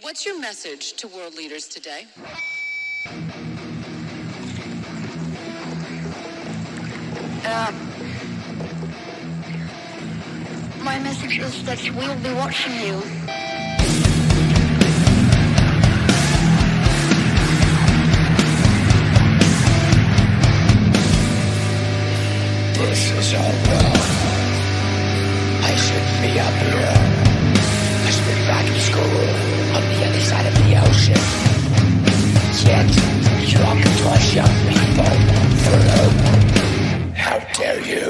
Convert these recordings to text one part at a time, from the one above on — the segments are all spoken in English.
What's your message to world leaders today? Uh, my message is that we'll be watching you. This is all wrong. I shouldn't be up here. I should be back in school on the other side of the ocean. Yet, you offer to us young people hope. How dare you?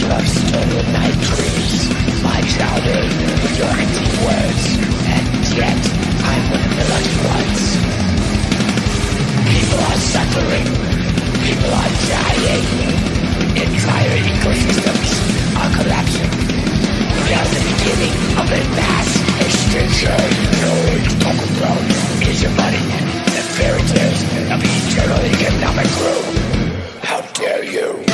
You have stolen my dreams, my childhood, with your empty words. And yet, I'm one of the lucky ones. People are suffering. People are dying. Entire ecosystems are collapsing. We are the beginning of a mass extinction. All you talk about is your money and fairy tales of eternal economic growth. How dare you?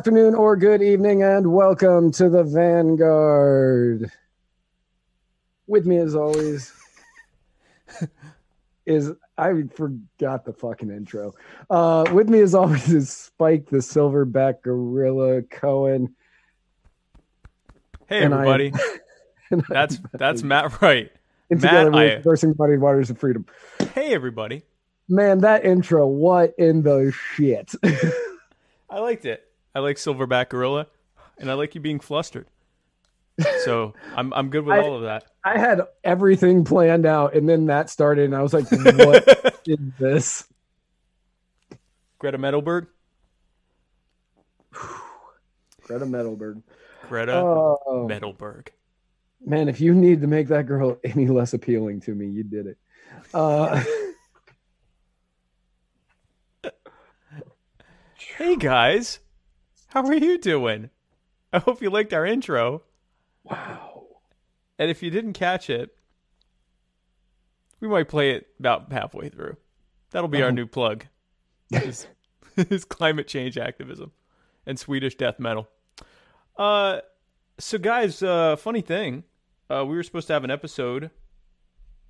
afternoon, or good evening, and welcome to the Vanguard. With me, as always, is I forgot the fucking intro. Uh, with me, as always, is Spike the Silverback Gorilla Cohen. hey And I- everybody, And that's that's Matt Wright. and Matt, together I- we're Coursing Muddy Waters of Freedom. Hey everybody, Man, that intro, what in the shit? I liked it. I like Silverback Gorilla, and I like you being flustered. So I'm I'm good with I- all of that. I had everything planned out, and then that started, and I was like, what is this? Greta Metalberg, Greta Metalberg. Greta Oh, Metalberg. man, if you need to make that girl any less appealing to me, you did it. Uh, Hey guys, how are you doing? I hope you liked our intro, wow. and if you didn't catch it, we might play it about halfway through. That'll be our Oh. new plug. Is, is climate change activism and Swedish death metal. Uh, so guys, uh, funny thing, uh, we were supposed to have an episode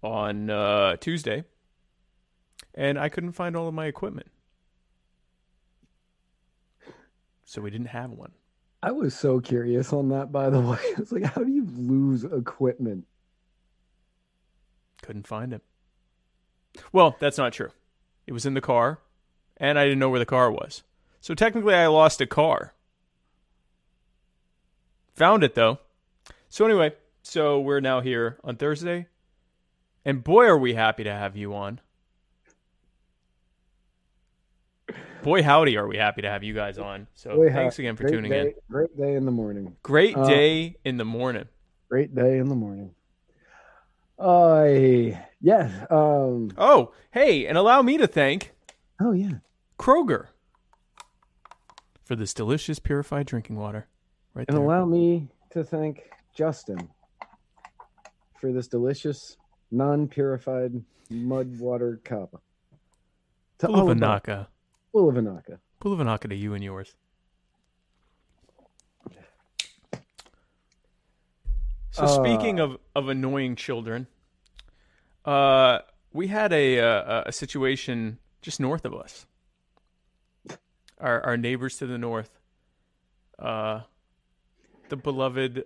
on uh, Tuesday, and I couldn't find all of my equipment, so we didn't have one. I was so curious on that, by the way. It's like, how do you lose equipment? Couldn't find it. Well, that's not true. It was in the car, and I didn't know where the car was. So technically, I lost a car. Found it though. So anyway, so we're now here on Thursday, and boy, are we happy to have you on. Boy, howdy, are we happy to have you guys on. So Boy, thanks again for tuning day- in. Great day in the morning. Great Uh, day in the morning. Great day in the morning. I yeah. Um. Oh, hey, and allow me to thank Oh yeah. Kroger for this delicious purified drinking water. Right And there. allow me to thank Justin for this delicious, non-purified mud water cup. To about Pulavanaka. Pulavanaka. Pulavanaka to you and yours. So speaking of, of annoying children, uh, we had a, a a situation just north of us. Our our neighbors to the north, uh, the beloved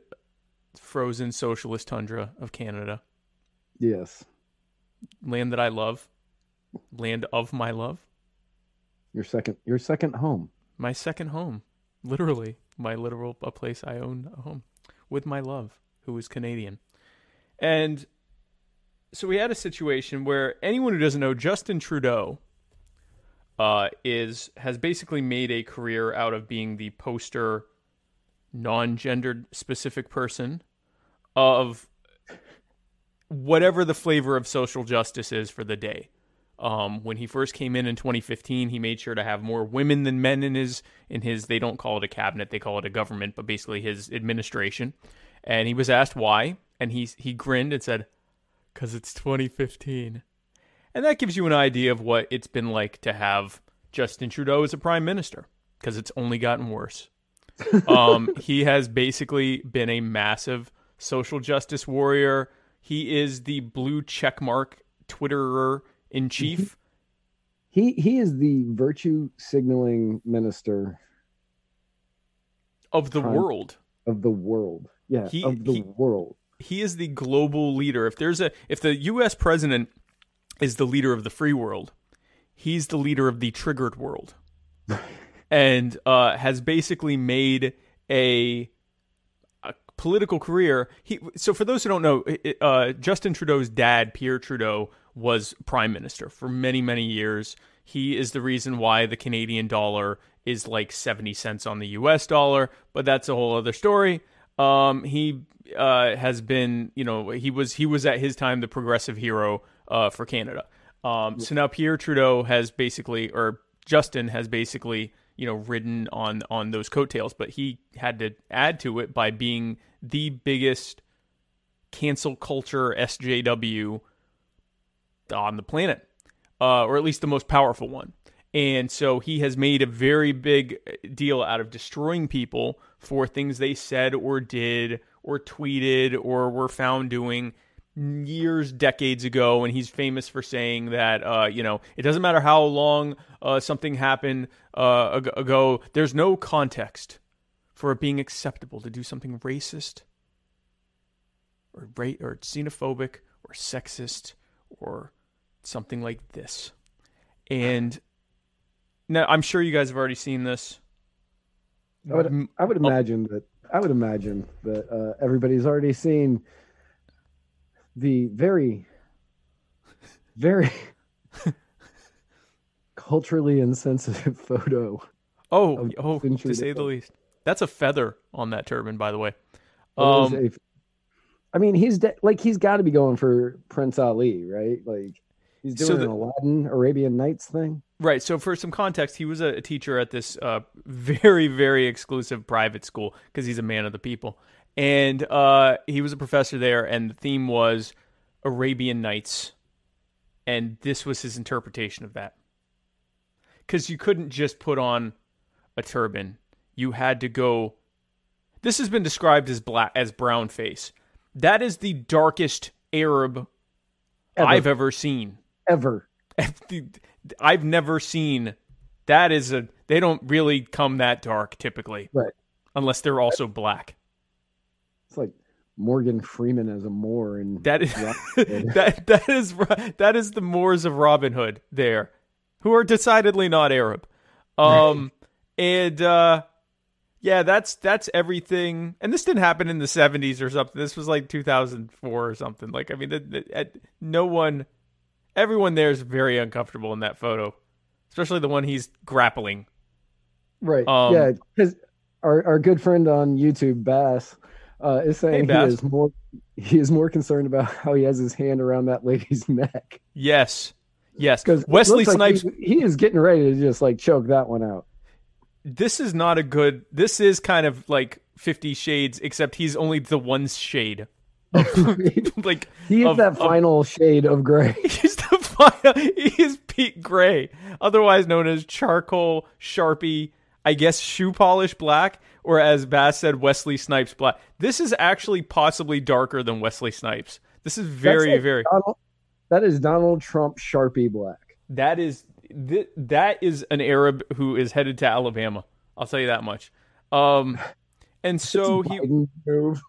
frozen socialist tundra of Canada, Yes. land that I love, land of my love. Your second your second home. my second home. Literally my literal a place i own a home with my love who is canadian. And so we had a situation where anyone who doesn't know justin trudeau uh, is has basically made a career out of being the poster non-gendered specific person of whatever the flavor of social justice is for the day um, when he first came in in 2015, he made sure to have more women than men in his in his. They don't call it a cabinet; they call it a government, but basically his administration. And he was asked why, and he he grinned and said, "Cause it's 2015." And that gives you an idea of what it's been like to have Justin Trudeau as a prime minister, because it's only gotten worse. um, he has basically been a massive social justice warrior. He is the blue checkmark Twitterer in chief. He he is the virtue signaling minister of the world. of the world. Yeah, He- of the he- world. He is the global leader. If there's a if the US president is the leader of the free world, he's the leader of the triggered world. and uh, has basically made a, a political career. He so for those who don't know, uh, Justin Trudeau's dad, Pierre Trudeau, was prime minister for many many years. He is the reason why the Canadian dollar is like seventy cents on the U.S. dollar, but that's a whole other story. Um, he uh, has been, you know, he was he was at his time the progressive hero uh, for Canada. Um, so now Pierre Trudeau has basically, or Justin has basically, you know, ridden on on those coattails, but he had to add to it by being the biggest cancel culture SJW on the planet, uh, or at least the most powerful one. And so he has made a very big deal out of destroying people for things they said or did or tweeted or were found doing years, decades ago. And he's famous for saying that, uh, you know, it doesn't matter how long uh, something happened uh, ago, there's no context for it being acceptable to do something racist or ra- or xenophobic or sexist or something like this. And now I'm sure you guys have already seen this. I would M- I would imagine that I would imagine that uh, everybody's already seen the very very culturally insensitive photo. Oh, oh, to say the least. That's a feather on that turban, by the way. Um, a- I mean, he's de- like he's got to be going for Prince Ali, right? Like he's doing So an the- Aladdin Arabian Nights thing. Right. So, for some context, he was a teacher at this uh, very, very exclusive private school because he's a man of the people. And uh, he was a professor there, and the theme was Arabian Nights. And this was his interpretation of that. Because you couldn't just put on a turban, you had to go. This has been described as black, as brown face. That is the darkest Arab Ever. I've ever seen. Ever. I've never seen that is a they don't really come that dark typically Right. unless they're also black. It's like Morgan Freeman as a Moor and that is that that is that is the Moors of Robin Hood there, who are decidedly not Arab. Um and uh yeah, that's that's everything. And this didn't happen in the 70s or something. This was like 2004 or something. Like I mean, the, the, uh, no one everyone there is very uncomfortable in that photo. Especially the one he's grappling. Right. Um, yeah, because our, our good friend on YouTube, Bass, uh, is saying he Bass. is more he is more concerned about how he has his hand around that lady's neck. Yes. Yes. Because Wesley Snipes he, he is getting ready to just like choke that one out. This is not a good. This is kind of like Fifty Shades, except he's only the one shade. like he is of- that of- final shade of gray. He's the final. He is Pete Gray, otherwise known as charcoal sharpie. I guess shoe polish black, or as Bass said, Wesley Snipes black. This is actually possibly darker than Wesley Snipes. This is very, like very. Donald- that is Donald Trump Sharpie black. That is th- that is an Arab who is headed to Alabama. I'll tell you that much. Um, and so he move.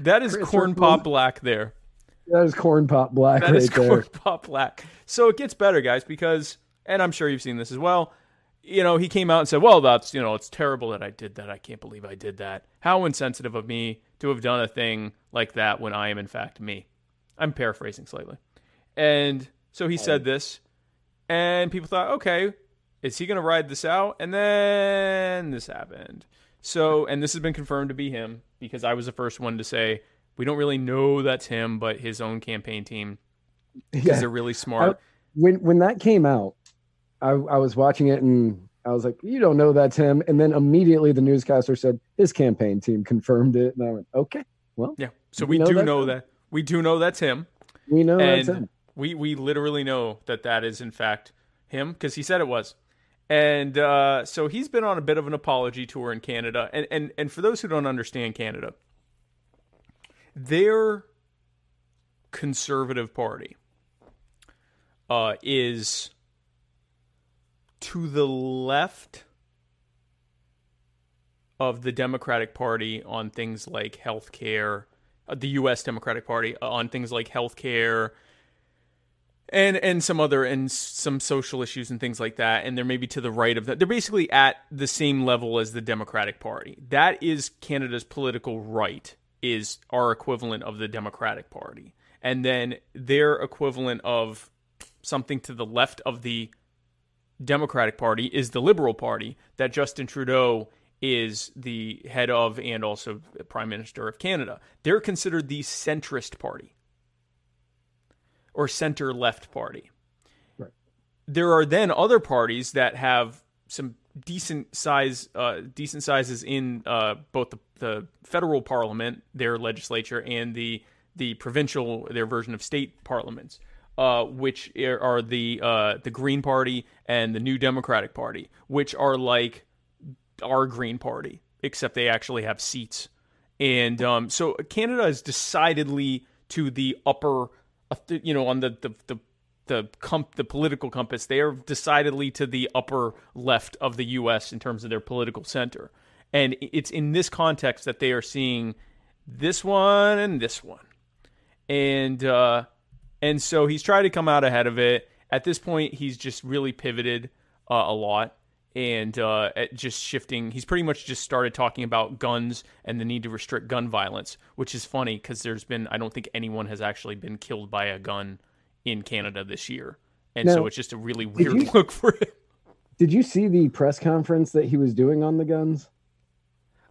that is Chris corn pop black there. That is corn pop black That right is there. corn pop black. So it gets better, guys, because and I'm sure you've seen this as well. You know, he came out and said, "Well, that's you know, it's terrible that I did that. I can't believe I did that. How insensitive of me to have done a thing like that when I am in fact me." I'm paraphrasing slightly. And so he said this, and people thought, "Okay, is he going to ride this out?" And then this happened. So, and this has been confirmed to be him because I was the first one to say we don't really know that's him, but his own campaign team because Yeah. they're really smart. when when that came out, I, I was watching it and I was like, "You don't know that's him." And then immediately the newscaster said his campaign team confirmed it, and I went, "Okay, well, yeah, so we we know do know him. that we do know that's him, we know that's and him." We we literally know that that is in fact him because he said it was." And uh, so he's been on a bit of an apology tour in Canada, and and and for those who don't understand Canada, their conservative party uh, is to the left of the Democratic Party on things like health care, uh, the U.S. Democratic Party uh, on things like health care and and some other and some social issues and things like that and they're maybe to the right of that they're basically at the same level as the democratic party. That is canada's political right is our equivalent of the democratic party. And then their equivalent of something to the left of the democratic party is the liberal party that justin trudeau is the head of and also prime minister of canada. They're considered the centrist party or center left party. Right. There are then other parties that have some decent size, uh, decent sizes in uh, both the, the federal parliament, their legislature, and the the provincial, their version of state parliaments, uh, which are the uh, the Green Party and the New Democratic Party, which are like our Green Party, except they actually have seats. And um, so Canada is decidedly to the upper, you know, on the the the the, comp- the political compass. They are decidedly to the upper left of the U.S. in terms of their political center. And it's in this context that they are seeing this one and this one, and uh, and so he's tried to come out ahead of it. At this point, he's just really pivoted uh, a lot and uh, just shifting. He's pretty much just started talking about guns and the need to restrict gun violence, which is funny because there's been I don't think anyone has actually been killed by a gun in Canada this year, and so it's just a really weird you- look for it. Did you see the press conference that he was doing on the guns?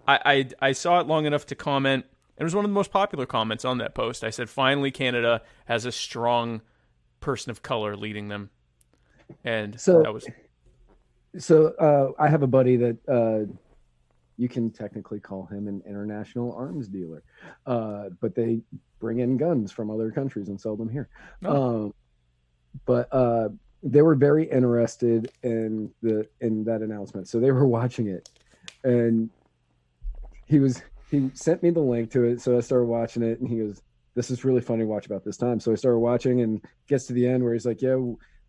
I, I I saw it long enough to comment. It was one of the most popular comments on that post. I said, "Finally, Canada has a strong person of color leading them," and So- that was So uh, I have a buddy that uh, you can technically call him an international arms dealer, uh, but they bring in guns from other countries and sell them here. Oh. Um, but uh, they were very interested in the in that announcement, so they were watching it, and he was he sent me the link to it, so I started watching it, and he goes, "This is really funny to watch about this time." So I started watching, and gets to the end where he's like, "Yeah,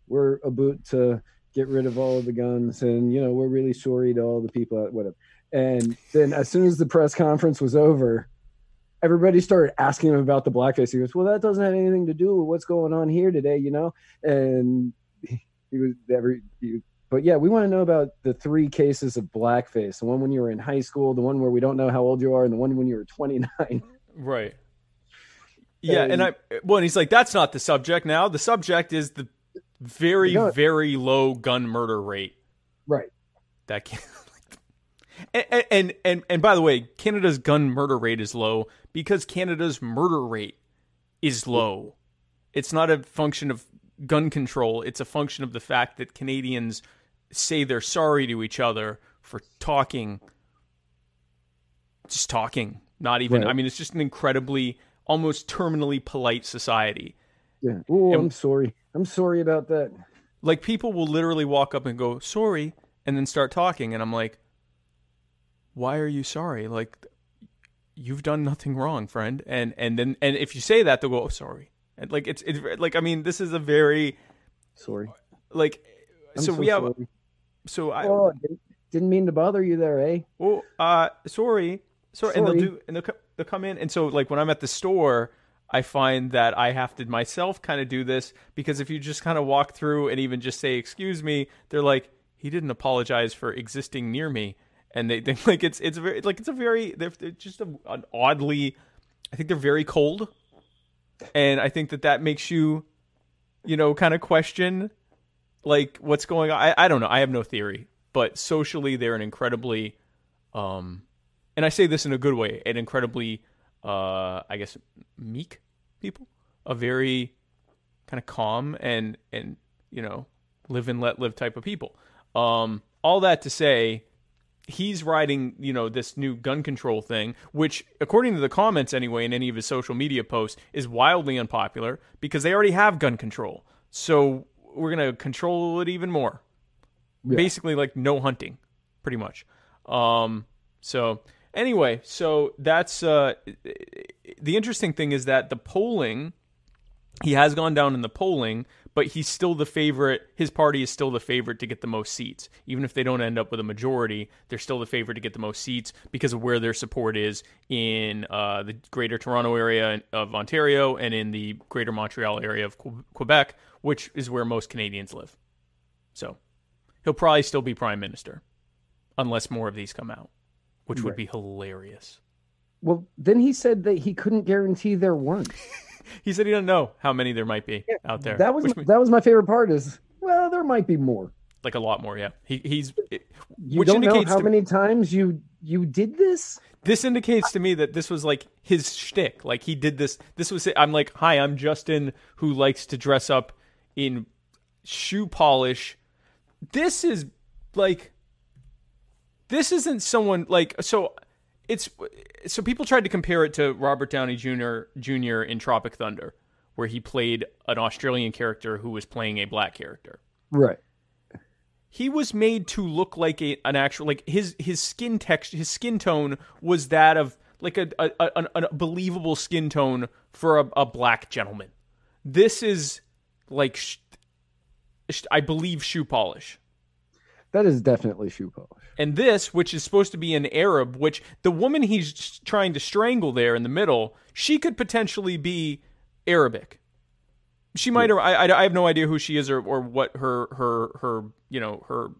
we're about to." Get rid of all of the guns and you know we're really sorry to all the people at whatever and then as soon as the press conference was over everybody started asking him about the blackface he goes well that doesn't have anything to do with what's going on here today you know and he was every he, but yeah we want to know about the three cases of blackface the one when you were in high school the one where we don't know how old you are and the one when you were 29 Right. Yeah, and, And- I well, and he's like, that's not the subject now. The subject is the very, No. very low gun murder rate. right That can and, and and and by the way, Canada's gun murder rate is low because Canada's murder rate is low. It's not a function of gun control. It's a function of the fact that Canadians say they're sorry to each other for talking, just talking. Not even. Right. I mean, it's just an incredibly, almost terminally polite society. Yeah. Oh, I'm sorry. I'm sorry about that. Like people will literally walk up and go sorry, and then start talking, and I'm like, why are you sorry? Like, you've done nothing wrong, friend. And and then and if you say that, they'll go, oh, sorry. And like it's it's like I mean, this is a very Sorry. like. I'm so, so we have sorry. so I Oh, didn't, mean to bother you there, eh? oh uh sorry sorry, and they'll do and they'll, they'll come in and so like when I'm at the store I find that I have to myself kind of do this because if you just kind of walk through and even just say excuse me they're like he didn't apologize for existing near me. And they think like it's it's very like it's a very they're, they're just a, an oddly I think they're very cold. And I think that that makes you you know kind of question like what's going on. I, I don't know. I have no theory. But socially they're an incredibly um and i say this in a good way an incredibly uh i guess meek people a very kind of calm and and you know live and let live type of people. Um all that to say he's riding you know this new gun control thing which according to the comments anyway in any of his social media posts is wildly unpopular because they already have gun control. So we're going to control it even more. Yeah. basically like no hunting pretty much. Um so anyway so that's uh the interesting thing is that the polling he has gone down in the polling but he's still the favorite his party is still the favorite to get the most seats. Even if they don't end up with a majority they're still the favorite to get the most seats because of where their support is in uh, the greater toronto area of ontario and in the greater montreal area of quebec which is where most canadians live. So he'll probably still be prime minister unless more of these come out which would be hilarious Well, then he said that he couldn't guarantee there weren't. he said he doesn't know how many there might be out there That was means- that was my favorite part. Is well, there might be more. like a lot more yeah he, he's You which don't know how many times you you did this. this indicates to me that this was like his shtick. Like he did this. This was it. I'm like, hi, I'm Justin, who likes to dress up in shoe polish. This is like, this isn't someone like so. It's so people tried to compare it to Robert Downey Jr. Jr. in Tropic Thunder, where he played an Australian character who was playing a black character Right. he was made to look like a, an actual like his his skin texture his skin tone was that of like a, a, a believable skin tone for a, a black gentleman this is like sh- sh- i believe shoe polish That is definitely shoe polish. And this which is supposed to be an arab which the woman he's trying to strangle there in the middle she could potentially be arabic. She might or I, I I have no idea who she is or, or what her her her you know her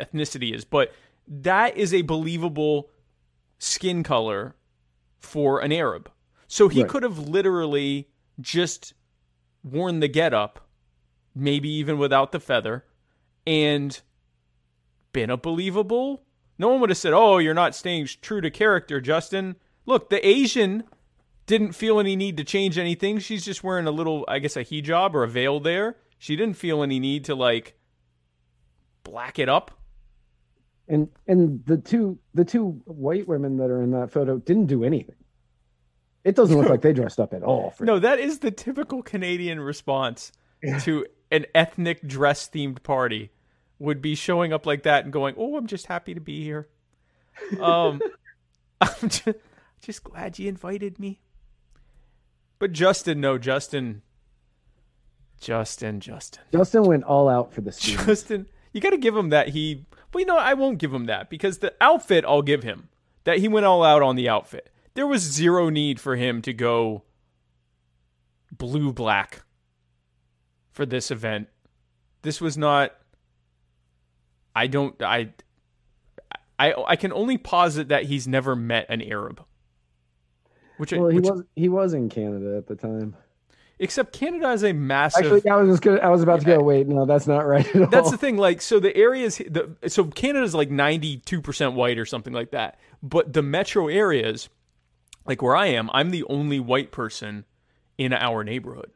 ethnicity is but that is a believable skin color for an arab. So he Right. could have literally just worn the getup maybe even without the feather and been a believable no one would have said oh you're not staying true to character justin look the asian didn't feel any need to change anything. She's just wearing a little, I guess, a hijab or a veil there. She didn't feel any need to like black it up. And and the two the two white women that are in that photo didn't do anything. It doesn't look like they dressed up at all. For No, that is the typical Canadian response to an ethnic dress themed party. Would be showing up like that and going, "Oh, I'm just happy to be here." Um, I'm just, just glad you invited me. But Justin, no, Justin, Justin, Justin. Justin went all out for the student. Justin, you got to give him that he. Well, you know, I won't give him that because the outfit I'll give him that he went all out on the outfit. There was zero need for him to go blue black for this event. This was not. I don't. I. I I can only posit that he's never met an Arab. Which, I- Well, he which was he was in Canada at the time. except Canada is a massive. Actually, I was just gonna, I was about to go. Wait, no, that's not right at all. That's the thing. Like, so the areas, the so Canada's like ninety two percent white or something like that. But the metro areas, like where I am, I'm the only white person in our neighborhood.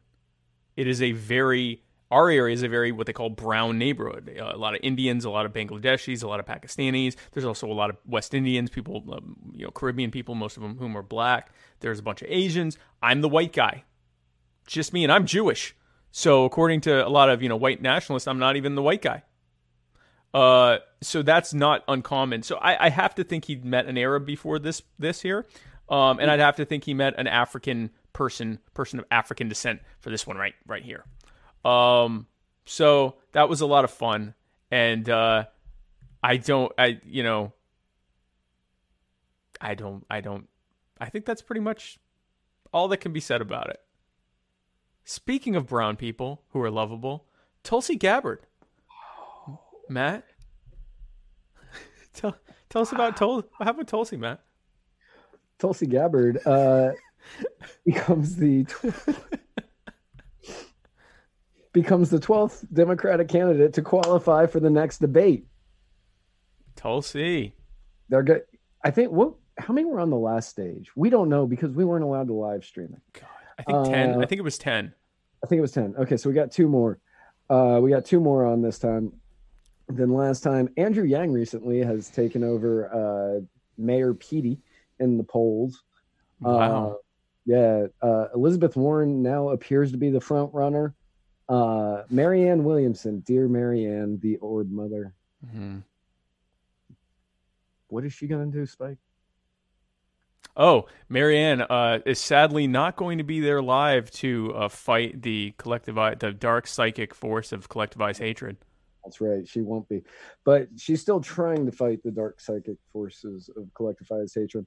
It is a very our area is a very what they call brown neighborhood. A lot of Indians, a lot of Bangladeshis, a lot of Pakistanis. There's also a lot of West Indians, people, um, you know, Caribbean people, most of them whom are black. There's a bunch of Asians. I'm the white guy, just me, and I'm Jewish. So according to a lot of you know white nationalists, I'm not even the white guy. Uh, so that's not uncommon. So I, I have to think he'd met an Arab before this this here, um, and I'd have to think he met an African person, person of African descent for this one right right here. Um, so that was a lot of fun, and uh, I don't, I you know, I don't, I don't, I think that's pretty much all that can be said about it. Speaking of brown people who are lovable, Tulsi Gabbard. Matt, tell tell us about Tulsi. How about Tulsi, Matt? Tulsi Gabbard uh, becomes the becomes the 12th Democratic candidate to qualify for the next debate. Tulsi. They're good. I think what how many were on the last stage? We don't know because we weren't allowed to live stream it. God, I think ten. Uh, I think it was ten. I think it was 10. Okay, so we got two more. Uh, we got two more on this time than last time. Andrew Yang recently has taken over uh, Mayor Petey in the polls. Wow. Uh, yeah, uh, Elizabeth Warren now appears to be the front runner. Uh, Marianne Williamson, dear Marianne, the Ord mother. Mhm. What is she going to do, Spike? Oh, Marianne uh, is sadly not going to be there live to uh, fight the collectivi- the dark psychic force of collectivized hatred. That's right. She won't be, but she's still trying to fight the dark psychic forces of collectivized hatred.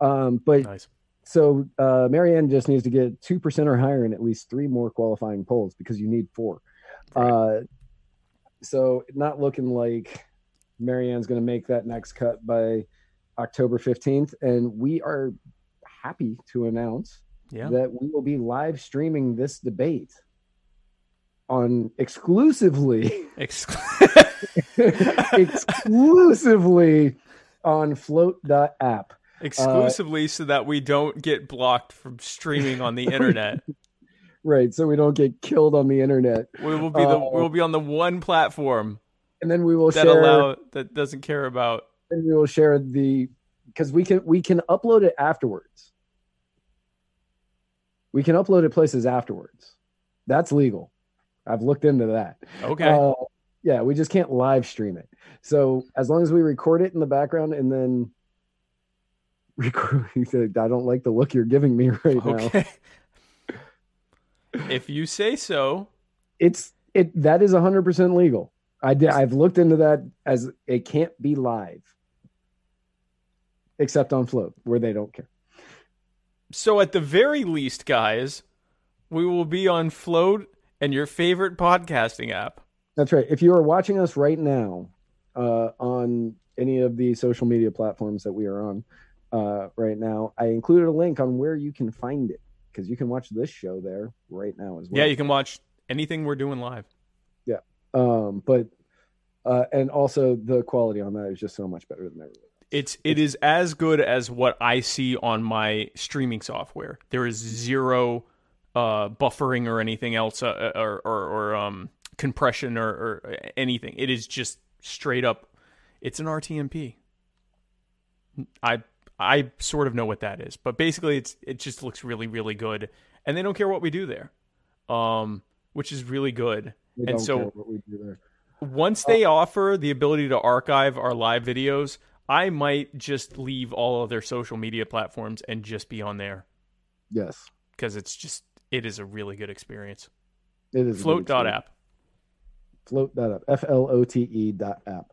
Um, but Nice. So uh, Marianne just needs to get two percent or higher in at least three more qualifying polls because you need four. Uh, so not looking like Marianne's going to make that next cut by October fifteenth, and we are happy to announce Yeah. that we will be live streaming this debate on exclusively Ex- exclusively on float.app. exclusively so that we don't get blocked from streaming on the internet. Right, so we don't get killed on the internet. We will be the Uh, we will be on the one platform And then we will that share allow that doesn't care about and we will share the because we can we can upload it afterwards. We can upload it places afterwards. That's legal. I've looked into that. okay. Uh, yeah, we just can't live stream it. So as long as we record it in the background and then record, I don't like the look you're giving me right now. okay. if you say so, It's it that is 100% legal. I did I've looked into that as it can't be live except on float where they don't care. so at the very least, guys, we will be on Float and your favorite podcasting app. That's right. If you are watching us right now uh, on any of the social media platforms that we are on uh, right now, I included a link on where you can find it because you can watch this show there right now as well. Yeah, you can watch anything we're doing live. Yeah, um, but uh, and also the quality on that is just so much better than everything. It's it is as good as what I see on my streaming software. There is zero uh, buffering or anything else, uh, or, or or um compression or, or anything. It is just straight up. It's an RTMP. I I sort of know what that is, but basically it's it just looks really really good, and they don't care what we do there, um, which is really good. We And so- care what we do there. Once they offer the ability to archive our live videos, I might just leave all of their social media platforms and just be on there Yes, because it's just it is a really good experience. it is Float dot app. float that up f l o t e dot app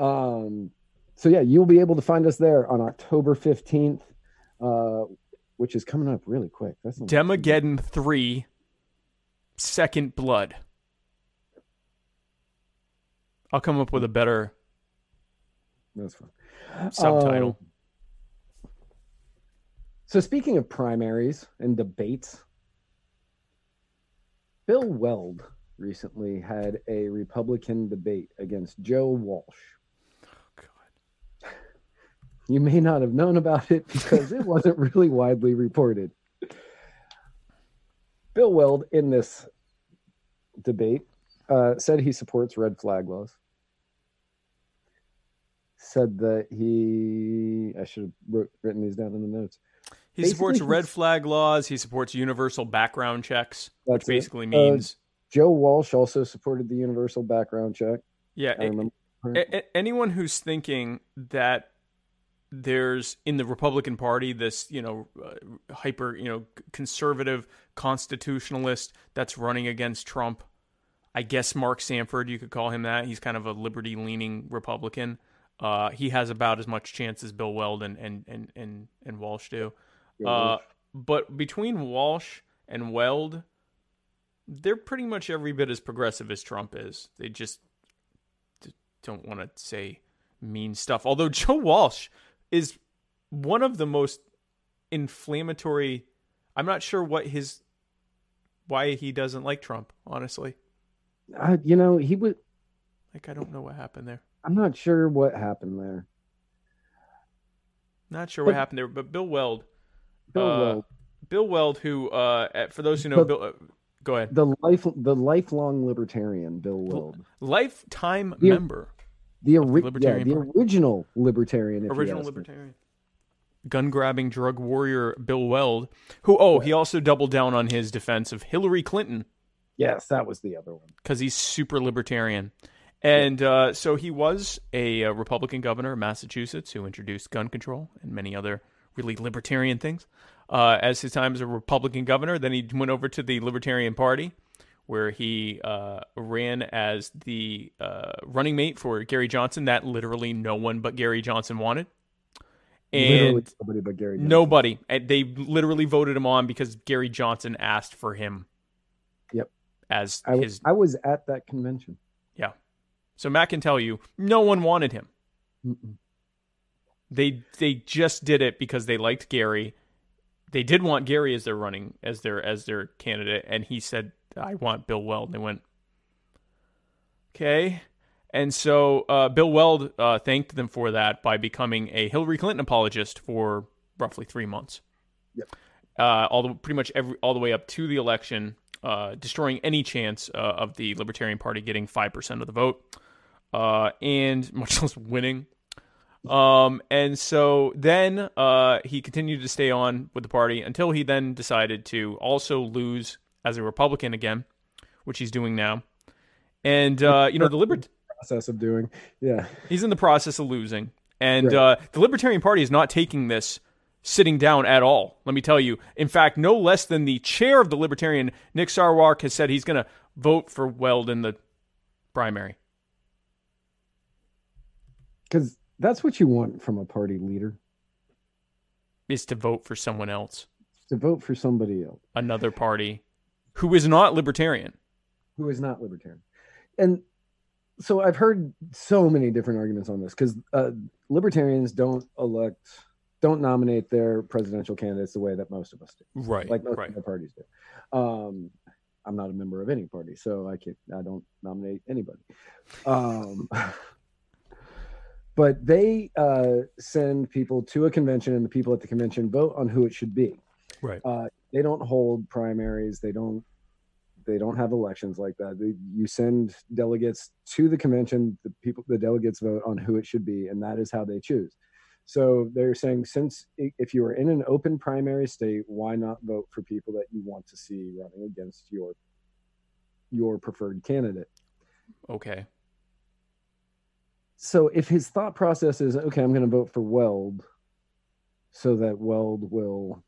um so yeah you'll be able to find us there on october 15th uh which is coming up really quick that's Demageddon three, Second Blood. I'll come up with a better that's fine subtitle. Um, so speaking of primaries and debates bill weld recently had a republican debate against joe walsh you may not have known about it because it wasn't really widely reported. Bill Weld in this debate uh, said he supports red flag laws. Said that he, I should have wrote, written these down in the notes. He Basically, supports red flag laws. He supports universal background checks, which That's it. basically Uh, means Joe Walsh also supported the universal background check. yeah. Anyone who's thinking that there's in the Republican Party this you know uh, hyper you know conservative constitutionalist that's running against Trump. I guess Mark Sanford, you could call him that. He's kind of a liberty leaning Republican. Uh, he has about as much chance as Bill Weld and and and and, and Walsh do. Uh, but between Walsh and Weld, they're pretty much every bit as progressive as Trump is. They just don't want to say mean stuff. Although Joe Walsh is one of the most inflammatory. I'm not sure what his why he doesn't like Trump. Honestly, Uh, you know, he would. like I don't know what happened there. I'm not sure what happened there. Not sure what happened there. But Bill Weld, Bill Uh, Weld, Bill Weld, who uh, for those who know, But- Bill, uh, go ahead. the life, the lifelong libertarian, Bill Weld, Lifetime member, the ori- yeah, Libertarian the original libertarian, if you original libertarian, gun grabbing drug warrior Bill Weld, who oh he also doubled down on his defense of Hillary Clinton Yes, that was the other one. because he's super libertarian. And uh, so he was a, uh Republican governor of Massachusetts who introduced gun control and many other really libertarian things. Uh, as his time as a Republican governor, then he went over to the Libertarian Party, where he uh, ran as the uh, running mate for Gary Johnson. That literally no one but Gary Johnson wanted. Literally And nobody but Gary. Johnson. nobody. And They literally voted him on because Gary Johnson asked for him. Yep. As I, his I was at that convention. yeah. So Matt can tell you, no one wanted him. Mm-mm. They they just did it because they liked Gary. They did want Gary as their running as their as their candidate, and he said, "I want Bill Weld." And they went, "Okay." And so uh, Bill Weld uh, thanked them for that by becoming a Hillary Clinton apologist for roughly three months. Yep. Uh, all the pretty much every all the way up to the election, uh, destroying any chance uh, of the Libertarian Party getting five percent of the vote, uh, and much less winning. Um, and so then uh, he continued to stay on with the party until he then decided to also lose as a Republican again, which he's doing now. And uh, you know the libert Process of doing. Yeah. he's in the process of losing, and Right. uh, the Libertarian Party is not taking this sitting down at all. Let me tell you. In fact, no less than the chair of the Libertarian, Nick Sarwark, has said he's going to vote for Weld in the primary. Because that's what you want from a party leader Is to vote for someone else, to vote for somebody else another party, who is not libertarian. who is not libertarian. And so I've heard so many different arguments on this because uh, libertarians don't elect, don't nominate their presidential candidates the way that most of us do, Right. like most right. of the parties do. Um, I'm not a member of any party, so I can't. I don't nominate anybody. Um, but they uh, send people to a convention, and the people at the convention vote on who it should be. Right. Uh, they don't hold primaries. They don't. They don't have elections like that. They, you send delegates to the convention. The people, the delegates vote on who it should be, and that is how they choose. So they're saying, since if you are in an open primary state, why not vote for people that you want to see running against your your preferred candidate? Okay. So if his thought process is, okay, I'm going to vote for Weld, so that Weld will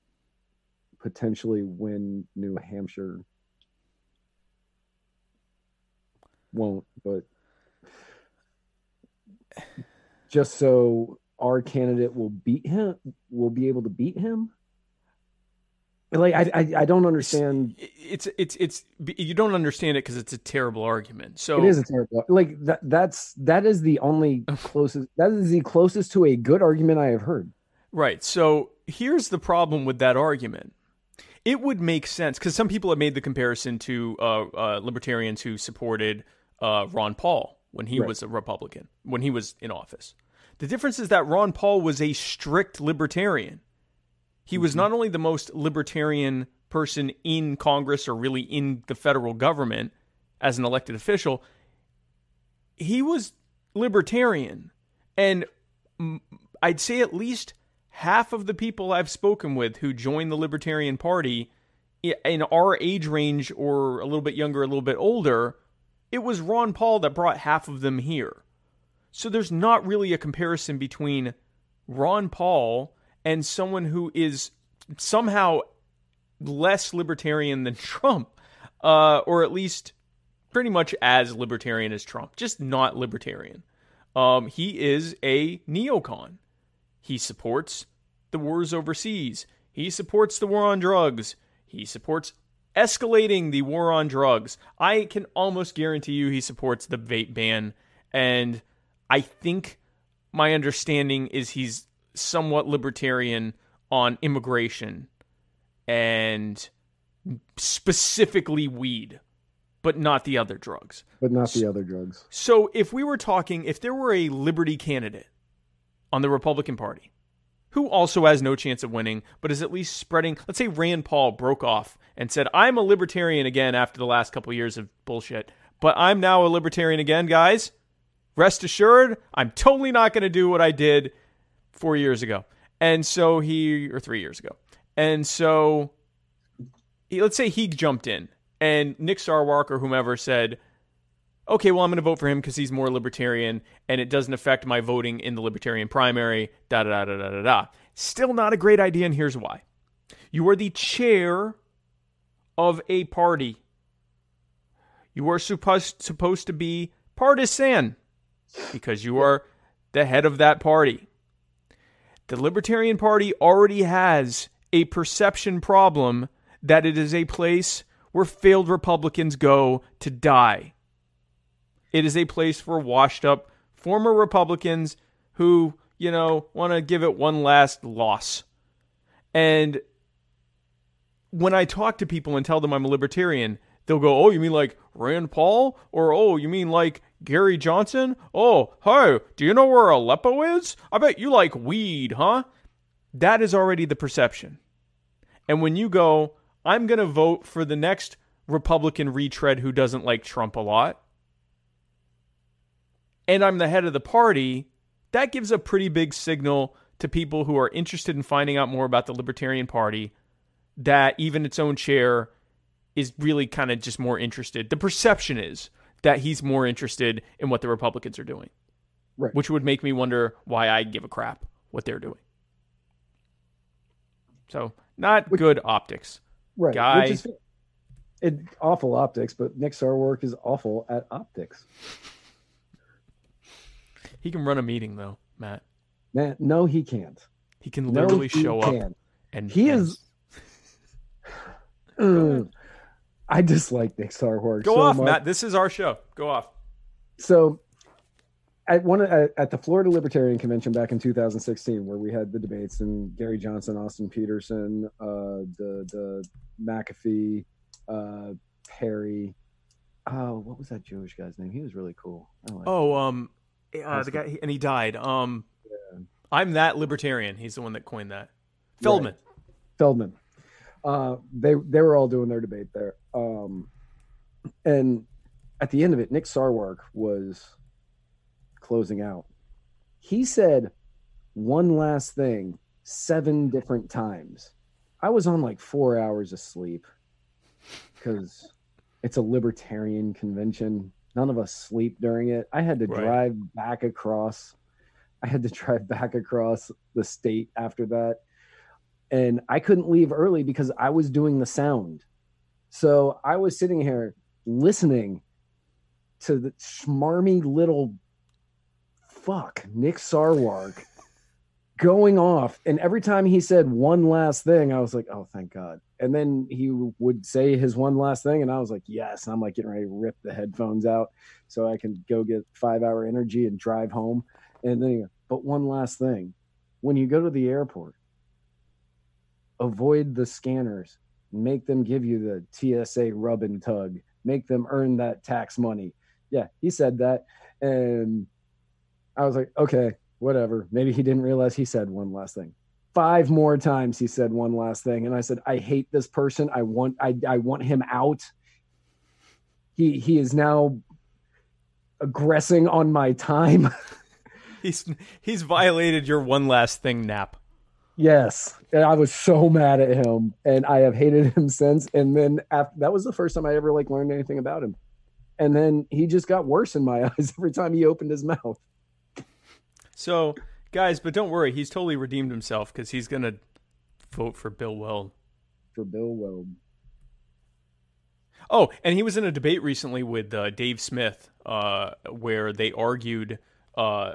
potentially win New Hampshire, won't, but just so our candidate will beat him, will be able to beat him. Like I, I, I don't understand. It's it's it's you don't understand it because it's a terrible argument. So It is a terrible. Like that. That's that is the only closest. That is the closest to a good argument I have heard. Right. So here's the problem with that argument. It would make sense because some people have made the comparison to uh, uh, libertarians who supported uh, Ron Paul when he Right. was a Republican, when he was in office. The difference is that Ron Paul was a strict libertarian. He was not only the most libertarian person in Congress or really in the federal government as an elected official, he was libertarian. And I'd say at least half of the people I've spoken with who joined the Libertarian Party in our age range or a little bit younger, a little bit older, it was Ron Paul that brought half of them here. So there's not really a comparison between Ron Paul and someone who is somehow less libertarian than Trump, uh, or at least pretty much as libertarian as Trump, just not libertarian. Um, he is a neocon. He supports the wars overseas. He supports the war on drugs. He supports escalating the war on drugs. I can almost guarantee you he supports the vape ban. And I think my understanding is he's somewhat libertarian on immigration and specifically weed, but not the other drugs. but not the other drugs. So if we were talking, if there were a liberty candidate on the Republican Party who also has no chance of winning, but is at least spreading, let's say Rand Paul broke off and said, I'm a libertarian again after the last couple years of bullshit, but I'm now a libertarian again, guys. Rest assured, I'm totally not going to do what I did four years ago. And so he, or three years ago. And so he, let's say he jumped in and Nick Sarwark or whomever said, okay, well, I'm going to vote for him because he's more libertarian and it doesn't affect my voting in the libertarian primary, da da da da da da. Still not a great idea, and here's why. You are the chair of a party. You are supposed supposed to be partisan because you are the head of that party. The Libertarian Party already has a perception problem that it is a place where failed Republicans go to die. It is a place for washed up former Republicans who, you know, want to give it one last loss. And when I talk to people and tell them I'm a libertarian, they'll go, "Oh, you mean like Rand Paul?" Or, "Oh, you mean like Gary Johnson?" "Oh, hey, do you know where Aleppo is? I bet you like weed, huh?" That is already the perception. And when you go, "I'm going to vote for the next Republican retread who doesn't like Trump a lot," and I'm the head of the party, that gives a pretty big signal to people who are interested in finding out more about the Libertarian Party that even its own chair is really kind of just more interested. The perception is that he's more interested in what the Republicans are doing, Right. which would make me wonder why I give a crap what they're doing. So, not good optics. Right. Guy- is it awful optics, but Nick Sarwark is awful at optics. He can run a meeting though, Matt. Matt, no, he can't. He can No, literally he show up can't. and He and- is-. I dislike Nick Sarwark. Go so off, much. Matt. This is our show. Go off. So, at one at, at the Florida Libertarian Convention back in 2016, where we had the debates and Gary Johnson, Austin Petersen, uh, the the McAfee, uh, Perry. Oh, what was that Jewish guy's name? He was really cool. I like Oh, um, uh, the Austin. guy, and he died. Um, I'm that libertarian. He's the one that coined that. Feldman. Feldman. Uh, they they were all doing their debate there. Um, and at the end of it, Nick Sarwark was closing out. He said one last thing seven different times. I was on like four hours of sleep because it's a libertarian convention. None of us sleep during it. I had to Right. drive back across. I had to drive back across the state after that and I couldn't leave early because I was doing the sound. So I was sitting here listening to the smarmy little fuck Nick Sarwark going off, and every time he said one last thing, I was like, "Oh, thank God!" And then he would say his one last thing, and I was like, "Yes!" And I'm like getting ready to rip the headphones out so I can go get five hour energy and drive home. And then, he but one last thing: when you go to the airport avoid the scanners make them give you the tsa rub and tug make them earn that tax money yeah he said that and i was like okay whatever maybe he didn't realize he said one last thing five more times he said one last thing and i said i hate this person i want i, I want him out he he is now aggressing on my time. He's he's violated your one last thing nap. yes, and I was so mad at him, and I have hated him since. And then after that was the first time I ever like learned anything about him. And then he just got worse in my eyes every time he opened his mouth. So, guys, but don't worry, he's totally redeemed himself because he's gonna vote for Bill Weld. For Bill Weld. Oh, and he was in a debate recently with uh, Dave Smith, uh, where they argued. Uh,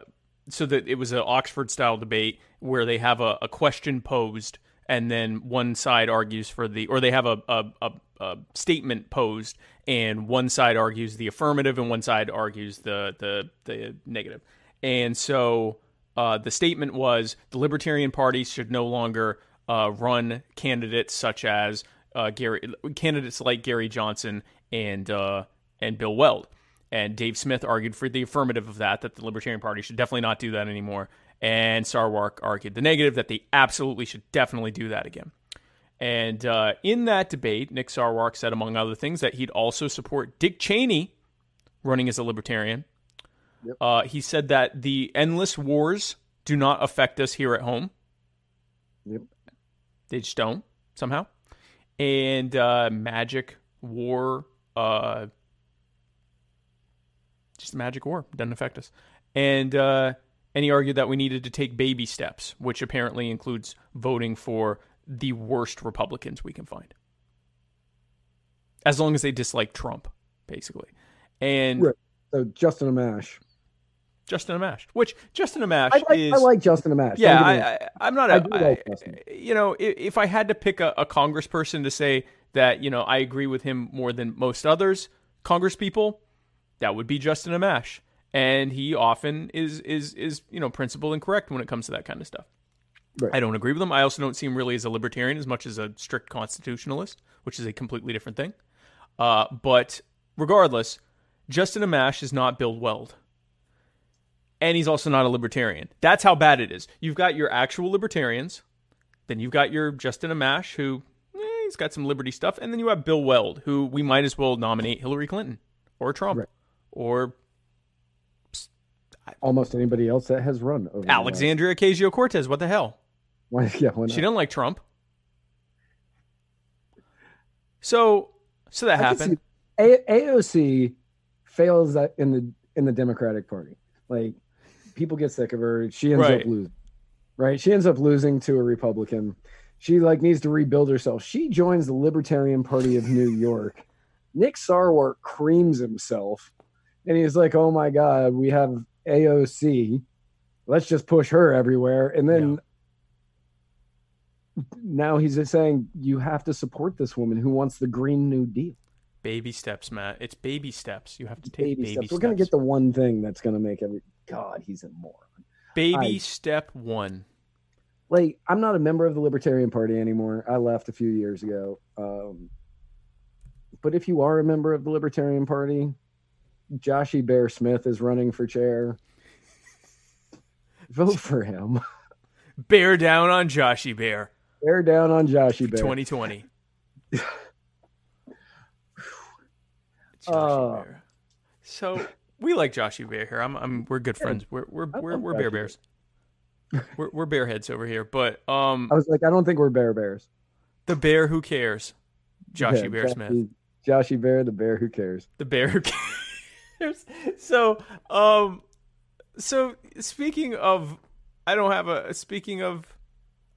so that it was an Oxford style debate where they have a, a question posed, and then one side argues for the, or they have a, a, a, a statement posed, and one side argues the affirmative, and one side argues the the the negative. And so uh, the statement was the Libertarian Party should no longer uh, run candidates such as uh, Gary candidates like Gary Johnson and uh, and Bill Weld. And Dave Smith argued for the affirmative of that, that the Libertarian Party should definitely not do that anymore. And Sarwark argued the negative, that they absolutely should definitely do that again. And uh, in that debate, Nick Sarwark said, among other things, that he'd also support Dick Cheney running as a Libertarian. Uh, he said that the endless wars do not affect us here at home. Yep. They just don't somehow. And uh, magic war, uh, just magic war doesn't affect us. And uh, and he argued that we needed to take baby steps, which apparently includes voting for the worst Republicans we can find, as long as they dislike Trump, basically. And Right. So Justin Amash. Justin Amash, which Justin Amash I like, is I like Justin Amash. yeah, Don't get me I. I, I'm not I a, do like I- Justin. you know, if, if I had to pick a, a congressperson to say that, you know, I agree with him more than most others, congresspeople, that would be Justin Amash. And he often is, is, is, you know, principled and correct when it comes to that kind of stuff. Right. I don't agree with him. I also don't see him really as a libertarian as much as a strict constitutionalist, which is a completely different thing. Uh, but regardless, Justin Amash is not Bill Weld and he's also not a libertarian. That's how bad it is. You've got your actual libertarians, then you've got your Justin Amash, who eh, he's got some liberty stuff, and then you have Bill Weld, who we might as well nominate Hillary Clinton or Trump Right. or Almost anybody else that has run over Alexandria Ocasio Cortez. What the hell? Why, yeah, why not? She doesn't like Trump. So, so that I happened. A- AOC fails in the in the Democratic Party. Like people get sick of her. She ends Right. up losing. Right? She ends up losing to a Republican. She like needs to rebuild herself. She joins the Libertarian Party of New York. Nick Sarwark creams himself, and he's like, "Oh my God, we have AOC. Let's just push her everywhere." And then now he's just saying you have to support this woman who wants the Green New Deal. Baby steps, Matt. It's baby steps. You have to take baby, baby, steps. steps. We're gonna get the one thing that's gonna make every God. He's a moron. baby I- step one. Like I'm not a member of the Libertarian Party anymore. I left a few years ago. Um, but if you are a member of the Libertarian Party, Joshy Bear Smith is running for chair. Vote for him. Bear down on Joshy Bear. Bear down on Joshy Bear. 2020. Joshy Uh, Bear. So we like Joshy Bear here. I'm, I'm, we're good friends. We're, we're, we're, we're bear bears. we're, we're bear heads over here. But um, I was like, I don't think we're Bear Bears. the bear who cares, Joshy Yeah, Bear Smith. Joshy- Joshy Bear, the bear who cares. the bear who cares. so, um, so speaking of, I don't have a. Speaking of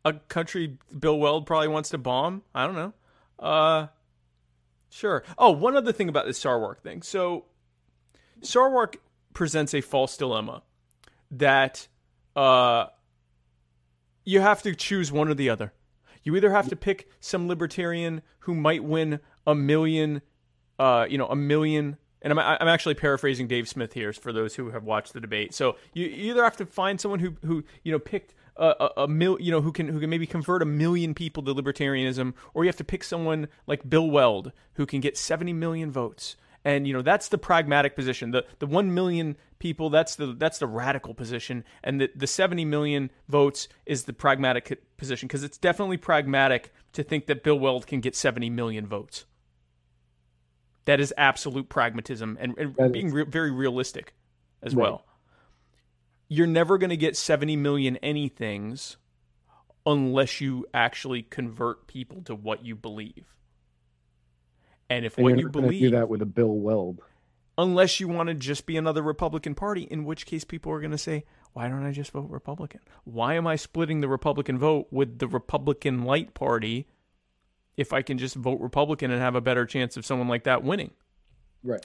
a country Bill Weld probably wants to bomb. I don't know. Uh, sure. Oh, one other thing about this Sarwark thing. So, Sarwark presents a false dilemma that uh, you have to choose one or the other. You either have to pick some libertarian who might win a million, uh, you know, a million. And I'm, I'm actually paraphrasing Dave Smith here for those who have watched the debate. So you, either have to find someone who, who you know, picked a, a, a mil, you know, who can who can maybe convert a million people to libertarianism, or you have to pick someone like Bill Weld who can get 70 million votes. And you know that's the pragmatic position. The the one million people that's the that's the radical position, and the the seventy million votes is the pragmatic position because it's definitely pragmatic to think that Bill Weld can get seventy million votes. That is absolute pragmatism and, and being re- very realistic as Right. well. You're never going to get 70 million anythings unless you actually convert people to what you believe. And if And what you believe do that with a Bill Weld. unless you want to just be another Republican Party, in which case people are going to say, why don't I just vote Republican? Why am I splitting the Republican vote with the Republican Light Party if I can just vote Republican and have a better chance of someone like that winning? Right.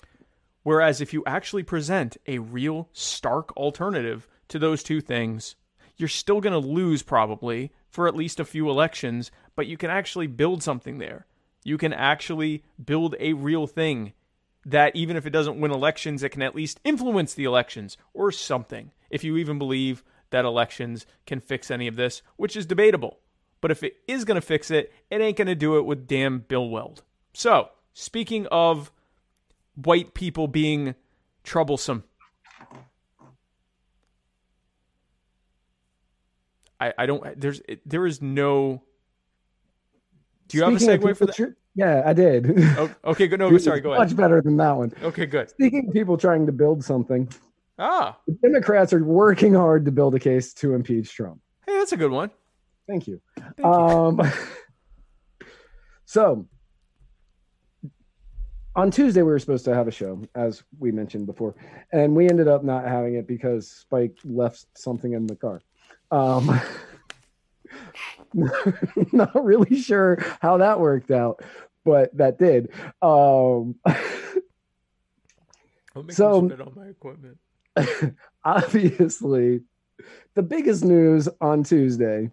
Whereas if you actually present a real stark alternative to those two things, you're still going to lose probably for at least a few elections, but you can actually build something there. You can actually build a real thing that even if it doesn't win elections, it can at least influence the elections or something. If you even believe that elections can fix any of this, which is debatable. But if it is going to fix it, it ain't going to do it with damn Bill Weld. So, speaking of white people being troublesome. I, I don't there's there is no Do you Speaking have a segue for that? tr- yeah, I did. Oh, okay, good. No, sorry, go ahead. Much better than that one. Okay, good. Speaking of people trying to build something, Ah, the Democrats are working hard to build a case to impeach Trump. hey, that's a good one. Thank you. Thank you. Um, so on Tuesday we were supposed to have a show, as we mentioned before, and we ended up not having it because Spike left something in the car. Um, not really sure how that worked out, but that did. Um, so- on my equipment. obviously, the biggest news on Tuesday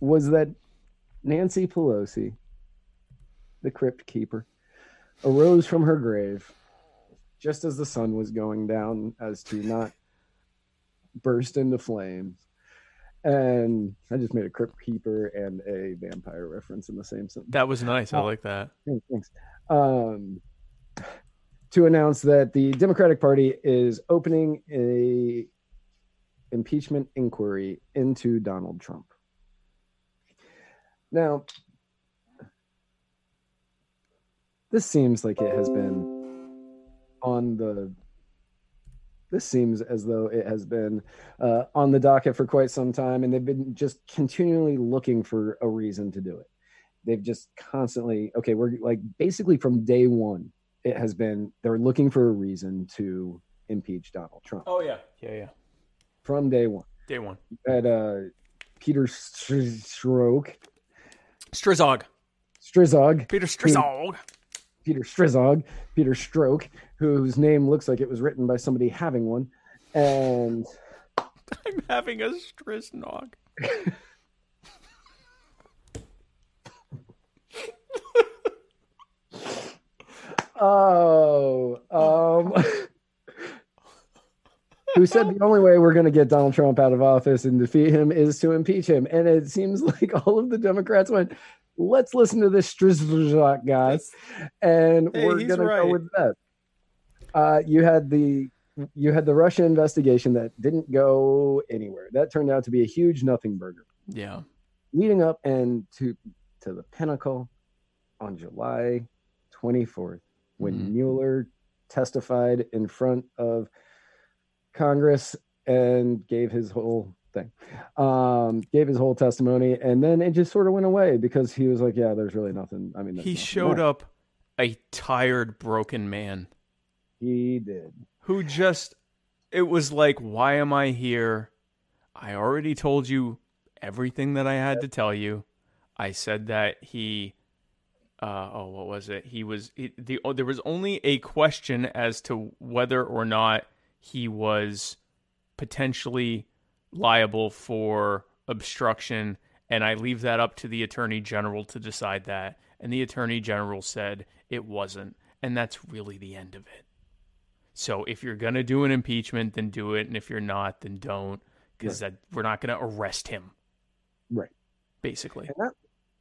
was that Nancy Pelosi, the crypt keeper, arose from her grave just as the sun was going down as to not burst into flames. And I just made a crypt keeper and a vampire reference in the same sentence. That was nice. I Oh. like that. Thanks. Um, to announce that the Democratic Party is opening a impeachment inquiry into Donald Trump. Now, this seems like it has been on the. This seems as though it has been uh, on the docket for quite some time, and they've been just continually looking for a reason to do it they've just constantly okay we're like basically from day one it has been they're looking for a reason to impeach donald trump Oh yeah, yeah, yeah. from day one Day one. at uh peter stroke Strizog. strizog Peter Strizog. Peter strizog peter stroke whose name looks like it was written by somebody having one and I'm having a Striznog. Oh, um, who said the only way we're going to get Donald Trump out of office and defeat him is to impeach him? And it seems like all of the Democrats went, let's listen to this Strizlak guy, and Hey, we're going to right. go with that. Uh, you had the you had the Russia investigation that didn't go anywhere. That turned out to be a huge nothing burger Yeah. leading up and to to the pinnacle on July 24th when Mhm. Mueller testified in front of Congress and gave his whole thing. Um, gave his whole testimony and then it just sort of went away because he was like, yeah, there's really nothing. I mean, He showed there. up a tired, broken man He did. who just it was like, why am I here? I already told you everything that I had to tell you. I said that he uh, oh, what was it? He was he, the oh, there was only a question as to whether or not he was potentially liable for obstruction, and I leave that up to the attorney general to decide that. And the attorney general said it wasn't, and that's really the end of it. So if you're gonna do an impeachment, then do it, and if you're not, then don't, because that we're not gonna arrest him. Right. Basically, And that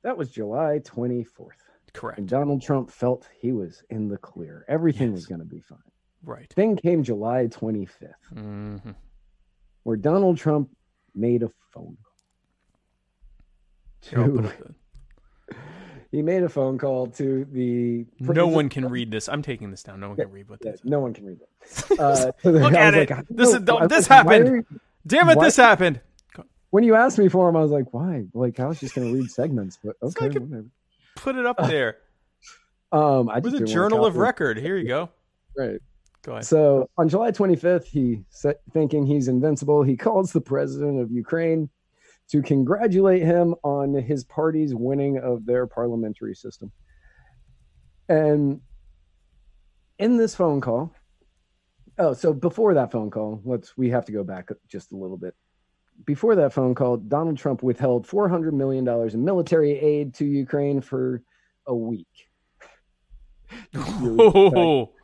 that was July 24th. correct. And Donald Trump felt he was in the clear. Everything was going to be fine. Right. Then came July 25th. hmm where Donald Trump made a phone call to, he made a phone call to the No one can read this. I'm taking this down. No one can read what Yeah, this. is. no one can read it. Uh, so Look at it. like, This is-. Was this happened. you- Damn it! What? This happened. When you asked me for him, I was like, why? Like I was just going to read segments, but okay, whatever. Put it up there. Um, I With a journal of record. Here you go. Right. Go ahead. So on July 25th, he thinking he's invincible, he calls the president of Ukraine to congratulate him on his party's winning of their parliamentary system. And in this phone call, oh, so before that phone call, let's we have to go back just a little bit. Before that phone call, Donald Trump withheld 400 million dollars in military aid to Ukraine for a week. Really.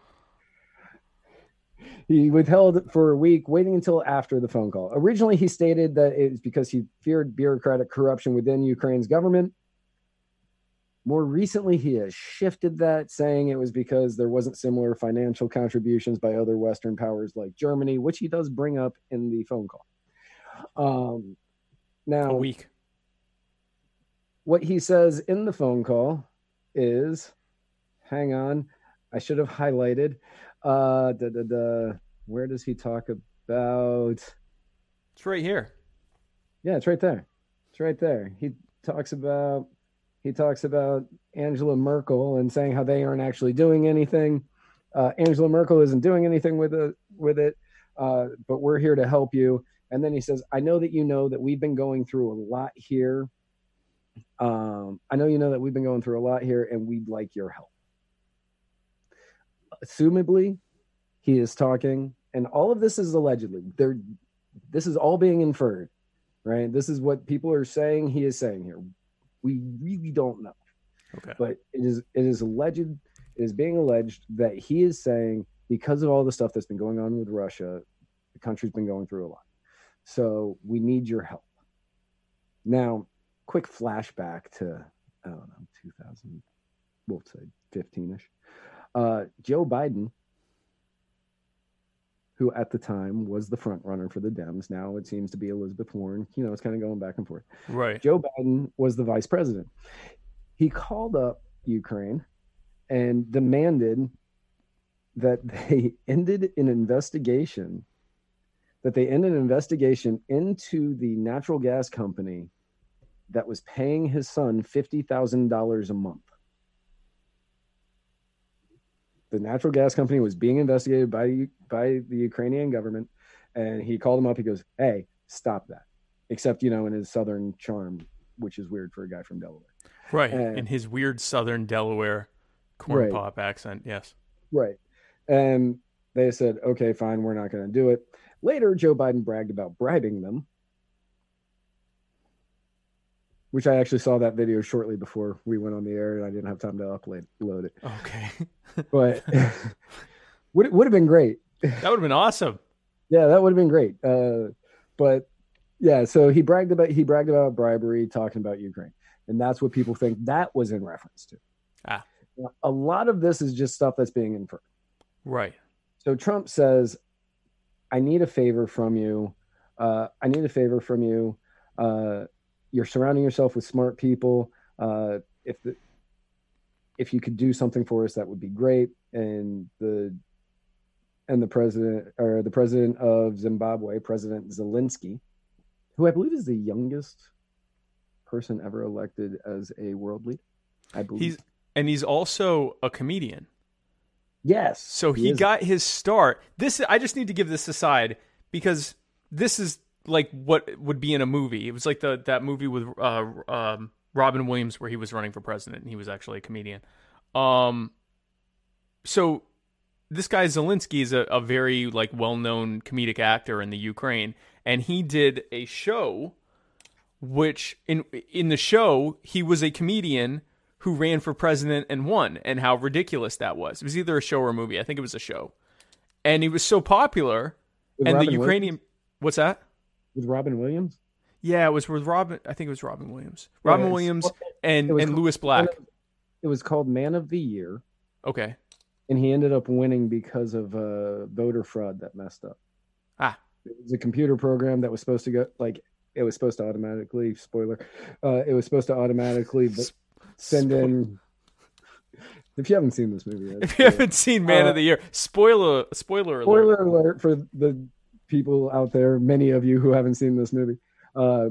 He withheld for a week, waiting until after the phone call. Originally, he stated that it was because he feared bureaucratic corruption within Ukraine's government. More recently, he has shifted that, saying it was because there wasn't similar financial contributions by other Western powers like Germany, which he does bring up in the phone call. Um, now, a week. what he says in the phone call is hang on i should have highlighted uh da, da, da. where does he talk about? It's right here. yeah it's right there. It's right there. He talks about he talks about angela merkel and saying how they aren't actually doing anything. Uh, angela merkel isn't doing anything with it with it. Uh, but we're here to help you. And then he says i know that you know that we've been going through a lot here. Um, I know you know that we've been going through a lot here and we'd like your help. Assumably, he is talking, and all of this is allegedly. There, this is all being inferred, right? This is what people are saying he is saying here. We really don't know, Okay. but it is it is alleged, it is being alleged that he is saying because of all the stuff that's been going on with Russia, the country's been going through a lot. So we need your help. Now, quick flashback to I don't know 2000, we'll say 15ish. Uh, Joe Biden, who at the time was the front runner for the Dems, now it seems to be Elizabeth Warren. You know, it's kind of going back and forth. Right. Joe Biden was the vice president. He called up Ukraine and demanded that they ended an investigation that they end an investigation into the natural gas company that was paying his son $50,000 a month. The natural gas company was being investigated by by the Ukrainian government and he called him up he goes, "Hey, stop that." Except, you know, in his southern charm, which is weird for a guy from Delaware. Right. Uh, In his weird southern Delaware corn Right. pop accent. Yes. Right. And they said, okay, fine, we're not going to do it. Later, Joe Biden bragged about bribing them, which I actually saw that video shortly before we went on the air and I didn't have time to upload it. Okay. But would would have been great. that would have been awesome. Yeah, that would have been great. Uh, but yeah, so he bragged about he bragged about bribery, talking about Ukraine, and that's what people think that was in reference to. Ah. Now, A lot of this is just stuff that's being inferred. Right. So Trump says, "I need a favor from you. Uh, I need a favor from you. Uh, you're surrounding yourself with smart people. Uh, if the, if you could do something for us, that would be great." And the and the president or the president of Zimbabwe, President Zelensky, who I believe is the youngest person ever elected as a world leader. I believe He's and he's also a comedian. yes. So he, is. got his start. This I just need to give this aside because this is like what would be in a movie. It was like the that movie with uh, um, Robin Williams where he was running for president and he was actually a comedian. Um, so this guy Zelensky is a, a very like well known comedic actor in the Ukraine, and he did a show, which in in the show he was a comedian who ran for president and won, and how ridiculous that was. It was either a show or a movie. I think it was a show, and he was so popular, With and Robin the Ukrainian. Williams? What's that? With Robin Williams. Yeah, it was with Robin. I think it was Robin Williams. Robin it's- Williams and and called- Lewis Black. It was called Man of the Year. Okay. and he ended up winning because of uh, voter fraud that messed up. Ah. It was a computer program that was supposed to go like it was supposed to automatically spoiler. Uh, it was supposed to automatically send in. If you haven't seen this movie, yet, If you haven't seen Man Uh, of the Year, spoiler spoiler alert. spoiler alert for the people out there, many of you who haven't seen this movie. Uh,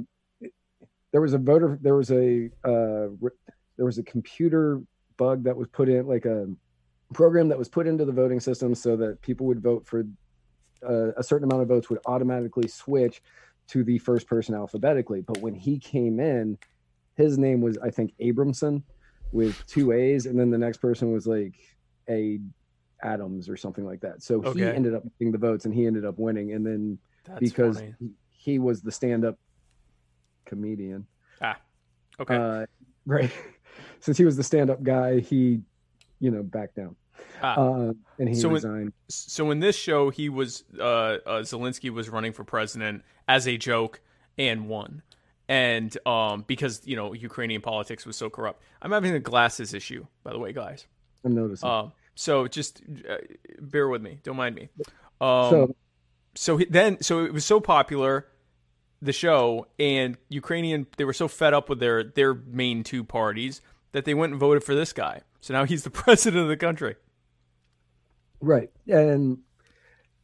there was a voter, there was a uh, re- there was a computer bug that was put in, like a program that was put into the voting system, so that people would vote for uh, a certain amount of votes would automatically switch to the first person alphabetically. But when he came in, his name was I think Abramson with two A's, and then the next person was like a Adams or something like that. So he ended up getting the votes, and he ended up winning. And then That's because funny. he, was the stand-up comedian, Ah, Okay. uh, right? Since he was the stand-up guy, he, you know, backed down, Ah. uh, and he So resigned. so in this show, he was uh, uh, Zelensky was running for president as a joke and won, and um, because you know Ukrainian politics was so corrupt. I'm having a glasses issue, by the way, guys. I'm noticing. Um, so just uh, bear with me. Don't mind me. Um, so so he, then so it was so popular the show and ukrainian they were so fed up with their their main two parties that they went and voted for this guy so now he's the president of the country Right. And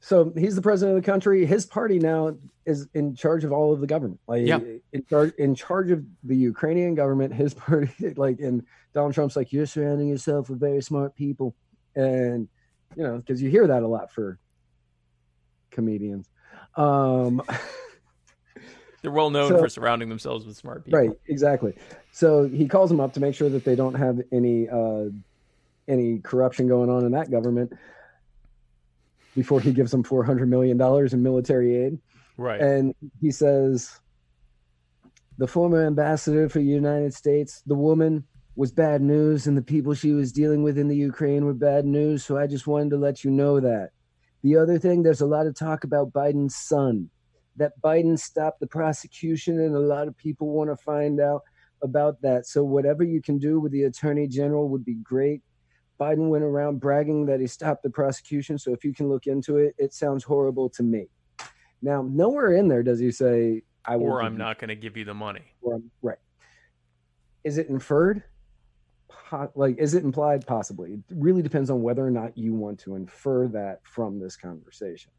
so he's the president of the country. His party now is in charge of all of the government. Like Yeah. in charge in charge of the Ukrainian government, his party like and Donald Trump's like, You're surrounding yourself with very smart people. And you know, because you hear that a lot for comedians. Um they're well known So- for surrounding themselves with smart people Right, exactly. So he calls them up to make sure that they don't have any uh, any corruption going on in that government before he gives them four hundred million dollars in military aid. right And he says, the former ambassador for the United States, the woman was bad news, and the people she was dealing with in the Ukraine were bad news. So I just wanted to let you know that. The other thing, there's a lot of talk about Biden's son, that Biden stopped the prosecution, and a lot of people want to find out about that. So whatever you can do with the attorney general would be great. Biden went around bragging that he stopped the prosecution. So if you can look into it, it sounds horrible to me. Now, nowhere in there does he say, I will or I'm not going to give you the money or right. Is it inferred? Like, is it implied? Possibly. It really depends on whether or not you want to infer that from this conversation.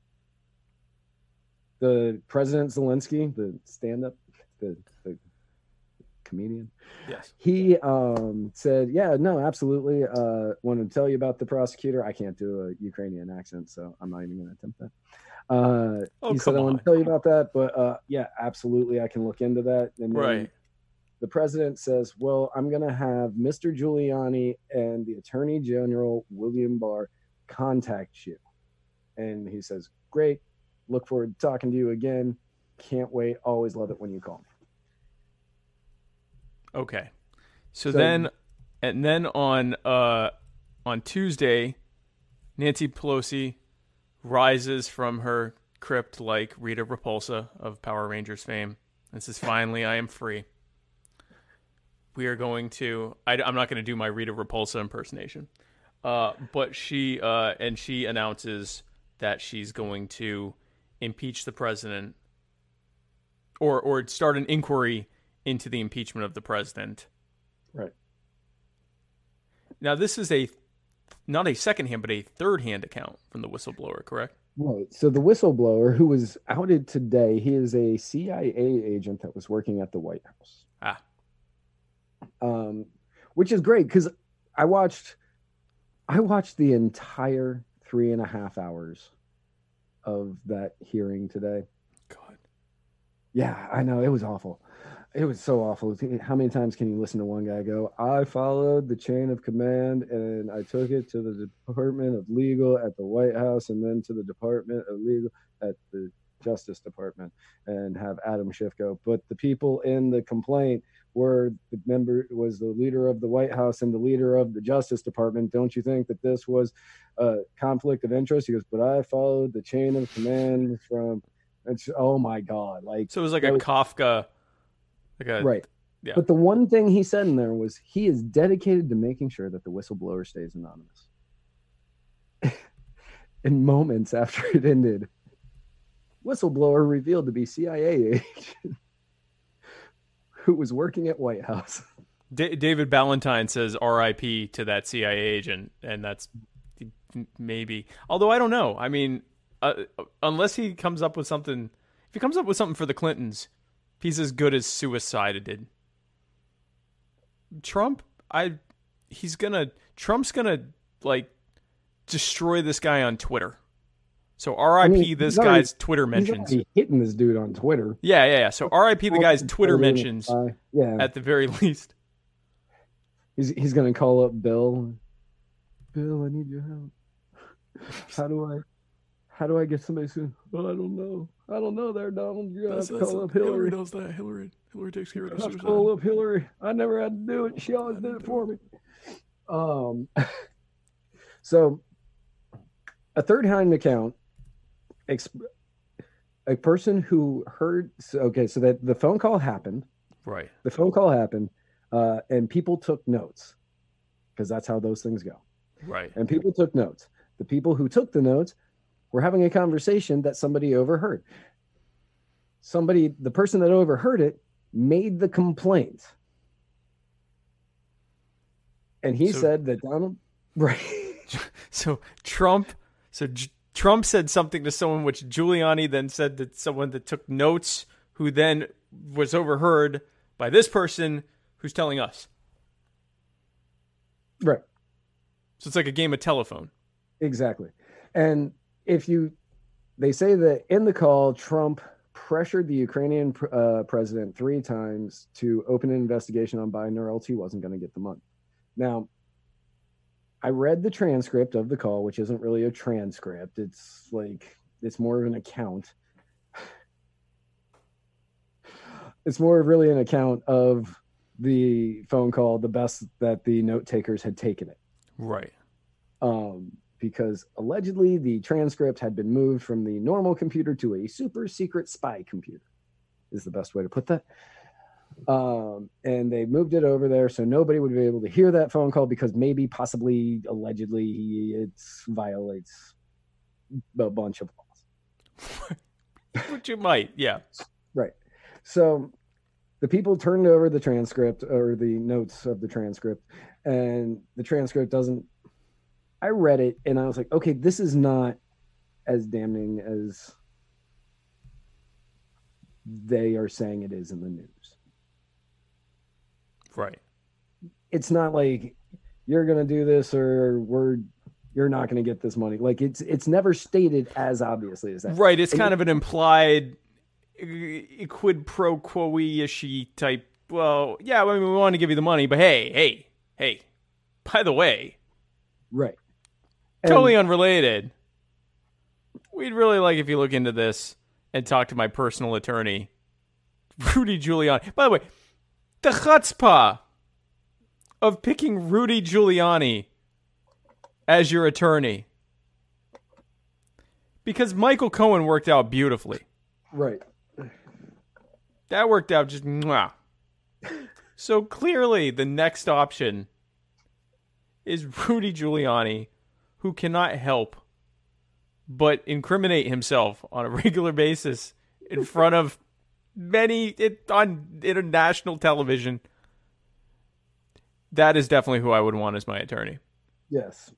The President Zelensky, the stand-up, the, the comedian, yes he um, said, "Yeah, no, absolutely. Uh, wanted to tell you about the prosecutor. I can't do a Ukrainian accent, so I'm not even going to attempt that." Uh, Oh, he said, come "I want to tell you about that, but uh, yeah, absolutely, I can look into that." And then right the president says, "Well, I'm going to have Mr. Giuliani and the Attorney General William Barr contact you," and he says, "Great. Look forward to talking to you again. Can't wait. Always love it when you call me." okay so, So- then and then on uh on tuesday nancy pelosi rises from her crypt like rita repulsa of power rangers fame and says finally i am free we are going to I, am not going to do my rita repulsa impersonation uh, but she uh, and she announces that she's going to impeach the president or or start an inquiry into the impeachment of the president Right. now this is a not a second hand but a third hand account from the whistleblower correct Right. So the whistleblower who was outed today, he is a CIA agent that was working at the White House. Um, which is great because I watched I watched the entire three and a half hours of that hearing today. god Yeah, I know it was awful. It was so awful. How many times can you listen to one guy go, I followed the chain of command and I took it to the Department of Legal at the White House and then to the Department of Legal at the Justice Department and have Adam Schiff go. But the people in the complaint were the member was the leader of the White House and the leader of the Justice Department. Don't you think that this was a conflict of interest? He goes, But I followed the chain of command from it's oh my god. Like so it was like a was- kafka like a right yeah. but the one thing he said in there was he is dedicated to making sure that the whistleblower stays anonymous in moments after it ended whistleblower revealed to be cia agent who was working at white house D- David Ballantyne says R.I.P. to that CIA agent, and that's maybe. Although I don't know. I mean, uh, unless he comes up with something, if he comes up with something for the Clintons, he's as good as suicided. Trump, I, he's gonna. Trump's gonna like destroy this guy on Twitter. So R.I.P. mean, this he's already- guy's Twitter mentions. already hitting this dude on Twitter. Yeah, yeah, yeah. So R.I.P. the guy's Twitter mentions uh, yeah, at the very least. he's he's gonna call up Bill. Bill, I need your help. How do I? How do I get somebody to? Well, I don't know. I don't know. There, Donald. You have to call up Hillary. knows that. Hillary, Hillary takes care I have to call up Hillary. I never had to do it. She always did it for me. Um. So, a third hand account. Exp- a person who heard. So, okay, so that the phone call happened. Right. The phone call happened, uh, and people took notes because that's how those things go. Right. And people took notes. The people who took the notes were having a conversation that somebody overheard. Somebody, the person that overheard it, made the complaint. And he So- said that Donald, right? So Trump, so Trump said something to someone, which Giuliani then said to someone that took notes, who then was overheard by this person who's telling us. right. So it's like a game of telephone. Exactly. And if you, they say that in the call, Trump pressured the Ukrainian uh, president three times to open an investigation on Biden, or else he wasn't going to get the money. Now, I read the transcript of the call, which isn't really a transcript. It's like, it's more of an account. It's more of really an account of the phone call, the best that the note takers had taken it Right. um, because allegedly the transcript had been moved from the normal computer to a super secret spy computer, is the best way to put that. Um, and they moved it over there so nobody would be able to hear that phone call because maybe, possibly, allegedly, it violates a bunch of laws. Which you might, yeah. Right. So the people turned over the transcript or the notes of the transcript, and the transcript doesn't. I read it and I was like, okay, this is not as damning as they are saying it is in the news. Right. It's not like you're going to do this or we're you're not going to get this money. Like it's it's never stated as obviously as that. Right. It's And kind of an implied quid pro quo ishy type. Well, yeah, I mean, we want to give you the money, but hey, hey, hey, by the way, Right. totally unrelated. We'd really like if you look into this and talk to my personal attorney, Rudy Giuliani. By the way, the chutzpah of picking Rudy Giuliani as your attorney. Because Michael Cohen worked out beautifully. right. That worked out just mwah. So clearly, the next option is Rudy Giuliani, who cannot help but incriminate himself on a regular basis in front of many it, on international television. That is definitely who I would want as my attorney, Yes.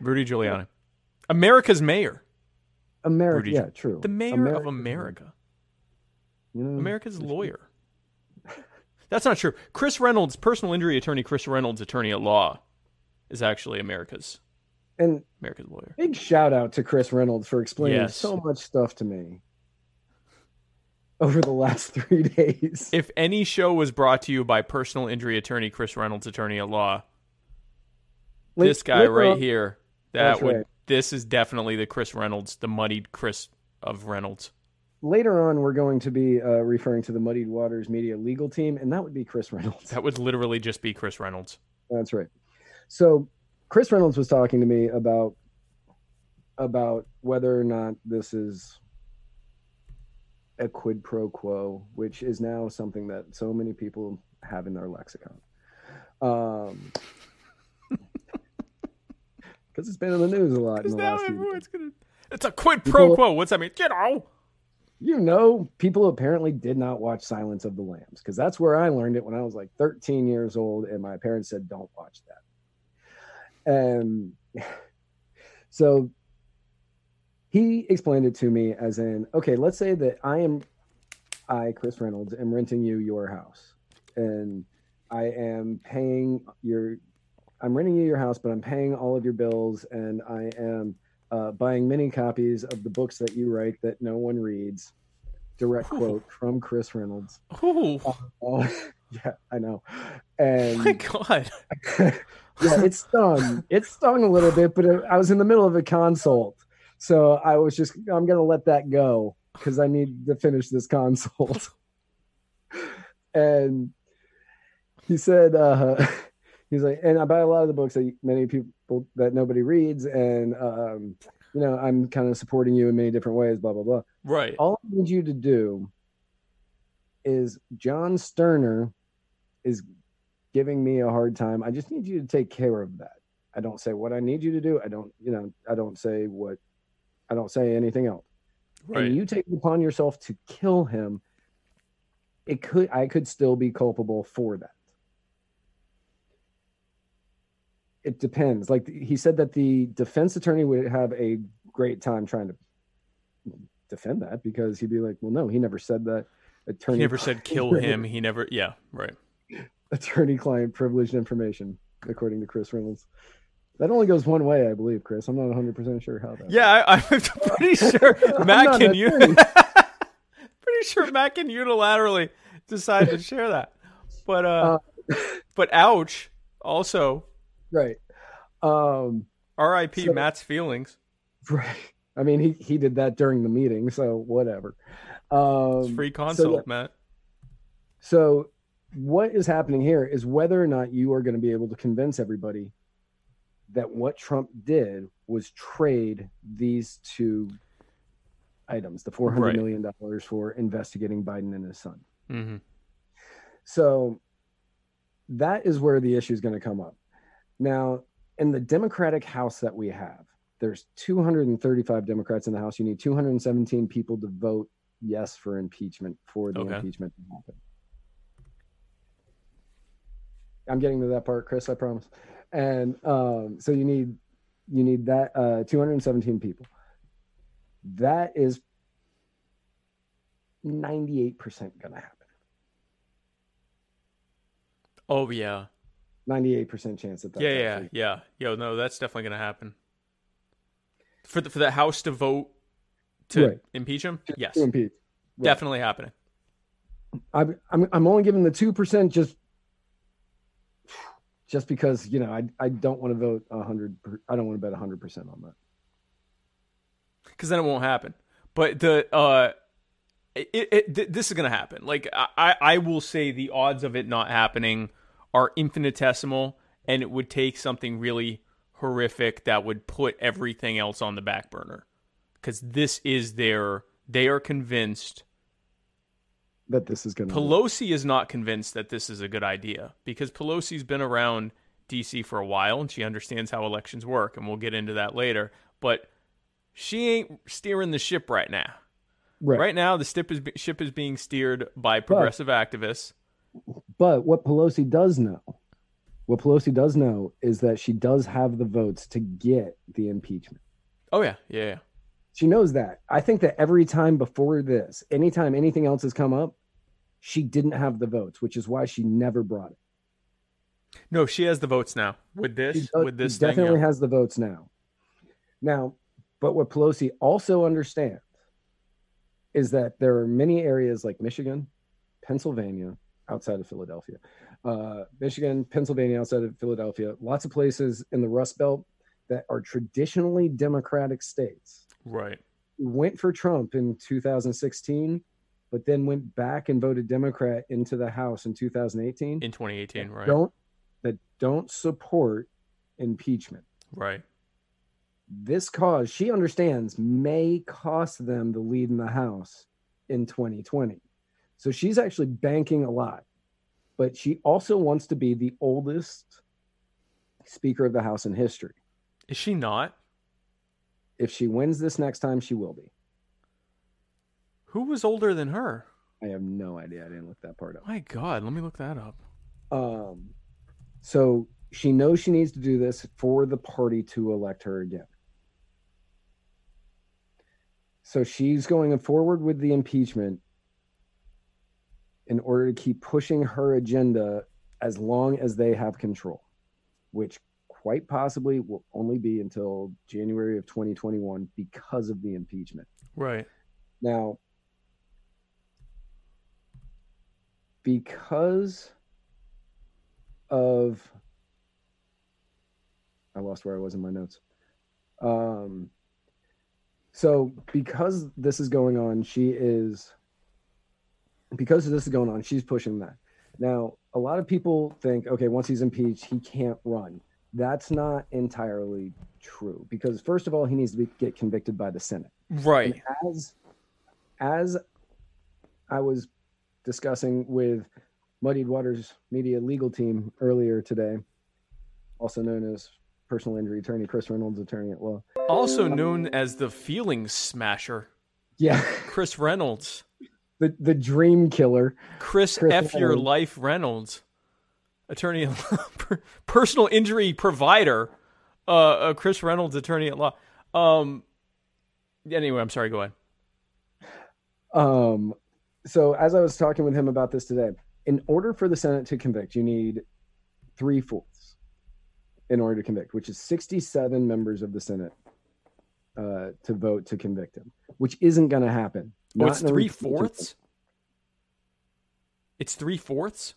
Rudy Giuliani, America's mayor, America. Rudy yeah, true. the mayor of America. You know, America's lawyer. That's not true. Chris Reynolds, personal injury attorney, Chris Reynolds, attorney at law, is actually America's and America's lawyer. big shout out to Chris Reynolds for explaining Yes. so much stuff to me over the last three days. If any show was brought to you by personal injury attorney Chris Reynolds, attorney at law, La- this guy right on- here, that That's would right. this is definitely the Chris Reynolds, the muddied Chris of Reynolds. Later on, we're going to be uh, referring to the Muddied Waters Media legal team, and that would be Chris Reynolds. That would literally just be Chris Reynolds. That's right. So Chris Reynolds was talking to me about about whether or not this is a quid pro quo, which is now something that so many people have in their lexicon. Um, because it's been in the news a lot in Because the now everyone's gonna. It's a quid pro People- quo. What's that mean? You know. you know, people apparently did not watch Silence of the Lambs because that's where I learned it when I was like 13 years old, and my parents said, "Don't watch that." And so he explained it to me as in, okay, let's say that I am, I, Chris Reynolds, am renting you your house, and I am paying your, I'm renting you your house, but I'm paying all of your bills, and I am uh, buying many copies of the books that you write that no one reads. Direct quote from Chris Reynolds. Oh, yeah, I know. And my God. yeah, it stung. It stung a little bit, but it, I was in the middle of a consult, so I was just I'm gonna let that go because I need to finish this consult. and he said, uh, he's like, and I buy a lot of the books that many people that nobody reads, and um, you know, I'm kind of supporting you in many different ways. Blah blah blah. Right. All I need you to do is John Sterner is giving me a hard time. I just need you to take care of that. I don't say what I need you to do. I don't, you know, I don't say what I don't say anything else. Right. And you take it upon yourself to kill him. It could I could still be culpable for that. It depends. Like he said that the defense attorney would have a great time trying to defend that because he'd be like, "Well, no, he never said that." Attorney he never said kill him. He never. Yeah. Right. attorney-client privileged information, according to Chris Reynolds. That only goes one way, I believe, Chris. I'm not 100 percent sure how that. Yeah, I, I'm pretty sure Matt can. an U- attorney. pretty sure Matt can unilaterally decide to share that. But uh, Uh, but ouch. Also, right. Um, R.I.P. So- Matt's feelings. right. I mean, he he did that during the meeting, so whatever. Um, It's free so consult, yeah. Matt. So, what is happening here is whether or not you are going to be able to convince everybody that what Trump did was trade these two items, the four hundred Right. million dollars for investigating Biden and his son. hmm So that is where the issue is going to come up. Now, in the Democratic House that we have, there's 235 Democrats in the House. You need 217 people to vote yes for impeachment for the Okay. impeachment to happen. I'm getting to that part, Chris. I promise. And um, so you need you need that uh, 217 people. That is 98% going to happen. Oh yeah. 98% chance that that's Yeah, yeah, actually- yeah. Yo, no, that's definitely gonna happen. For the for the House to vote to Right. impeach him, yes, to impeach. Right. definitely happening. I'm, I'm I'm only giving the two percent just just because you know I I don't want to vote hundred. I don't want to bet hundred percent on that. because then it won't happen. But the uh, it, it, th- this is gonna happen. Like I I will say the odds of it not happening are infinitesimal, and it would take something really horrific that would put everything else on the back burner. Because this is their, they are convinced. That this is going to Pelosi is not convinced that this is a good idea because Pelosi's been around DC for a while and she understands how elections work, and we'll get into that later. But she ain't steering the ship right now. right. Right now, the ship is ship is being steered by progressive activists. But what Pelosi does know, what Pelosi does know is that she does have the votes to get the impeachment. Oh yeah, yeah, yeah. She knows that. I think that every time before this, anytime anything else has come up, she didn't have the votes, which is why she never brought it. No, she has the votes now with this. does- with this she definitely has the votes now. Now, but what Pelosi also understands is that there are many areas like Michigan, Pennsylvania, outside of Philadelphia, uh, Michigan, Pennsylvania, outside of Philadelphia, lots of places in the Rust Belt that are traditionally Democratic states. Right. Went for Trump in 2016, but then went back and voted Democrat into the House in 2018. In 2018, right, Don't that don't support impeachment right. this cause she understands may cost them the lead in the house in 2020 so she's actually banking a lot but she also wants to be the oldest speaker of the house in history Is she not? If she wins this next time she will be Who was older than her? I have no idea. I didn't look that part up. My God, let me look that up. Um, so she knows she needs to do this for the party to elect her again. So she's going forward with the impeachment in order to keep pushing her agenda as long as they have control, which quite possibly will only be until January of 2021 because of the impeachment. Right. Now, because of I lost where I was in my notes. Um so because this is going on, she is because this is going on, she's pushing that. Now, a lot of people think, okay, once he's impeached, he can't run. That's not entirely true because first of all, he needs to be, get convicted by the Senate. Right. And as as I was discussing with Muddied Waters Media legal team earlier today, also known as personal injury attorney Chris Reynolds, attorney at law. Also known as the feelings smasher, Yeah, Chris Reynolds. the the dream killer. Chris, Chris F your life Reynolds, attorney, at law, personal injury provider, uh, uh, Chris Reynolds, attorney at law. Um, anyway, I'm sorry. Go ahead. Um, so as I was talking with him about this today, in order for the Senate to convict, you need three fourths in order to convict, which is 67 members of the Senate uh, to vote to convict him, which isn't going to happen. Oh, it's three fourths. It's three fourths.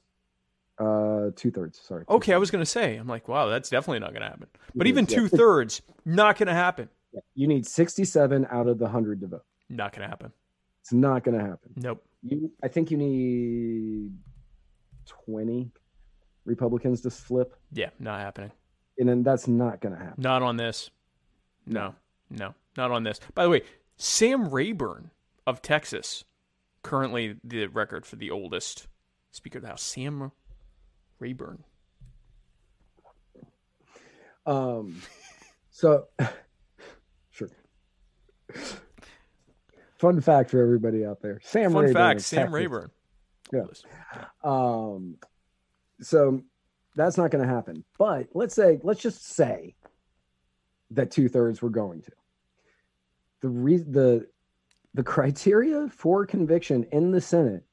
Uh, two thirds. Sorry. Okay, I was gonna say. I'm like, wow, that's definitely not gonna happen. But even yeah. two thirds, not gonna happen. You need 67 out of the 100 to vote. Not gonna happen. It's not to happen. Nope. You, I think you need 20 Republicans to flip, Yeah, not happening. and then that's not to happen. Not on this. No, no, not on this. By the way, Sam Rayburn of Texas, currently the record for the oldest Speaker of the House. Sam Rayburn. Um, so sure. Fun fact for everybody out there: Sam Fun Rayburn fact: Sam Texas. Rayburn. Yeah. Um, so that's not going to happen. But let's say, let's just say that two thirds were going to. The re- the the criteria for conviction in the Senate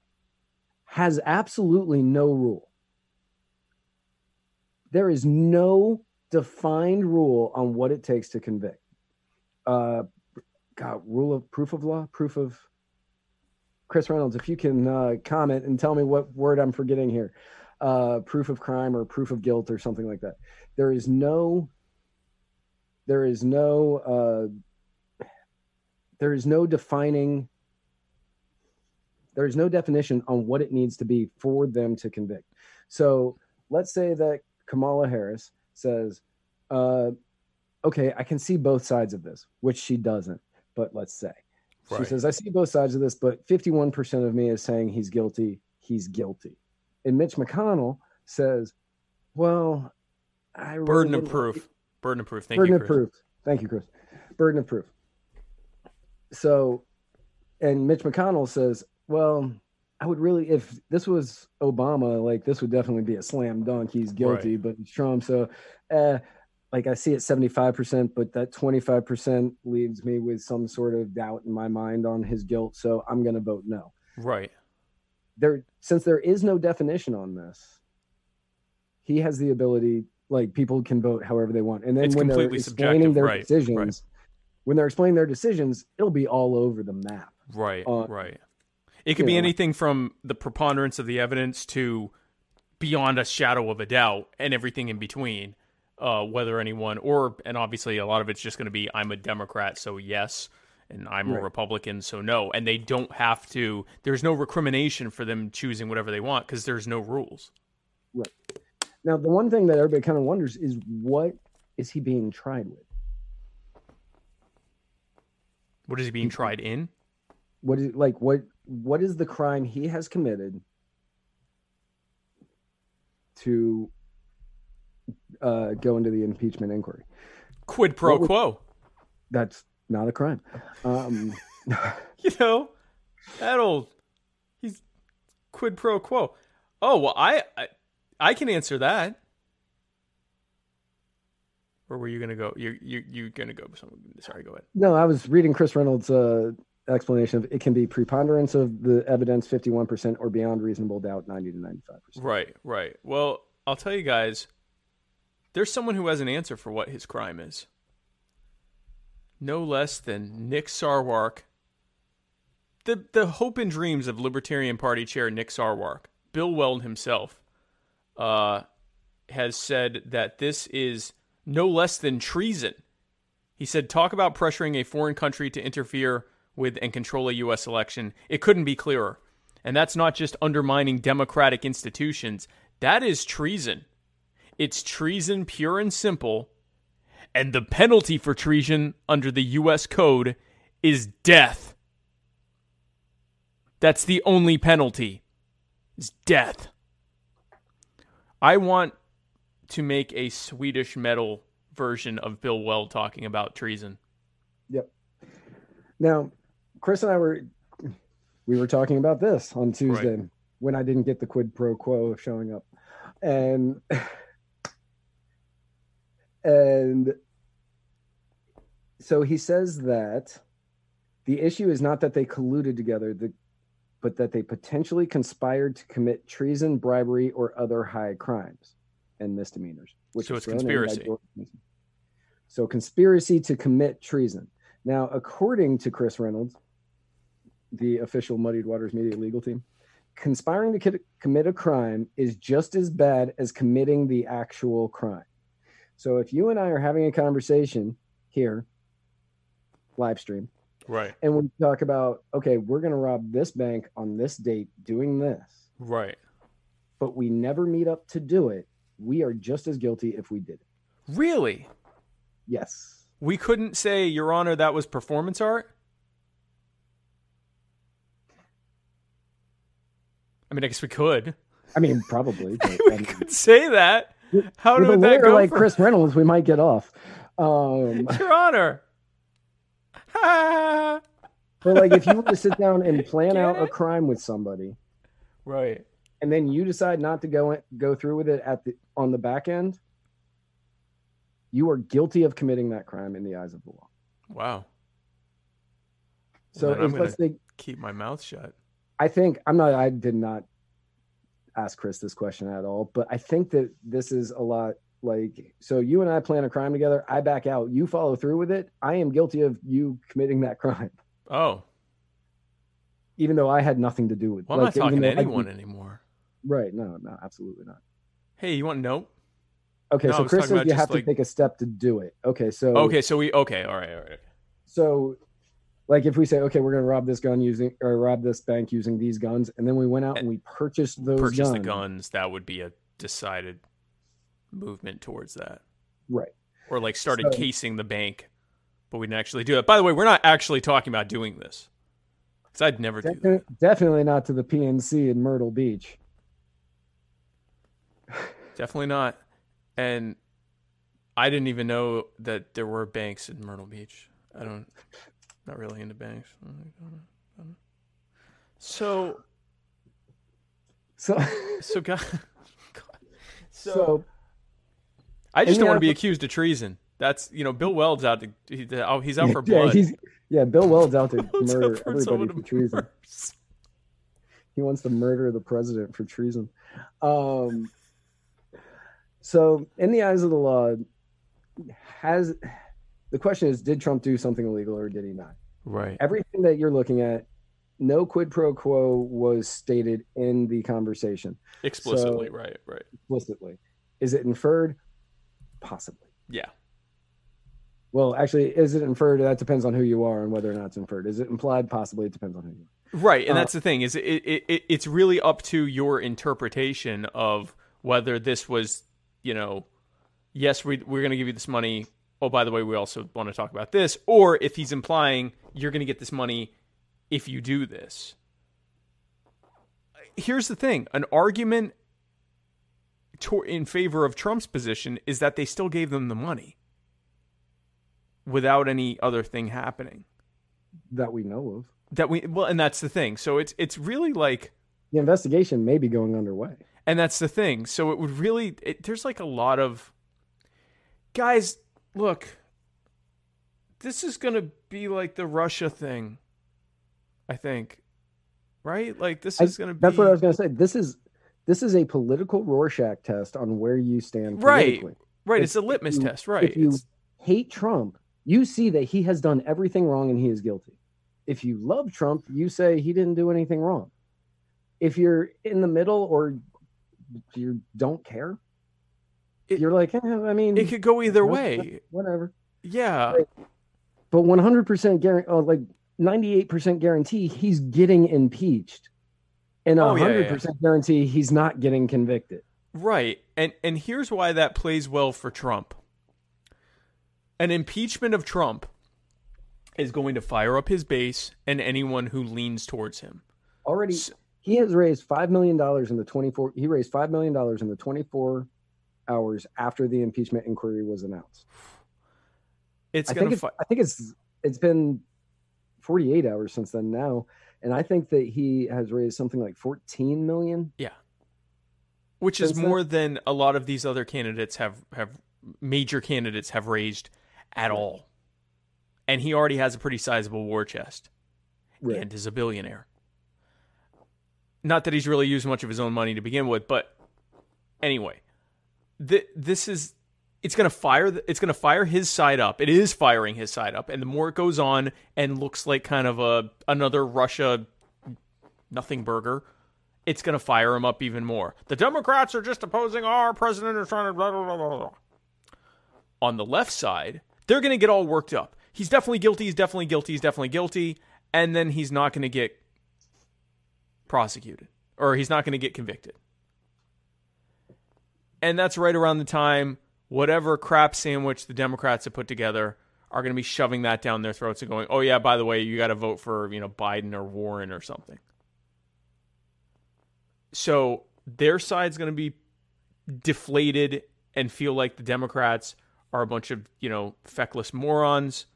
has absolutely no rule. There is no defined rule on what it takes to convict. Uh, God, rule of proof of law, proof of Chris Reynolds, if you can uh, comment and tell me what word I'm forgetting here, uh, proof of crime or proof of guilt or something like that. There is no, there is no, uh, there is no defining, there is no definition on what it needs to be for them to convict. So let's say that Kamala Harris says, uh, okay, I can see both sides of this, which she doesn't, but let's say. She says, I see both sides of this, but 51% of me is saying he's guilty. He's guilty. And Mitch McConnell says, well, I really Burden of proof. Burden of proof. Thank Burden you, of Chris. proof. Thank you, Chris. Burden of proof. So, and Mitch McConnell says, well, I would really, if this was Obama, like this would definitely be a slam dunk. He's guilty, but it's Trump. So, uh, like I see it 75%, but that 25% leaves me with some sort of doubt in my mind on his guilt. So I'm going to vote no. Right. There, since there is no definition on this, he has the ability, like people can vote however they want. And then It's when they're explaining their right, decisions, right. when they're explaining their decisions, it'll be all over the map. Right. Uh, right. It could be anything from the preponderance of the evidence to beyond a shadow of a doubt and everything in between. Uh, whether anyone or and obviously a lot of it's just going to be I'm a Democrat, so yes, and I'm a Republican, so no, and they don't have to. There's no recrimination for them choosing whatever they want because there's no rules. Right. Now, the one thing that everybody kind of wonders is what is he being tried with? What is he being tried in? What is like what what is the crime he has committed to uh, go into the impeachment inquiry? Quid pro would- quo. That's not a crime. Um, You know, That'll he's quid pro quo. Oh well, I I, I can answer that. Or were you gonna go? You you you gonna go? Sorry, go ahead. No, I was reading Chris Reynolds' uh, explanation of it can be preponderance of the evidence, fifty-one percent, or beyond reasonable doubt, ninety to ninety-five percent. Right, right. Well, I'll tell you guys, there's someone who has an answer for what his crime is. No less than Nick Sarwark, the the hope and dreams of Libertarian Party chair Nick Sarwark, Bill Weld himself, uh, has said that this is no less than treason. He said, "Talk about pressuring a foreign country to interfere with and control a U.S. election. It couldn't be clearer." And that's not just undermining democratic institutions. That is treason. It's treason pure and simple. And the penalty for treason under the U.S. Code is death. That's the only penalty. Is death. I want to make a Swedish metal version of Bill Weld talking about treason. Yep. Now, Chris and I were we were talking about this on Tuesday Right. when I didn't get the quid pro quo of showing up. And and so he says that the issue is not that they colluded together, the, but that they potentially conspired to commit treason, bribery, or other high crimes and misdemeanors. So was it's thrown in by conspiracy. So conspiracy to commit treason. Now, according to Chris Reynolds, the official Muddied Waters Media legal team, conspiring to commit a crime is just as bad as committing the actual crime. So if you and I are having a conversation here, live stream, Right. and we talk about, okay, we're going to rob this bank on this date doing this, Right. but we never meet up to do it, we are just as guilty if we did it. Really? Yes. We couldn't say, Your Honor, that was performance art? I mean, I guess we could. I mean, probably. But, we um, could say that. How with a did that go like for Chris Reynolds, we might get off. Um, Your Honor? but like, if you were to sit down and plan out a crime with somebody, right, and then you decide not to go in, go through with it at the on the back end, you are guilty of committing that crime in the eyes of the law. Wow. So I'm if, let's gonna- Keep my mouth shut. I think I'm not. I did not ask Chris this question at all, but I think that this is a lot like so. You and I plan a crime together. I back out. You follow through with it. I am guilty of you committing that crime, Oh, even though I had nothing to do with. well, I'm like, not talking to though I anyone anymore. Right? No, no, absolutely not. Hey, you want to know? Okay, No, so Chris says you have like- to take a step to do it. Okay, so Okay, so we, okay, all right, all right. so like if we say okay we're going to rob this gun using or rob this bank using these guns and then we went out and we purchased those Purchase guns the guns, that would be a decided movement towards that. right Or like started So- casing the bank, but we didn't actually do it. By the way, we're not actually talking about doing this. Because I'd never do that. Definitely not to the pnc in myrtle beach Definitely not. And I didn't even know that there were banks in Myrtle Beach. I don't, not really into banks. So, so so, God, so, so I just don't want to be accused of treason. That's you know, Bill Weld's out to he, oh, he's out for yeah, blood. he's yeah bill weld's out to He's out murder for everybody for treason murder. he wants to murder the president for treason um so in the eyes of the law has the question is did trump do something illegal or did he not Right. everything that you're looking at no quid pro quo was stated in the conversation Explicitly. So- right. Right. explicitly is it inferred possibly Yeah. well actually is it inferred that depends on who you are and whether or not it's inferred is it implied possibly it depends on who you are Right, and Uh, that's the thing is it, it, it it's really up to your interpretation of whether this was, you know, yes, we we're going to give you this money. Oh, by the way, we also want to talk about this, or if he's implying you're going to get this money if you do this. Here's the thing: an argument to, in favor of Trump's position is that they still gave them the money without any other thing happening. that we know of that we well, and that's the thing. So it's it's really like The investigation may be going underway. And that's the thing. So it would really it, there's like a lot of guys, look. This is going to be like the Russia thing. I think. Right? Like this is going to be That's what I was going to say. This is this is a political Rorschach test on where you stand Right. Right, if- it's a litmus you- test, right? If you It's- hate Trump, you see that he has done everything wrong and he is guilty. If you love Trump, you say he didn't do anything wrong. If you're in the middle or you don't care, It- you're like, eh, I mean, it could go either way. whatever. Yeah. Right. But 100% guarantee, oh, like 98% guarantee, he's getting impeached, and Oh, yeah, 100% guarantee he's not getting convicted. Right. And and here's why that plays well for Trump. An impeachment of Trump is going to fire up his base and anyone who leans towards him. Already, S- he has raised five million dollars in the 24. He raised five million dollars in the 24 hours after the impeachment inquiry was announced. It's I going think to it's, fi- I think it's it's been 48 hours since then now, and I think that he has raised something like 14 million. Yeah, which is since then- more than a lot of these other candidates have have major candidates have raised at all. And he already has a pretty sizable war chest and is a billionaire. Not that he's really used much of his own money to begin with, but anyway, th- this is it's going to fire it's going to fire his side up. It is firing his side up, and the more it goes on and looks like kind of a another Russia nothing burger, it's going to fire him up even more. The Democrats are just opposing our president is trying to blah, blah, blah. On the left side, they're going to get all worked up. He's definitely guilty. He's definitely guilty. He's definitely guilty. And then he's not going to get prosecuted or he's not going to get convicted. And that's right around the time whatever crap sandwich the Democrats have put together are going to be shoving that down their throats and going, "Oh yeah, by the way, you got to vote for, you know, Biden or Warren or something." So, their side's going to be deflated and feel like the Democrats are a bunch of, you know, feckless morons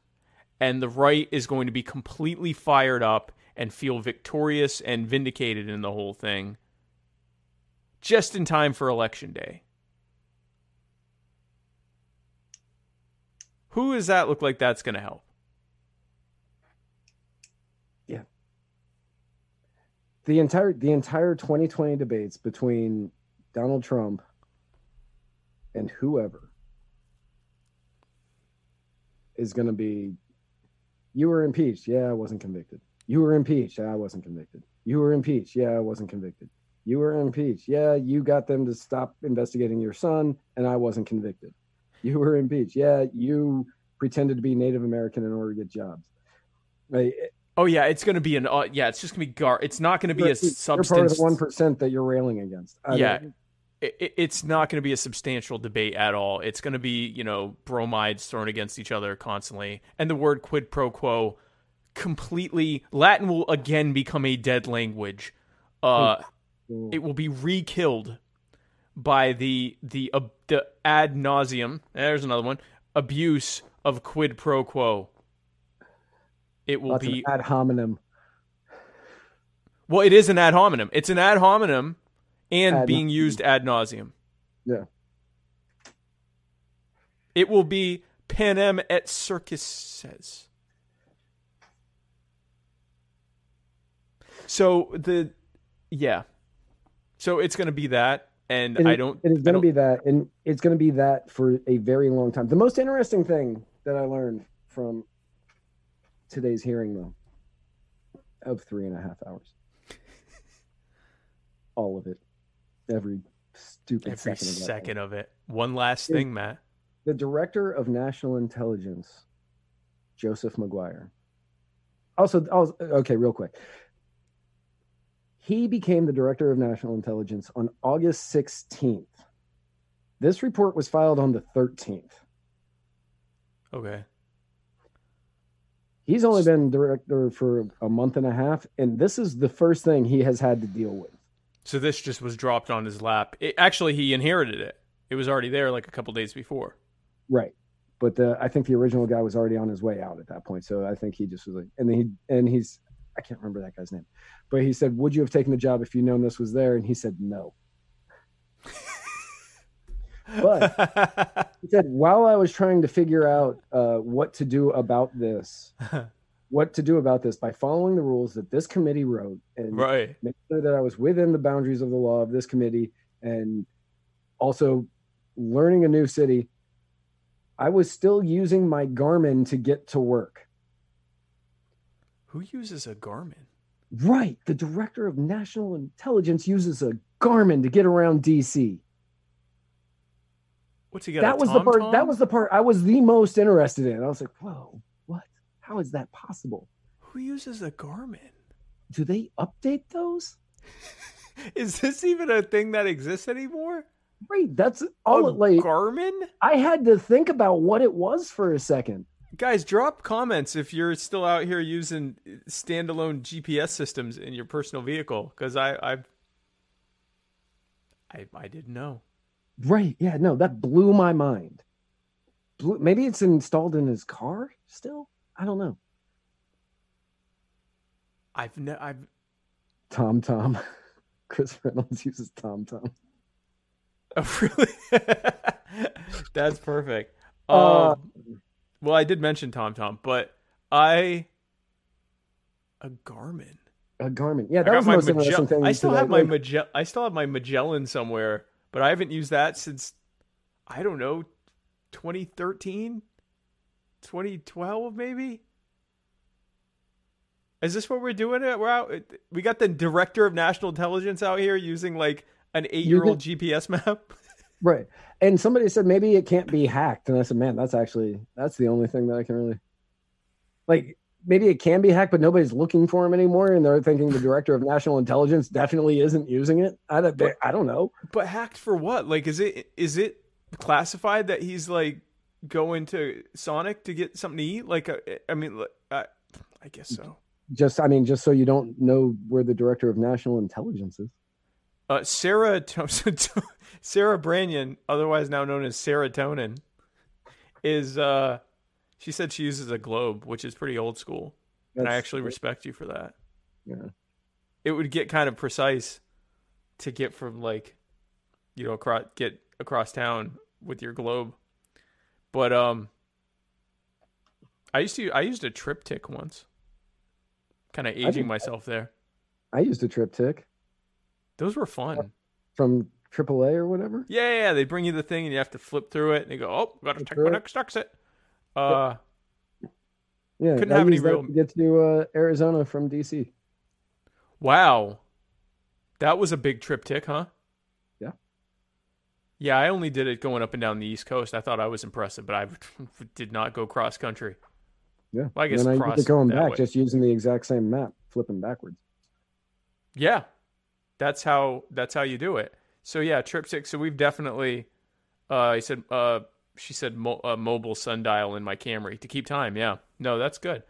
and the right is going to be completely fired up and feel victorious and vindicated in the whole thing just in time for election day. Who does that look like that's going to help? Yeah. The entire the entire 2020 debates between Donald Trump and whoever is going to be you were impeached. Yeah I wasn't convicted. You were impeached. Yeah I wasn't convicted. You were impeached. Yeah I wasn't convicted. You were impeached. Yeah you got them to stop investigating your son and I wasn't convicted you were impeached yeah you pretended to be Native American in order to get jobs right Oh yeah, it's going to be an uh, yeah, it's just going to be gar. It's not going to be a You're of substance. one percent that you're railing against. I Yeah. it, it- it's not going to be a substantial debate at all. It's going to be, you know, bromides thrown against each other constantly. And the word quid pro quo completely Latin will again become a dead language. Uh it will be re-killed by the the uh, the ad nauseum. There's another one. Abuse of quid pro quo. It will lots be ad hominem. well, it is an ad hominem. It's an ad hominem and Ad being used ad nauseum. Yeah. It will be panem et circuses. So the yeah. So it's going to be that and It- I don't It is going to be that, and it's going to be that for a very long time. The most interesting thing that I learned from today's hearing, though, of three and a half hours, all of it, every stupid every second of second of it. One last Yeah. thing, Matt. The director of national intelligence, Joseph Maguire. Also, also, okay, real quick. He became the director of national intelligence on August 16th. This report was filed on the 13th. Okay. He's only been director for a month and a half, and this is the first thing he has had to deal with. So this just was dropped on his lap. It, actually, he inherited it. It was already there like a couple days before. Right. But the, I think the original guy was already on his way out at that point. So I think he just was like, and then he, and he's I can't remember that guy's name, but he said, "Would you have taken the job if you known this was there?" And he said, "No." but he said, while I was trying to figure out uh, what to do about this, what to do about this by following the rules that this committee wrote and right. make sure that I was within the boundaries of the law of this committee and also learning a new city, I was still using my Garmin to get to work. Who uses a Garmin? Right. The director of national intelligence uses a Garmin to get around DC. What's he got? that was the part that was the part I was the most interested in. I was like, whoa, what? How is that possible? Who uses a Garmin? Do they update those? Is this even a thing that exists anymore? Right. That's all a it like Garmin? I had to think about what it was for a second. Guys, drop comments if you're still out here using standalone GPS systems in your personal vehicle, because I, I, I, I didn't know. Right. Yeah. No, that blew my mind. Blew, maybe it's installed in his car still. I don't know. I've, ne- I've, TomTom. Chris Reynolds uses TomTom. oh, really? That's perfect. Uh, Um, well, I did mention TomTom, but I, a Garmin. A Garmin. Yeah, that was the my most interesting thing. I still today. have my Like, Magell- I still have my Magellan somewhere, but I haven't used that since I don't know 2013, 2012 maybe. Is this what we're doing? It we're out. We got the director of national intelligence out here using like an eight-year-old GPS map. Right. And somebody said maybe it can't be hacked. And I said, man, that's actually that's the only thing that I can really like maybe it can be hacked, but nobody's looking for him anymore. And they're thinking the director of national intelligence definitely isn't using it. I don't, I don't know. But hacked for what? Like, is it is it classified that he's like going to Sonic to get something to eat? Like, uh, I mean, I, I guess so. Just I mean, just so you don't know where the director of national intelligence is. Uh, Sarah Sarah Branyan, otherwise now known as Serotonin, is uh, she said she uses a globe, which is pretty old school, and I That's- actually respect you for that. Yeah. It would get kind of precise to get from like, you know, across get across town with your globe, but um, I used to I used a TripTik once, kind of aging myself there. I used a TripTik Those were fun. from AAA or whatever. Yeah, yeah, they bring you the thing and you have to flip through it and you go, oh, gotta Flip check my it. next exit. Uh, Yeah, Couldn't have any real- to get to uh, Arizona from DC. wow, that was a big TripTik, huh? Yeah. Yeah, I only did it going up and down the East Coast. I thought I was impressive, but I did not go cross country. Yeah, Well, I guess and then I cross used it going back, way. just using the exact same map, flipping backwards. Yeah, that's how that's how you do it. So yeah, TripTik. So we've definitely. Uh, I said. Uh, she said mo- uh, mobile sundial in my Camry to keep time. Yeah, no, that's good.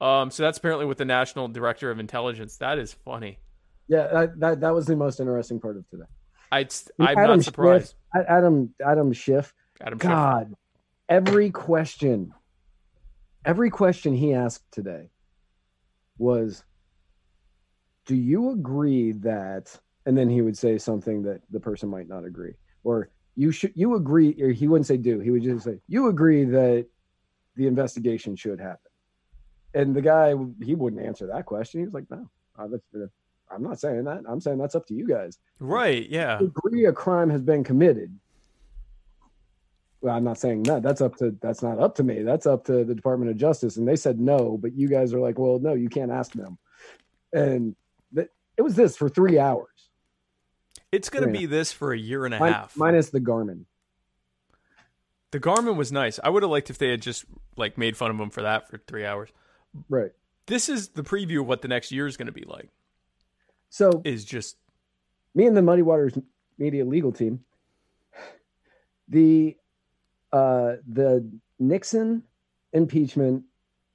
Um, so that's apparently with the National Director of Intelligence. That is funny. Yeah, that, that that was the most interesting part of today. I, I'm Adam not surprised. Schiff, Adam Adam Schiff. Adam Schiff. God, every question, every question he asked today was, "Do you agree that?" And then he would say something that the person might not agree, or you should you agree, or he wouldn't say do. He would just say, "You agree that the investigation should happen." And the guy he wouldn't answer that question. He was like, "No, uh, I'm not saying that. I'm saying that's up to you guys." Right? Yeah. agree a crime has been committed. Well, I'm not saying that. That's up to that's not up to me. That's up to the Department of Justice. And they said no, but you guys are like, well, no, you can't ask them. And it was this for three hours, It's gonna be this for a year and a Min- half. minus the Garmin. the Garmin was nice. I would have liked if they had just like made fun of him for that for three hours. Right. This is the preview of what the next year is going to be like. So Is just me and the Muddy Waters Media legal team, the uh, the Nixon impeachment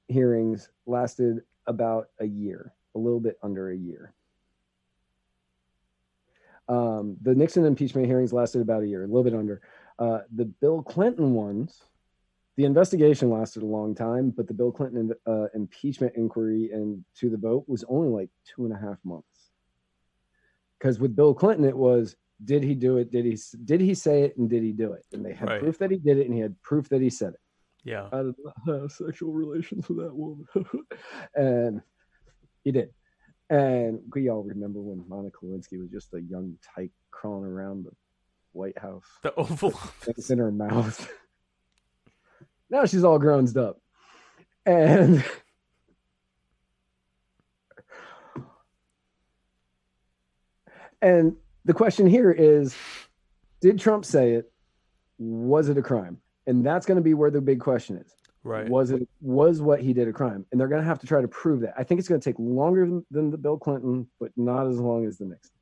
hearings lasted about a year, a little bit under a year. Um, the Nixon impeachment hearings lasted about a year, a little bit under. Uh, the Bill Clinton ones the investigation lasted a long time, but the Bill Clinton uh, impeachment inquiry and to the vote was only like two and a half months. Because with Bill Clinton, it was did he do it? Did he did he say it? And did he do it? And they had Right. proof that he did it, and he had proof that he said it. Yeah. I did not have sexual relations with that woman, and he did. And we all remember when Monica Lewinsky was just a young tyke crawling around the White House The Oval things in her mouth. now she's all grown up. And and the question here is did Trump say it? Was it a crime? And that's going to be where the big question is. Right. Was it was what he did a crime? And they're going to have to try to prove that. I think it's going to take longer than, than the Bill Clinton, but not as long as the Nixon.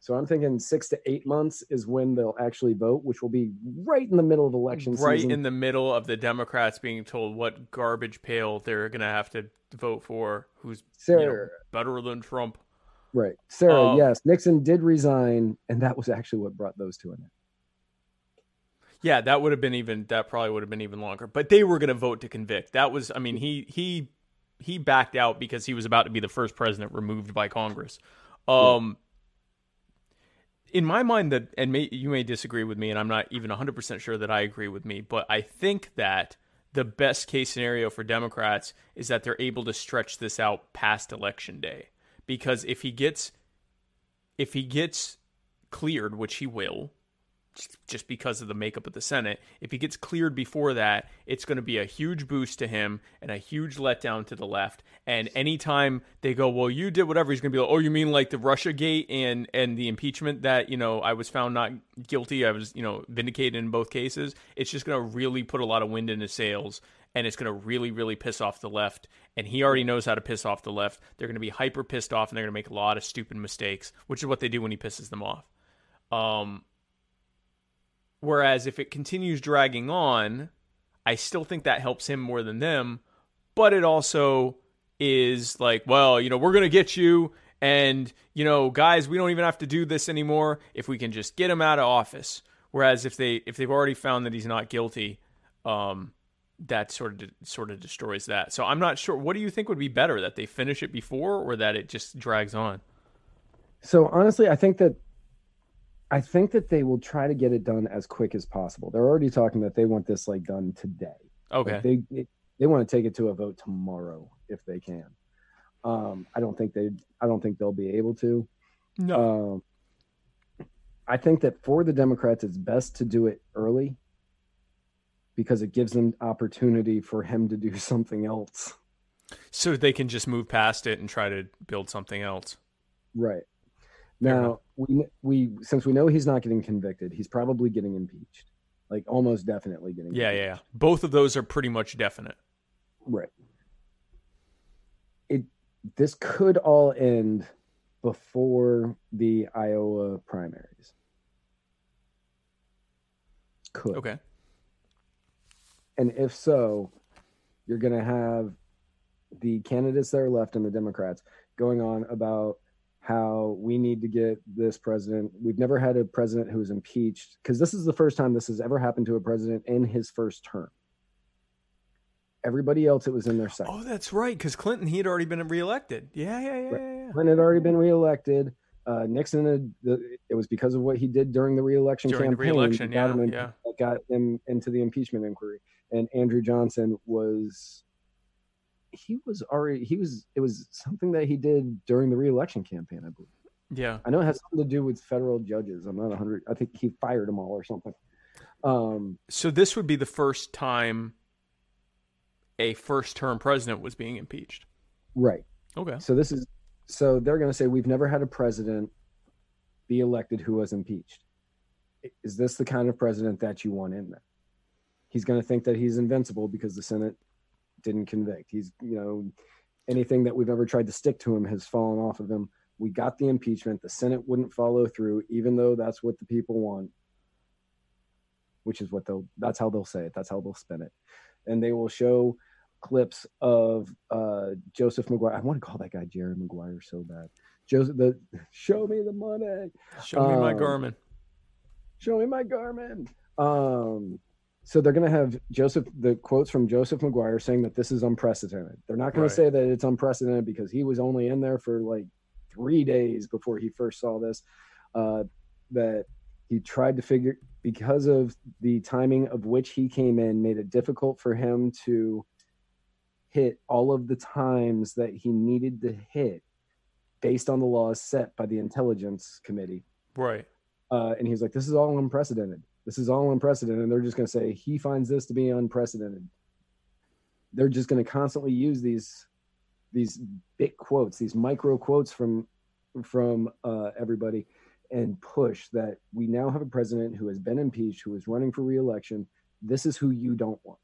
So I'm thinking six to eight months is when they'll actually vote, which will be right in the middle of election season. right season. in the middle of the Democrats being told what garbage pail they're going to have to vote for, who's you know, Sarah, better than Trump. right? Sarah, Um, yes, Nixon did resign, and that was actually what brought those two in. Yeah, that would have been even. That probably would have been even longer. But they were going to vote to convict. That was. I mean, he he he backed out because he was about to be the first president removed by Congress. Um, in my mind, that and may, you may disagree with me, and I'm not even 100 percent sure that I agree with me, but I think that the best case scenario for Democrats is that they're able to stretch this out past election day because if he gets if he gets cleared, which he will, just- because of the makeup of the Senate, if he gets cleared before that, it's going to be a huge boost to him and a huge letdown to the left. And anytime they go, well, you did whatever, he's going to be like, oh, you mean like the Russia gate and and the impeachment that you know I was found not guilty, I was you know vindicated in both cases. It's just going to really put a lot of wind in his sails. And it's going to really, really piss off the left. And he already knows how to piss off the left. They're going to be hyper pissed off and they're going to make a lot of stupid mistakes, which is what they do when he pisses them off. Um, Whereas if it continues dragging on, I still think that helps him more than them. But it also is like, well, you know, we're going to get you. And, you know, guys, we don't even have to do this anymore if we can just get him out of office. Whereas if they if they've already found that he's not guilty, um, that sort of sort of destroys that. So I'm not sure. What do you think would be better that they finish it before or that it just drags on? So honestly, I think that I think that they will try to get it done as quick as possible. They're already talking that they want this like done today. Okay. they they, they want to take it to a vote tomorrow if they can. Um, I don't think they I don't think they'll be able to. No. Um, I think that for the Democrats, it's best to do it early because it gives them opportunity for him to do something else. so they can just move past it and try to build something else. Right. Now we we since we know he's not getting convicted, he's probably getting impeached. Like almost definitely getting Yeah, yeah, impeached. yeah. Both of those are pretty much definite. Right. It this could all end before the Iowa primaries. Could. Okay. And if so, you're going to have the candidates that are left and the Democrats going on about how we need to get this president. We've never had a president who was impeached because this is the first time this has ever happened to a president in his first term. Everybody else, it was in their second. Oh, that's right. Because Clinton, he had already been reelected. Yeah, yeah, yeah, Right. yeah. yeah. Clinton had already been reelected. Uh, Nixon had the, it was because of what he did during the reelection During the campaign re-election, that got yeah, him in- yeah. that got him into the impeachment inquiry. And Andrew Johnson was he was already he was it was something that he did during the reelection campaign, I believe. Yeah. I know it has something to do with federal judges. I'm not 100 I think he fired them all or something. Um So this would be the first time a first-term president was being impeached. right. Okay. So this is so they're going to say we've never had a president be elected who was impeached. Is this the kind of president that you want in there? He's going to think that he's invincible because the Senate didn't convict. He's, you know, anything that we've ever tried to stick to him has fallen off of him. We got the impeachment. The Senate wouldn't follow through, even though that's what the people want, which is what they'll, that's how they'll say it. That's how they'll spin it. And they will show clips of uh, Joseph Maguire. I want to call that guy Jerry Maguire so bad. Joseph, the show me the money, Show me my Um, Garmin. show me my Garmin. Um, so they're going to have Joseph the quotes from Joseph Maguire saying that this is unprecedented. They're not going Right. to say that it's unprecedented because he was only in there for like three days before he first saw this. Uh, that he tried to figure because of the timing of which he came in made it difficult for him to hit all of the times that he needed to hit based on the laws set by the intelligence committee Right. uh, and he's like, "This is all unprecedented. This is all unprecedented." And they're just going to say he finds this to be unprecedented. They're just going to constantly use these these big quotes, these micro quotes from from uh, everybody, and push that we now have a president who has been impeached, who is running for reelection. This is who you don't want.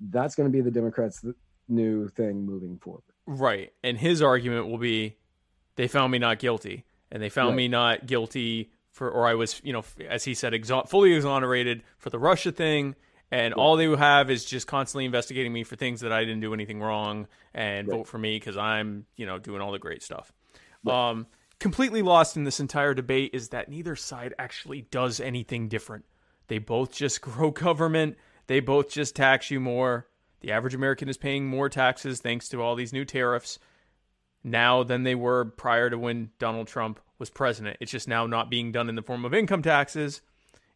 That's going to be the Democrats' new thing moving forward. Right. And his argument will be they found me not guilty. And they found Right. me not guilty for, or I was, you know, as he said, fully exonerated for the Russia thing. And all they have is just constantly investigating me for things that I didn't do anything wrong and Right. vote for me because I'm, you know, doing all the great stuff. Um, completely lost in this entire debate is that neither side actually does anything different. They both just grow government. They both just tax you more. The average American is paying more taxes thanks to all these new tariffs now than they were prior to when Donald Trump was president. It's just now not being done in the form of income taxes.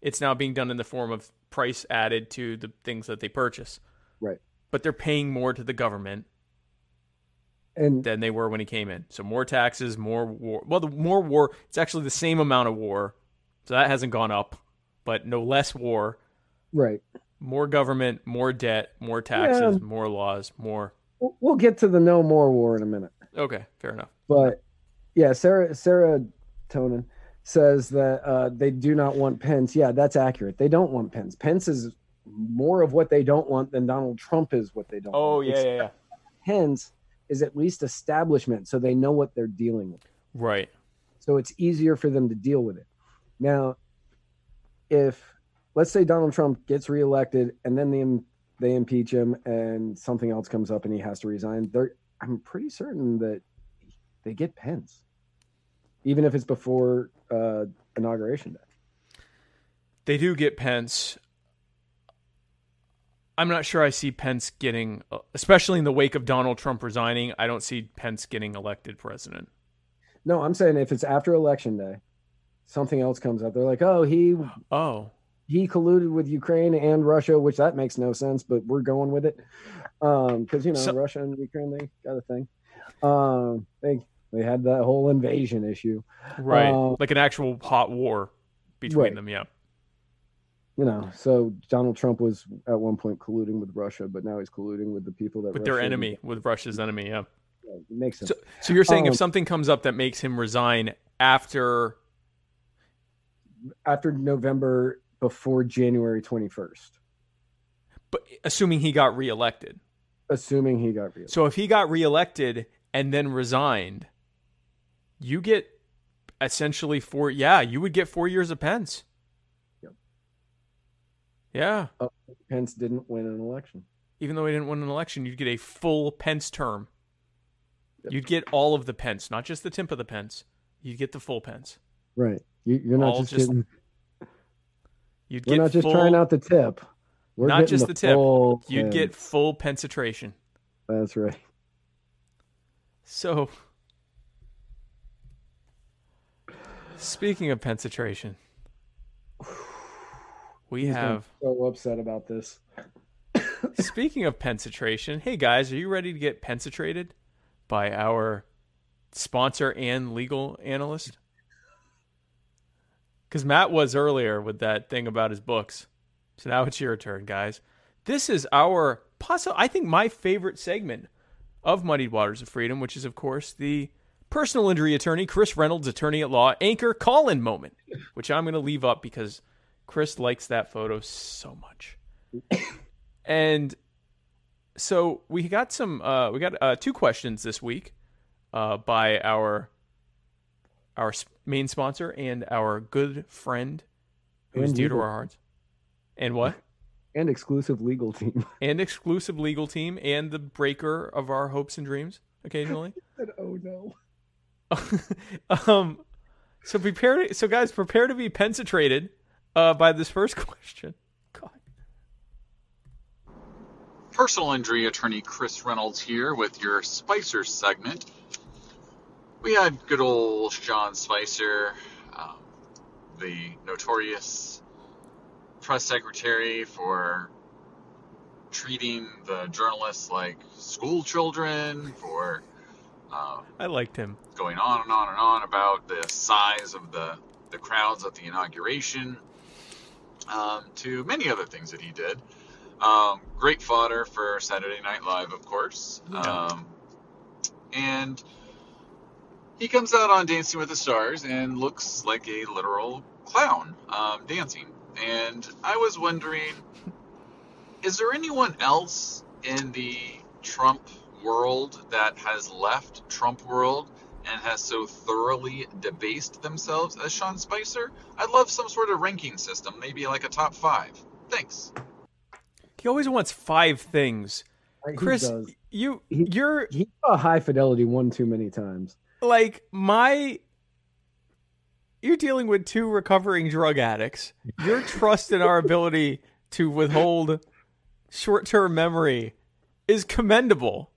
It's now being done in the form of price added to the things that they purchase. Right. But they're paying more to the government And than they were when he came in. So more taxes, more war. Well, the more war, it's actually the same amount of war. So that hasn't gone up, but no less war. right, More government, more debt, more taxes, Yeah. more laws, more. We'll- we'll get to the no more war in a minute. Okay, fair enough. but yeah, Sarah Sarah Tonin says that uh, they do not want Pence. Yeah, that's accurate. They don't want Pence. Pence is more of what they don't want than Donald Trump is what they don't. Oh want. yeah, It's- yeah, yeah. Pence is at least establishment, so they know what they're dealing with. Right. So it's easier for them to deal with it. Now, if let's say Donald Trump gets reelected and then they they impeach him and something else comes up and he has to resign, they're I'm pretty certain that they get Pence, even if it's before uh, inauguration day. They do get Pence. I'm not sure I see Pence getting, uh, especially in the wake of Donald Trump resigning. I don't see Pence getting elected president. No, I'm saying if it's after election day, something else comes up. They're like, oh, he Oh, he colluded with Ukraine and Russia, which that makes no sense, but we're going with it because you know So- Russia and Ukraine they got a thing. Um, they they had that whole invasion issue. right. Uh, like an actual hot war between Right. them. Yeah. You know, so Donald Trump was at one point colluding with Russia, but now he's colluding with the people that With their Russia- enemy, with Russia's enemy. Yeah. Yeah, it makes sense. So, so you're saying if Um, something comes up that makes him resign after, After November, before January 21st, but assuming he got reelected. assuming he got reelected. So if he got reelected and then resigned, you get essentially four. Yeah, you would get four years of Pence. Yep. Yeah, oh, Pence didn't win an election. even though he didn't win an election, you'd get a full Pence term. Yep. You'd get all of the Pence, not just the tip of the Pence. You'd get the full Pence. Right. You, you're not All just, just getting. You'd We're get not just full, trying out the tip. We're not just the tip. You'd Pence. get full penetration. That's right. So, speaking of penetration, we He's have. so upset about this. Speaking of penetration, hey guys, are you ready to get penetrated by our sponsor and legal analyst? Because Matt was earlier with that thing about his books. So now it's your turn, guys. This is our possible, I think, my favorite segment of Muddied Waters of Freedom, which is, of course, the personal injury attorney, Chris Reynolds, attorney at law, anchor call in moment, which I'm going to leave up because Chris likes that photo so much. and so we got some, uh, we got uh, two questions this week uh, by our our main sponsor and our good friend, who's dear to our hearts. And what? And exclusive legal team. And exclusive legal team and the breaker of our hopes and dreams occasionally. And oh no. um, so prepare. To, so guys, prepare to be penetrated uh, by this first question. God. Personal injury attorney Chris Reynolds here with your Spicer segment we had good old John Spicer, um, the notorious press secretary for treating the journalists like school children, for um, I liked him. going on and on and on about the size of the, the crowds at the inauguration, um, to many other things that he did. Um, great fodder for Saturday Night Live, of course. Um, and he comes out on Dancing with the Stars and looks like a literal clown um, dancing. And I was wondering, is there anyone else in the Trump world that has left Trump world and has so thoroughly debased themselves as Sean Spicer? I'd love some sort of ranking system, maybe like a top five. Thanks. He always wants five things. Chris, does. you He- you're he saw high fidelity one too many times. Like my you're dealing with two recovering drug addicts. Your trust in our ability to withhold short-term memory is commendable.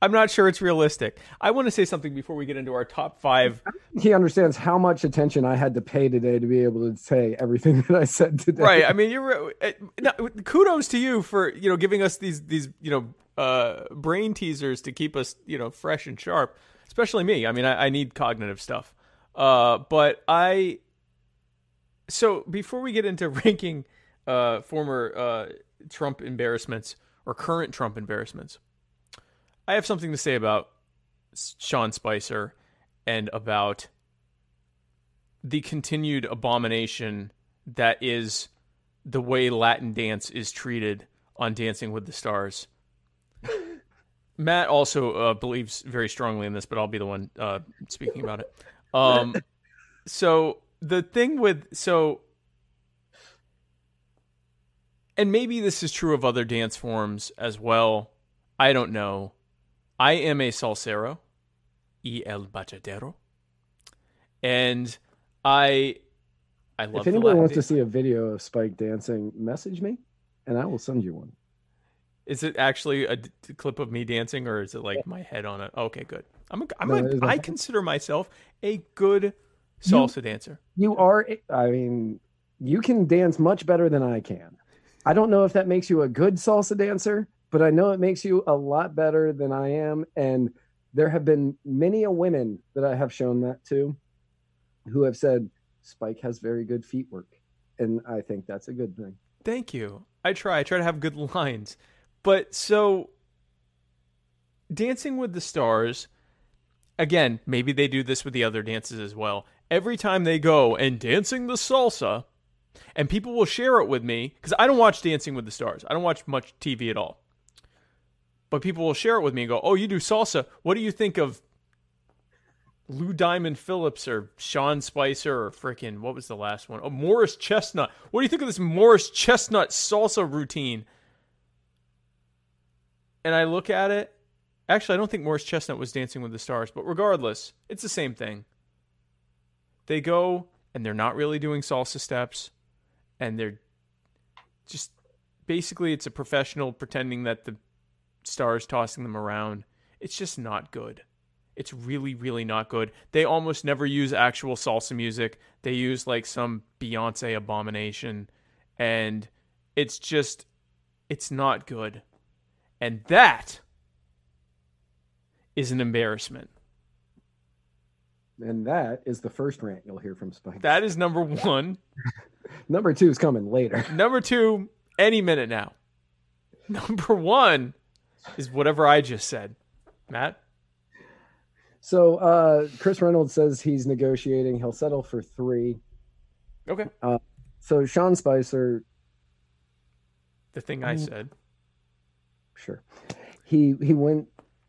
I'm not sure it's realistic. I want to say something before we get into our top 5 He understands how much attention I had to pay today to be able to say everything that I said today. right i mean you're uh, kudos to you for you know giving us these these you know uh brain teasers to keep us you know fresh and sharp especially me i mean i, I need cognitive stuff uh but i so before we get into ranking uh former uh trump embarrassments or current trump embarrassments i have something to say about sean spicer and about the continued abomination that is the way Latin dance is treated on Dancing with the Stars. Matt also uh, believes very strongly in this, but I'll be the one uh, speaking about it. Um, so the thing with so, and maybe this is true of other dance forms as well. I don't know. I am a salsero, y el bachatero, and I I love If the anybody wants to see a video of Spike dancing, message me, and I will send you one. Is it actually a d- clip of me dancing, or is it like my head on it? Okay, good. I'm a, I'm No, a, it is I consider myself a good salsa dancer. You are. I mean, you can dance much better than I can. I don't know if that makes you a good salsa dancer, but I know it makes you a lot better than I am. And there have been many a women that I have shown that to, who have said Spike has very good feet work, and I think that's a good thing. Thank you. I try. I try to have good lines. But so Dancing with the Stars again, maybe they do this with the other dances as well. Every time they go and dancing the salsa and people will share it with me cuz I don't watch Dancing with the Stars. I don't watch much TV at all. But people will share it with me and go, "Oh, you do salsa. What do you think of Lou Diamond Phillips or Sean Spicer or frickin' what was the last one? Oh, Morris Chestnut. What do you think of this Morris Chestnut salsa routine? And I look at it. Actually, I don't think Morris Chestnut was Dancing with the Stars, but regardless, it's the same thing. They go and they're not really doing salsa steps, and they're just basically it's a professional pretending that the stars tossing them around. It's just not good. It's really, really not good. They almost never use actual salsa music. They use like some Beyonce abomination. And it's just, it's not good. And that is an embarrassment. And that is the first rant you'll hear from Spike. That is number one. Number two is coming later. Number two, any minute now. Number one is whatever I just said. Matt? So uh, Chris Reynolds says he's negotiating. He'll settle for three. Okay. So Sean Spicer, The thing I said. Sure, he he went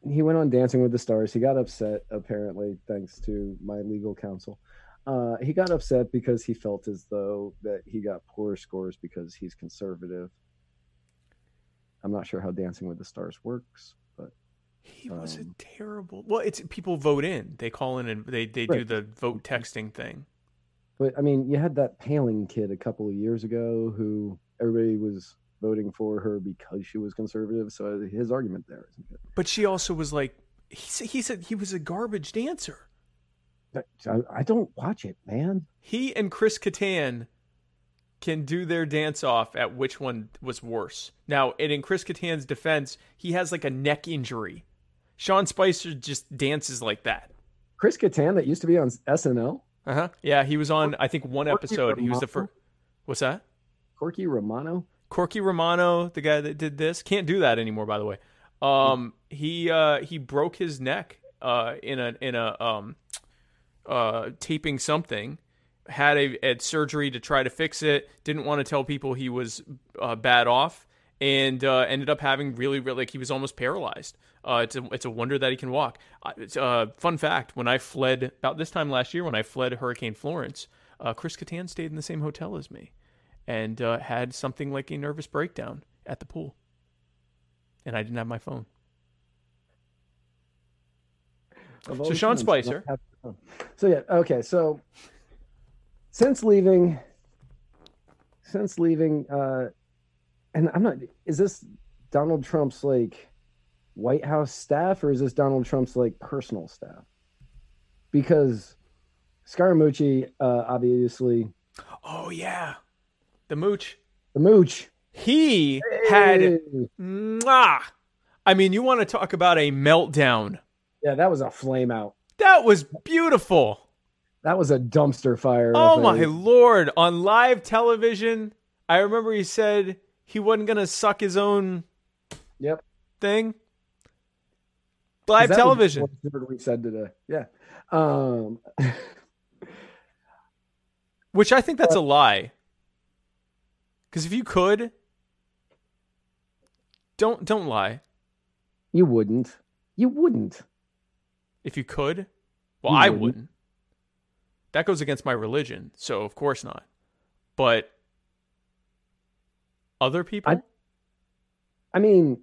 he went on Dancing with the Stars. He got upset apparently, thanks to my legal counsel. Uh, he got upset because he felt as though that he got poor scores because he's conservative. I'm not sure how Dancing with the Stars works, but He was a Um, terrible. Well, it's people vote in. They call in and they they do the vote texting thing. but I mean, you had that Palin kid a couple of years ago who everybody was voting for her because she was conservative. So his argument there isn't good. But she also was like, he said, he said he was a garbage dancer. But I, don't watch it, man. He and Chris Kattan can do their dance off at which one was worse. Now, and in Chris Kattan's defense, he has like a neck injury. Sean Spicer just dances like that. Chris Kattan that used to be on SNL. Uh huh. Yeah, he was on I think one episode. He was the first. What's that? Corky Romano. Corky Romano, the guy that did this, can't do that anymore. By the way, um, he uh, he broke his neck uh, in a in a um, uh, taping something. Had a had surgery to try to fix it. Didn't want to tell people he was uh, bad off, and uh, ended up having really really like he was almost paralyzed. Uh, it's a it's a wonder that he can walk. It's, fun fact: when I fled about this time last year, when I fled Hurricane Florence, Chris Kattan stayed in the same hotel as me and uh, had something like a nervous breakdown at the pool. And I didn't have my phone. So Sean times, Spicer. So yeah, okay. So since leaving, since leaving, uh, and I'm not. Is this Donald Trump's like White House staff, or is this Donald Trump's like personal staff? Because Scaramucci, uh, obviously, Oh yeah, the mooch. the mooch. He had. Hey! Mwah! I mean, you want to talk about a meltdown? yeah, that was a flame out. That was beautiful. That was a dumpster fire. Oh my lord! On live television, I remember he said he wasn't gonna suck his own Yep. thing. Live television. what we said today. Yeah. Um, Which I think that's a lie. Because if you could, don't don't lie. you wouldn't. You wouldn't. If you could, well, You I wouldn't. wouldn't. That goes against my religion, so of course not. But other people, I- I mean,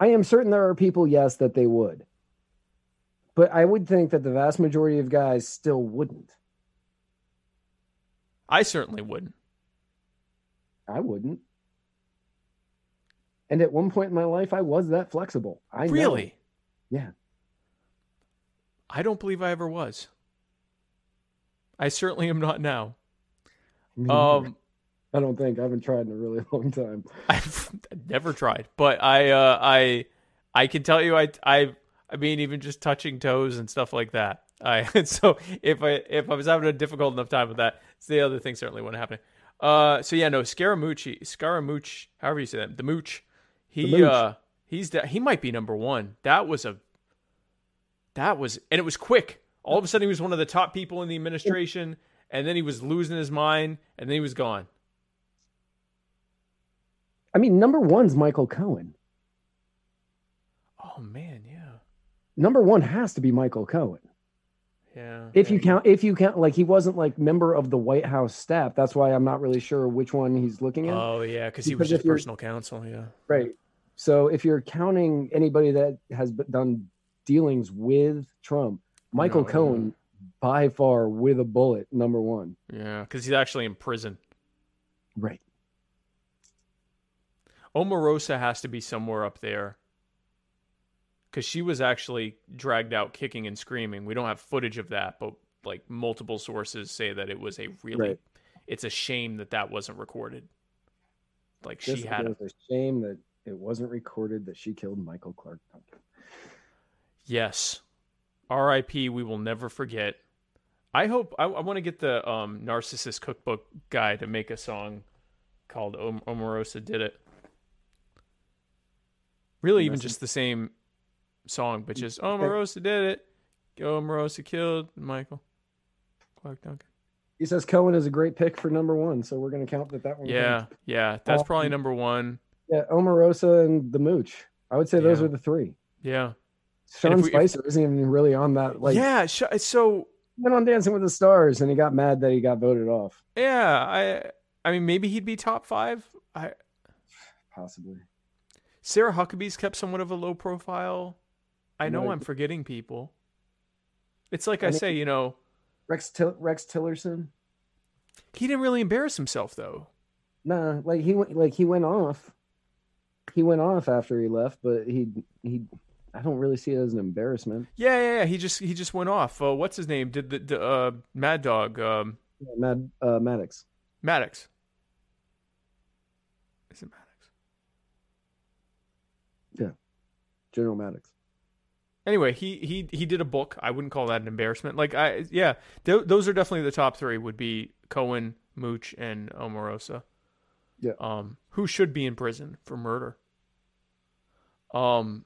I am certain there are people, yes, that they would. But I would think that the vast majority of guys still wouldn't. I certainly wouldn't. I wouldn't. And at one point in my life, I was that flexible. I know. Really? Yeah. I don't believe I ever was. I certainly am not now. Um. I don't think I haven't tried in a really long time. I've never tried, but I, uh, I, I can tell you, I, I, I mean, even just touching toes and stuff like that. I so if I if I was having a difficult enough time with that, it's the other thing certainly wouldn't happening. Uh, so yeah, no, Scaramucci, Scaramouche, however you say that, the mooch. He, The mooch. uh, he's de- he might be number one. That was a, that was, and it was quick. All of a sudden, he was one of the top people in the administration, and then he was losing his mind, and then he was gone. I mean, number one's Michael Cohen. Oh man, yeah, Number one has to be Michael Cohen. Yeah. If yeah. you count, if you count, like he wasn't like member of the White House staff. That's why I'm not really sure which one he's looking at. Oh yeah, because he was just personal counsel. Yeah. Right. So if you're counting anybody that has done dealings with Trump, Michael oh, No, Cohen by far with a bullet, number one. Yeah, because he's actually in prison. Right. Omarosa has to be somewhere up there. Because she was actually dragged out kicking and screaming. We don't have footage of that, but like multiple sources say that it was a really. Right. It's a shame that that wasn't recorded. Like she Just had. a shame that it wasn't recorded that she killed Michael Clarke Duncan. Yes. R.I.P. We will never forget. I hope I, I want to get the um, narcissist cookbook guy to make a song called Om- Omarosa did it. Really, even just the same song, but just Omarosa did it. Go Omarosa killed Michael Clarke Duncan. He says Cohen is a great pick for number one, so we're going to count that that one. Yeah, yeah, that's Um, probably number one. Yeah, Omarosa and the Mooch. I would say those Yeah. are the three. Yeah, Sean if we- if- Spicer isn't even really on that. Like, yeah. So went on Dancing with the Stars, and he got mad that he got voted off. yeah, I, I mean, maybe he'd be top five. I Possibly. Sarah Huckabee's kept somewhat of a low profile. I know I'm forgetting people. It's like I, I mean- say, you know, Rex Rex Tillerson. he didn't really embarrass himself though. Nah, like he went like he went off. He went off after he left, but he he I don't really see it as an embarrassment. Yeah, yeah, yeah. He just he just went off. Uh, what's his name? Did the, the uh, Mad Dog um, Yeah, Mad uh, Maddox. Maddox? Is it Maddox? Yeah, General Maddox. Anyway, he he he did a book. I wouldn't call that an embarrassment. Like I yeah, th- those are definitely the top three. Would be Cohen, Mooch, and Omarosa. Yeah. Um, who should be in prison for murder? Um,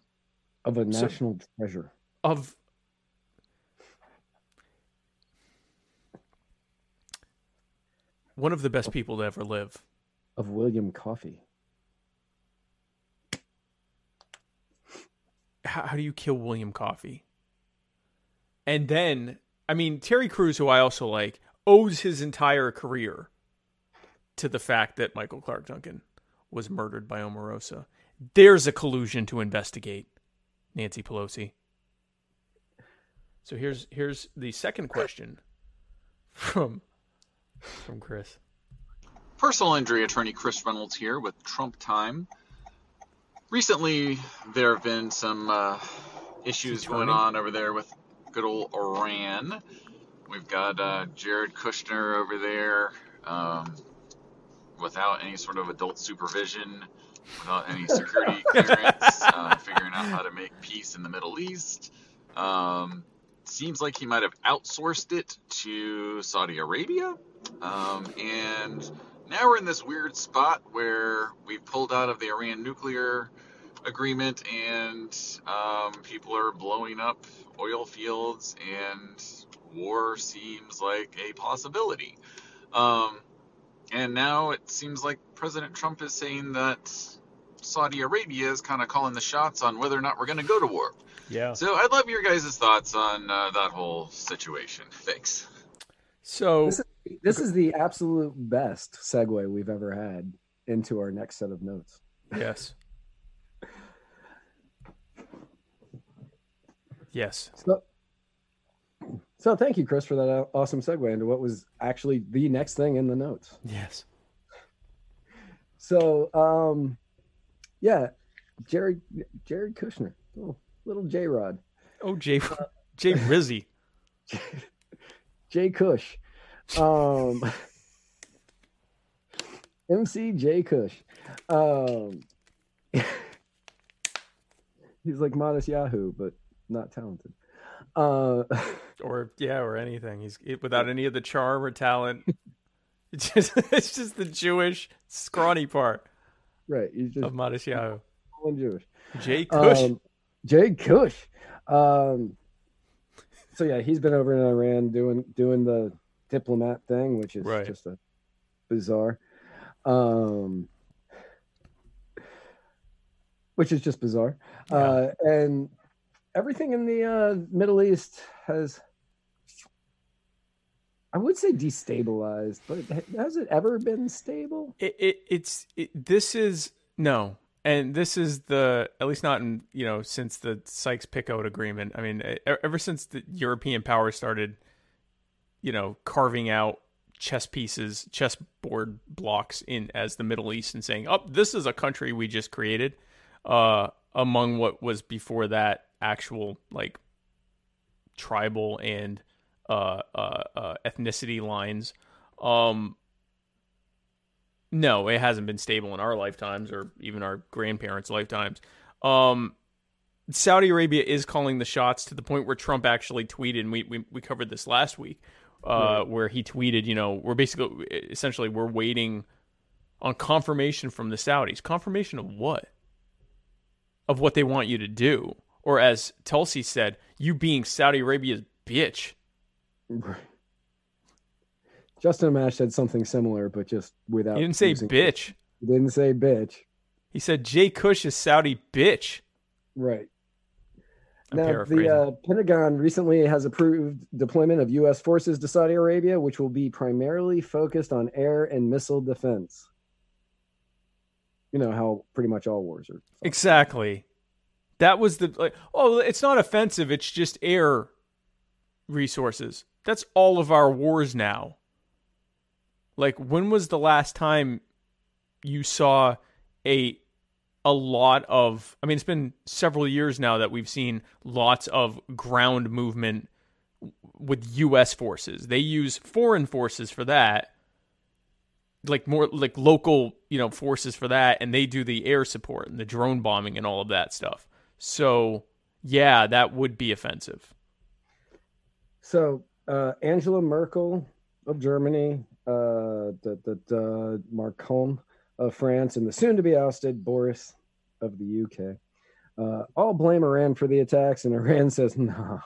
Of a So- national treasure. of one of the best people to ever live. Of William Coffey. How, how do you kill William Coffey? And then, I mean, Terry Crews, who I also like, owes his entire career to the fact that Michael Clarke Duncan was murdered by Omarosa. There's a collusion to investigate, Nancy Pelosi. So here's here's the second question from from Chris. Personal injury attorney Chris Reynolds here with Trump Time. Recently, there have been some uh, issues going on over there with good old Iran. We've got uh, Jared Kushner over there um, without any sort of adult supervision, without any security clearance, uh, figuring out how to make peace in the Middle East. Um, seems like he might have outsourced it to Saudi Arabia. Um, and now we're in this weird spot where we've pulled out of the Iran nuclear agreement and um, people are blowing up oil fields and war seems like a possibility. Um, and now it seems like President Trump is saying that Saudi Arabia is kind of calling the shots on whether or not we're going to go to war. Yeah. So I'd love your guys' thoughts on uh, that whole situation. Thanks. So This is the absolute best segue we've ever had into our next set of notes. yes. Yes. So, so thank you, Chris, for that awesome segue into what was actually the next thing in the notes. Yes. So, um, yeah, Jared Jared Kushner, oh, little J Rod, Oh, Jay Jay Rizzy. J Kush, um, MC J Kush, um, he's like Matisyahu, but not talented. Uh, or yeah, or anything. He's without any of the charm or talent. It's just it's just the Jewish scrawny part right, he's just of Matisyahu. all Jewish. Jay Kush. Um, Jay Kush. Um, so yeah, he's been over in Iran doing doing the diplomat thing, which is Right. just a bizarre. Um, which is just bizarre. Uh, and everything in the uh, Middle East has, I would say, destabilized. But has it ever been stable? it, it it's it, this is no and this is the at least not in you know since the Sykes-Picot agreement I mean ever since the European powers started you know carving out chess pieces chessboard blocks in as the Middle East and saying oh this is a country we just created uh among what was before that actual like tribal and uh uh, uh ethnicity lines um no, it hasn't been stable in our lifetimes or even our grandparents' lifetimes. Um, Saudi Arabia is calling the shots to the point where Trump actually tweeted, and we, we, we covered this last week, uh, where he tweeted, you know, we're basically, essentially, we're waiting on confirmation from the Saudis. Confirmation of what? Of what they want you to do. Or as Tulsi said, you being Saudi Arabia's bitch. Justin Amash said something similar, but just without. He didn't say bitch. He didn't say bitch. He said Jay Kush is Saudi bitch. Right. I'm now, the uh, Pentagon recently has approved deployment of U.S. forces to Saudi Arabia, which will be primarily focused on air and missile defense. You know how pretty much all wars are. Exactly. That was the like. Oh, it's not offensive. It's just air resources. That's all of our wars now. Like, when was the last time you saw a a lot of I mean it's been several years now that we've seen lots of ground movement with US forces. They use foreign forces for that. Like more like local, you know, forces for that and they do the air support and the drone bombing and all of that stuff. So, yeah, that would be offensive. So uh, Angela Merkel of Germany, uh, the, the, the Macron of France, and the soon-to-be ousted Boris of the UK uh, all blame Iran for the attacks, and Iran says, "No,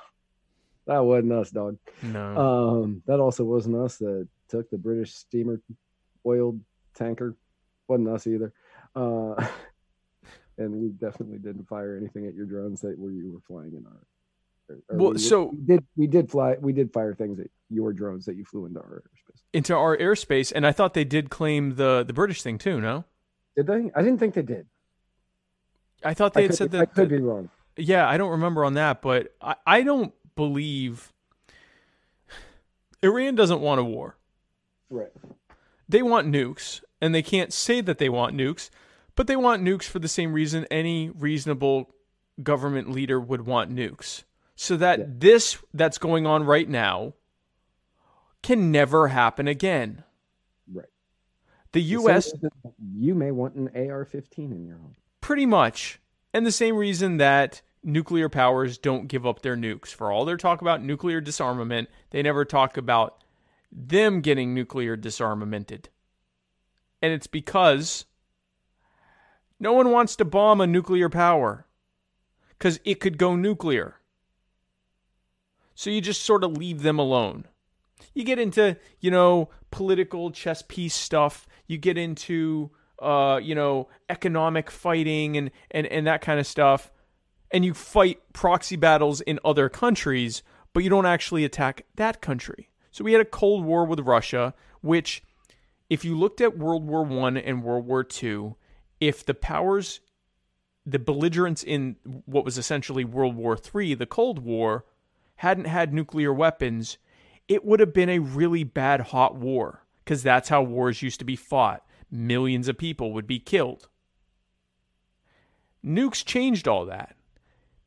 that wasn't us, dog. No. Um, that also wasn't us that took the British steamer oiled tanker. wasn't us either. Uh, and we definitely didn't fire anything at your drones that where you were flying in our." or- or Well, we- so- we did we did fly we did fire things at your drones that you flew into our airspace. Into our airspace and I thought they did claim the the British thing too, no? Did they? I didn't think they did. I thought they I had could, said that. I could be wrong. Yeah, I don't remember on that, but I, I don't believe Iran doesn't want a war. Right. They want nukes, and they can't say that they want nukes, but they want nukes for the same reason any reasonable government leader would want nukes. So that Yeah. this that's going on right now can never happen again. Right. The The US You may want an AR-15 in your home. Pretty much. And the same reason that nuclear powers don't give up their nukes. For all their talk about nuclear disarmament, they never talk about them getting nuclear disarmamented. And it's because no one wants to bomb a nuclear power because it could go nuclear. So you just sort of leave them alone. You get into, you know, political chess piece stuff. You get into, uh, you know, economic fighting and, and, and that kind of stuff. And you fight proxy battles in other countries, but you don't actually attack that country. So we had a Cold War with Russia, which, if you looked at World War One and World War Two, if the powers, the belligerents in what was essentially World War Three, the Cold War, hadn't had nuclear weapons, it would have been a really bad hot war because that's how wars used to be fought. Millions of people would be killed. Nukes changed all that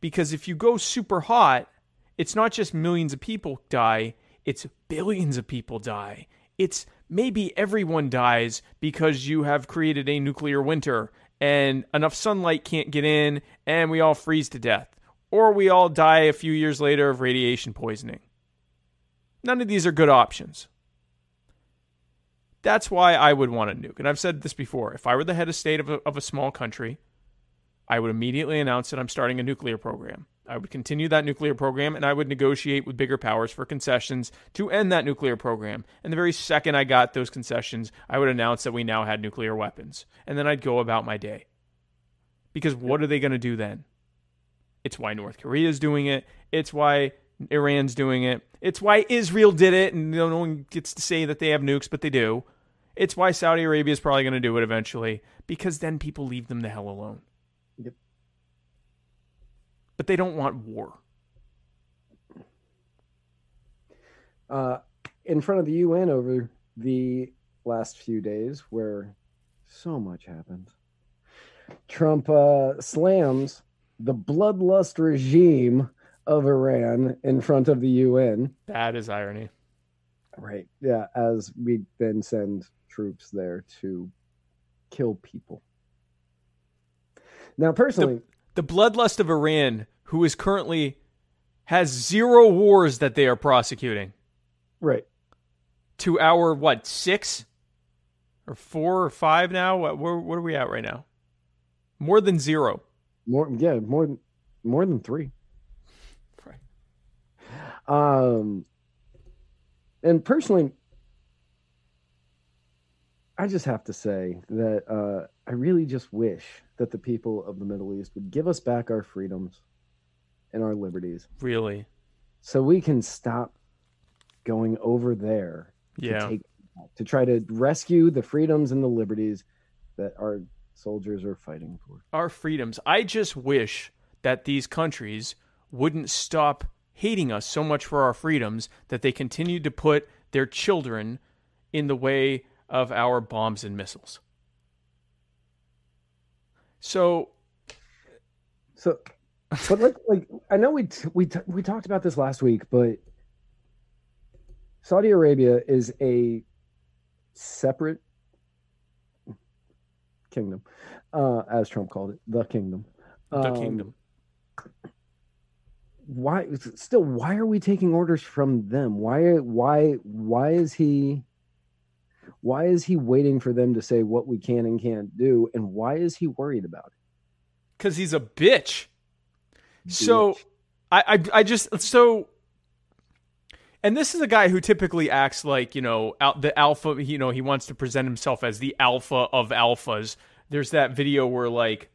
because if you go super hot, it's not just millions of people die, it's billions of people die. It's maybe everyone dies because you have created a nuclear winter and enough sunlight can't get in and we all freeze to death. Or we all die a few years later of radiation poisoning. None of these are good options. That's why I would want a nuke. And I've said this before. If I were the head of state of a, of a small country, I would immediately announce that I'm starting a nuclear program. I would continue that nuclear program and I would negotiate with bigger powers for concessions to end that nuclear program. And the very second I got those concessions, I would announce that we now had nuclear weapons. And then I'd go about my day. Because what are they going to do then? It's why North Korea is doing it. It's why Iran's doing it. It's why Israel did it, and no one gets to say that they have nukes, but they do. It's why Saudi Arabia is probably going to do it eventually, because then people leave them the hell alone. Yep. But they don't want war. uh, in front of the UN over the last few days, where so much happened. Trump uh, slams the bloodlust regime of Iran in front of the UN. That is irony. Right. Yeah. As we then send troops there to kill people. Now, personally, The bloodlust of Iran, who is currently has zero wars that they are prosecuting, right. to our what six or four or five now? What where, what are we at right now? More than zero. More, yeah, more than more than three. Right. Um, and personally, I just have to say that uh, I really just wish that the people of the Middle East would give us back our freedoms and our liberties, Really? so we can stop going over there Yeah. to take to try to rescue the freedoms and the liberties that our soldiers are fighting for. our freedoms. I just wish that these countries wouldn't stop hating us so much for our freedoms that they continued to put their children in the way of our bombs and missiles. So So, but like, like I know we t- we t- we talked about this last week, but Saudi Arabia is a separate kingdom, uh, as Trump called it, the kingdom. the Um, kingdom. Why still? Why are we taking orders from them? Why? Why? Why is he? Why is he waiting for them to say what we can and can't do? And why is he worried about it? because he's a bitch. So I, I I just so and this is a guy who typically acts like you know out the alpha. You know he wants to present himself as the alpha of alphas. There's that video where like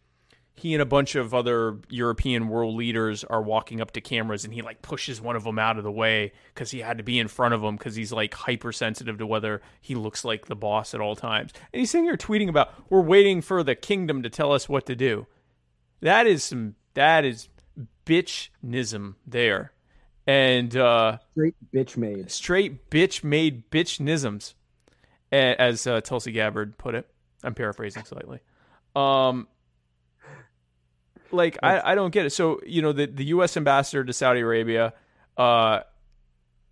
he and a bunch of other European world leaders are walking up to cameras and he like pushes one of them out of the way because he had to be in front of them because he's like hypersensitive to whether he looks like the boss at all times. And he's sitting here tweeting about we're waiting for the kingdom to tell us what to do. That is some that is bitchnism there. And uh Straight bitch made. straight bitch made bitchnisms, as uh, Tulsi Gabbard put it. I'm paraphrasing slightly. Um, like I, I don't get it. So you know the the U.S. ambassador to Saudi Arabia, uh,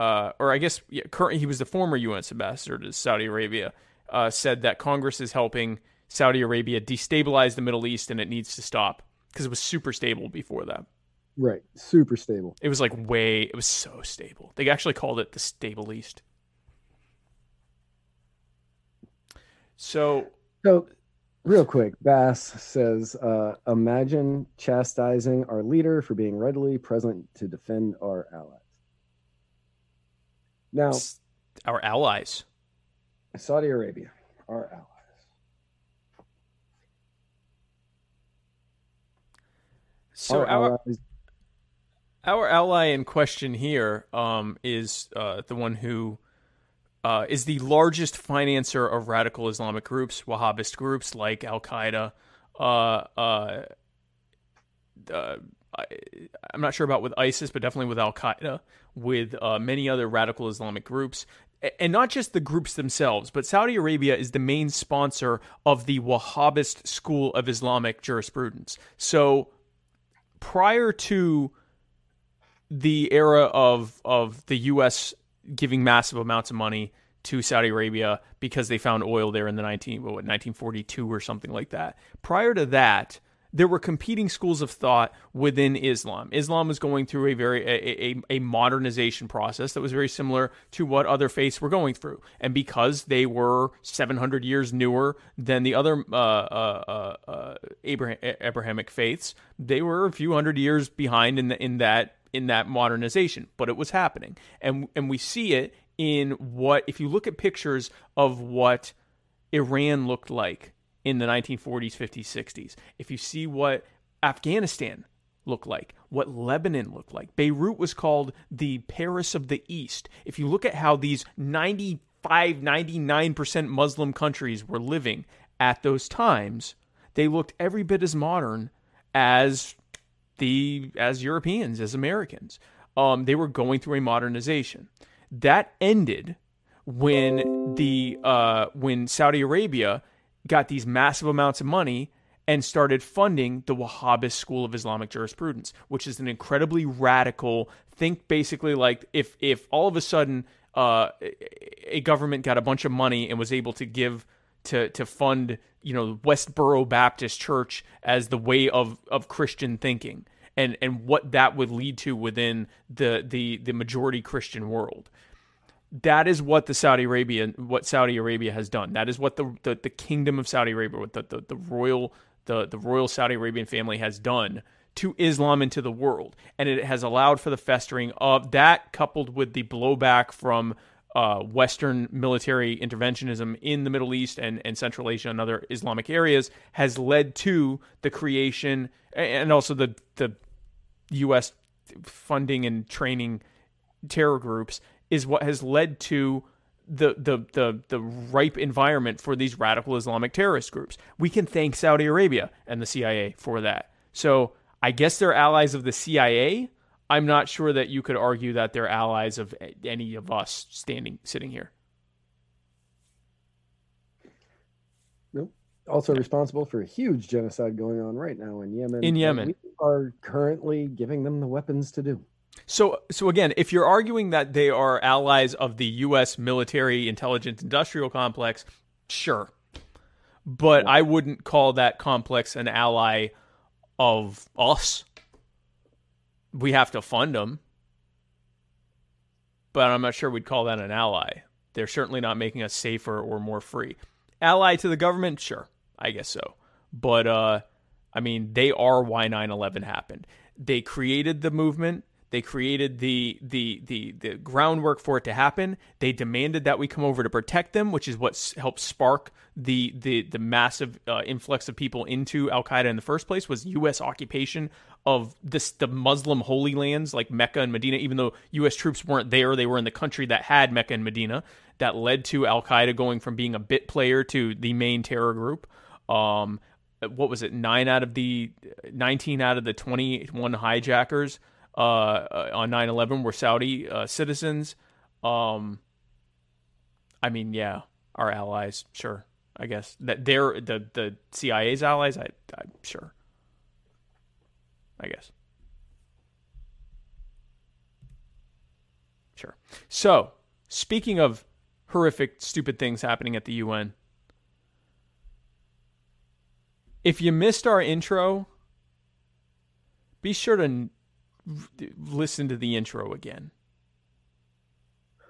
uh, or I guess yeah, current he was the former U.S. ambassador to Saudi Arabia, uh, said that Congress is helping Saudi Arabia destabilize the Middle East and it needs to stop because it was super stable before that. Right. Super stable. It was like way, it was so stable. They actually called it the stable East. So, So, real quick, Bass says, uh, "Imagine chastising our leader for being readily present to defend our allies." Now, s- our allies. Saudi Arabia, our allies. So, our our, allies. our ally in question here um, is uh, the one who uh, is the largest financer of radical Islamic groups, Wahhabist groups like Al Qaeda. Uh, uh, uh, I, I'm not sure about with ISIS, but definitely with Al Qaeda, with uh, many other radical Islamic groups. And not just the groups themselves, but Saudi Arabia is the main sponsor of the Wahhabist school of Islamic jurisprudence. So prior to the era of of the U.S. giving massive amounts of money to Saudi Arabia because they found oil there in the 19 what 1942 or something like that. Prior to that, there were competing schools of thought within Islam. Islam was going through a very a, a, a modernization process that was very similar to what other faiths were going through, and because they were 700 years newer than the other uh, uh, uh, uh, Abraham, Abrahamic faiths, they were a few hundred years behind in the, in that in that modernization. But it was happening, and and we see it in what if you look at pictures of what Iran looked like in the 1940s, 50s, 60s. If you see what Afghanistan looked like, what Lebanon looked like, Beirut was called the Paris of the East. If you look at how these 95, 99% Muslim countries were living at those times, they looked every bit as modern as the as Europeans, as Americans. Um, they were going through a modernization. That ended when the uh, when Saudi Arabia got these massive amounts of money and started funding the Wahhabist school of Islamic jurisprudence, which is an incredibly radical. Think basically like if if all of a sudden uh, a government got a bunch of money and was able to give to to fund you know Westboro Baptist Church as the way of of Christian thinking and and what that would lead to within the the the majority Christian world that is what the Saudi Arabia what Saudi Arabia has done. That is what the the, the kingdom of Saudi Arabia, what the, the, the royal the, the royal Saudi Arabian family has done to Islam and to the world. And it has allowed for the festering of that coupled with the blowback from uh, Western military interventionism in the Middle East and, and Central Asia and other Islamic areas has led to the creation and also the the U.S. funding and training terror groups is what has led to the, the the the ripe environment for these radical Islamic terrorist groups. We can thank Saudi Arabia and the CIA for that. So I guess they're allies of the CIA. I'm not sure that you could argue that they're allies of any of us standing sitting here. Nope. also responsible for a huge genocide going on right now in Yemen. In Yemen. we are currently giving them the weapons to do. So, so again, if you're arguing that they are allies of the U.S. military intelligence industrial complex, sure, but I wouldn't call that complex an ally of us. We have to fund them, but I'm not sure we'd call that an ally. They're certainly not making us safer or more free. Ally to the government, sure, I guess so, but uh, I mean, they are why 9/11 happened. They created the movement. They created the, the the the groundwork for it to happen. They demanded that we come over to protect them, which is what helped spark the the the massive uh, influx of people into Al Qaeda in the first place. Was U.S. occupation of this the Muslim holy lands like Mecca and Medina. Even though U.S. troops weren't there, they were in the country that had Mecca and Medina. That led to Al Qaeda going from being a bit player to the main terror group. Um, what was it? Nine out of the nineteen out of the twenty-one hijackers on 9-11 were Saudi uh, citizens. Um, I mean, yeah, our allies, sure. I guess that they're the the CIA's allies. I, I'm sure. I guess. Sure. So, speaking of horrific, stupid things happening at the UN, if you missed our intro, be sure to listen to the intro again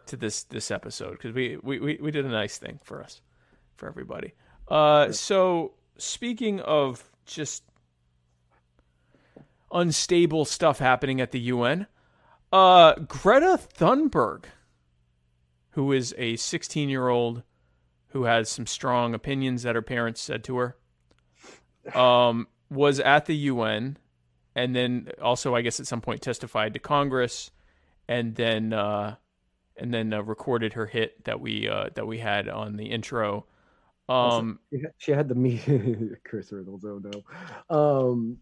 to this this episode because we, we we we did a nice thing for us for everybody. Uh, so speaking of just unstable stuff happening at the UN, uh, Greta Thunberg, who is a 16 year old who has some strong opinions that her parents said to her, um, was at the UN and then also, I guess, at some point testified to Congress and then uh, and then uh, recorded her hit that we uh, that we had on the intro. Um, She had- She had the meeting. Chris Riddles, oh no. Um,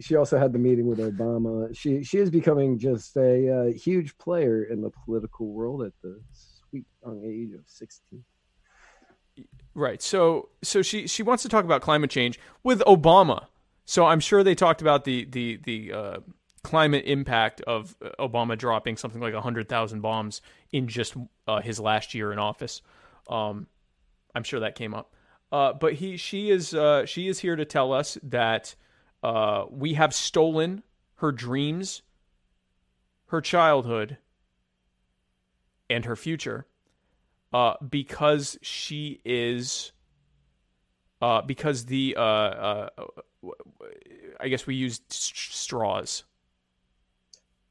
she also had the meeting with Obama. She she is becoming just a uh, huge player in the political world at the sweet young age of sixteen. Right. So so she she wants to talk about climate change with Obama. So I'm sure they talked about the the the uh, climate impact of Obama dropping something like hundred thousand bombs in just uh, his last year in office. Um, I'm sure that came up. Uh, but he she is uh, she is here to tell us that uh, we have stolen her dreams, her childhood, and her future uh, because she is uh, because the uh, uh, I guess we used s- straws.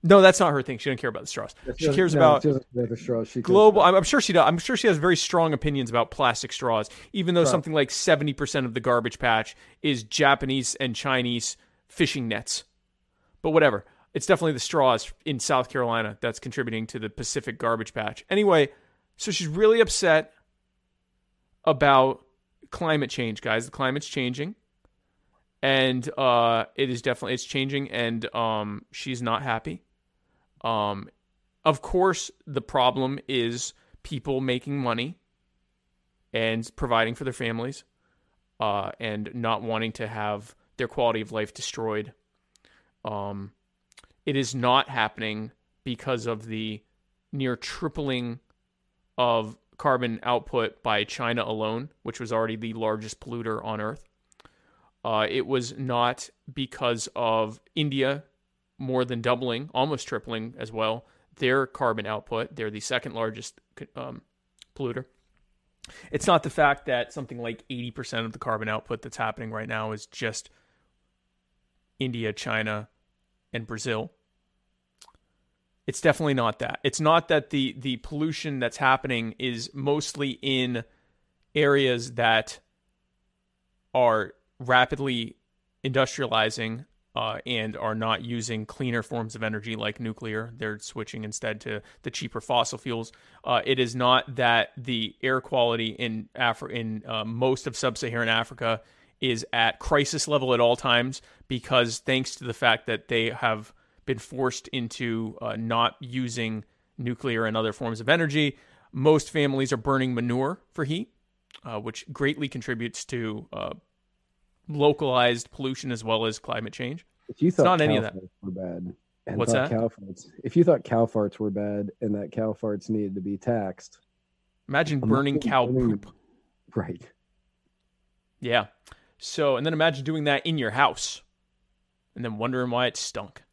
No, that's not her thing. She doesn't care about the straws. She cares no, about she doesn't care about the straws. She global. I'm, I'm sure she does. I'm sure she has very strong opinions about plastic straws, even though Right. something like 70% of the garbage patch is Japanese and Chinese fishing nets. But whatever. It's definitely the straws in South Carolina that's contributing to the Pacific garbage patch. Anyway, so she's really upset about climate change, guys. The climate's changing. And uh, it is definitely it's changing and um, she's not happy. Um, of course, the problem is people making money and providing for their families uh, and not wanting to have their quality of life destroyed. Um, it is not happening because of the near tripling of carbon output by China alone, which was already the largest polluter on Earth. Uh, it was not because of India more than doubling, almost tripling as well, their carbon output. They're the second largest um, polluter. It's not the fact that something like 80% of the carbon output that's happening right now is just India, China, and Brazil. It's definitely not that. It's not that the the pollution that's happening is mostly in areas that are rapidly industrializing uh, and are not using cleaner forms of energy like nuclear. They're switching instead to the cheaper fossil fuels. Uh, it is not that the air quality in Afri- in uh, most of sub-Saharan Africa is at crisis level at all times because thanks to the fact that they have been forced into uh, not using nuclear and other forms of energy, most families are burning manure for heat, uh, which greatly contributes to uh, localized pollution as well as climate change. If you thought not cow any of that. farts were bad, and What's that? Cow farts, if you thought cow farts were bad and that cow farts needed to be taxed, Imagine burning cow burning- poop. right? Yeah. So, and then imagine doing that in your house and then wondering why it stunk.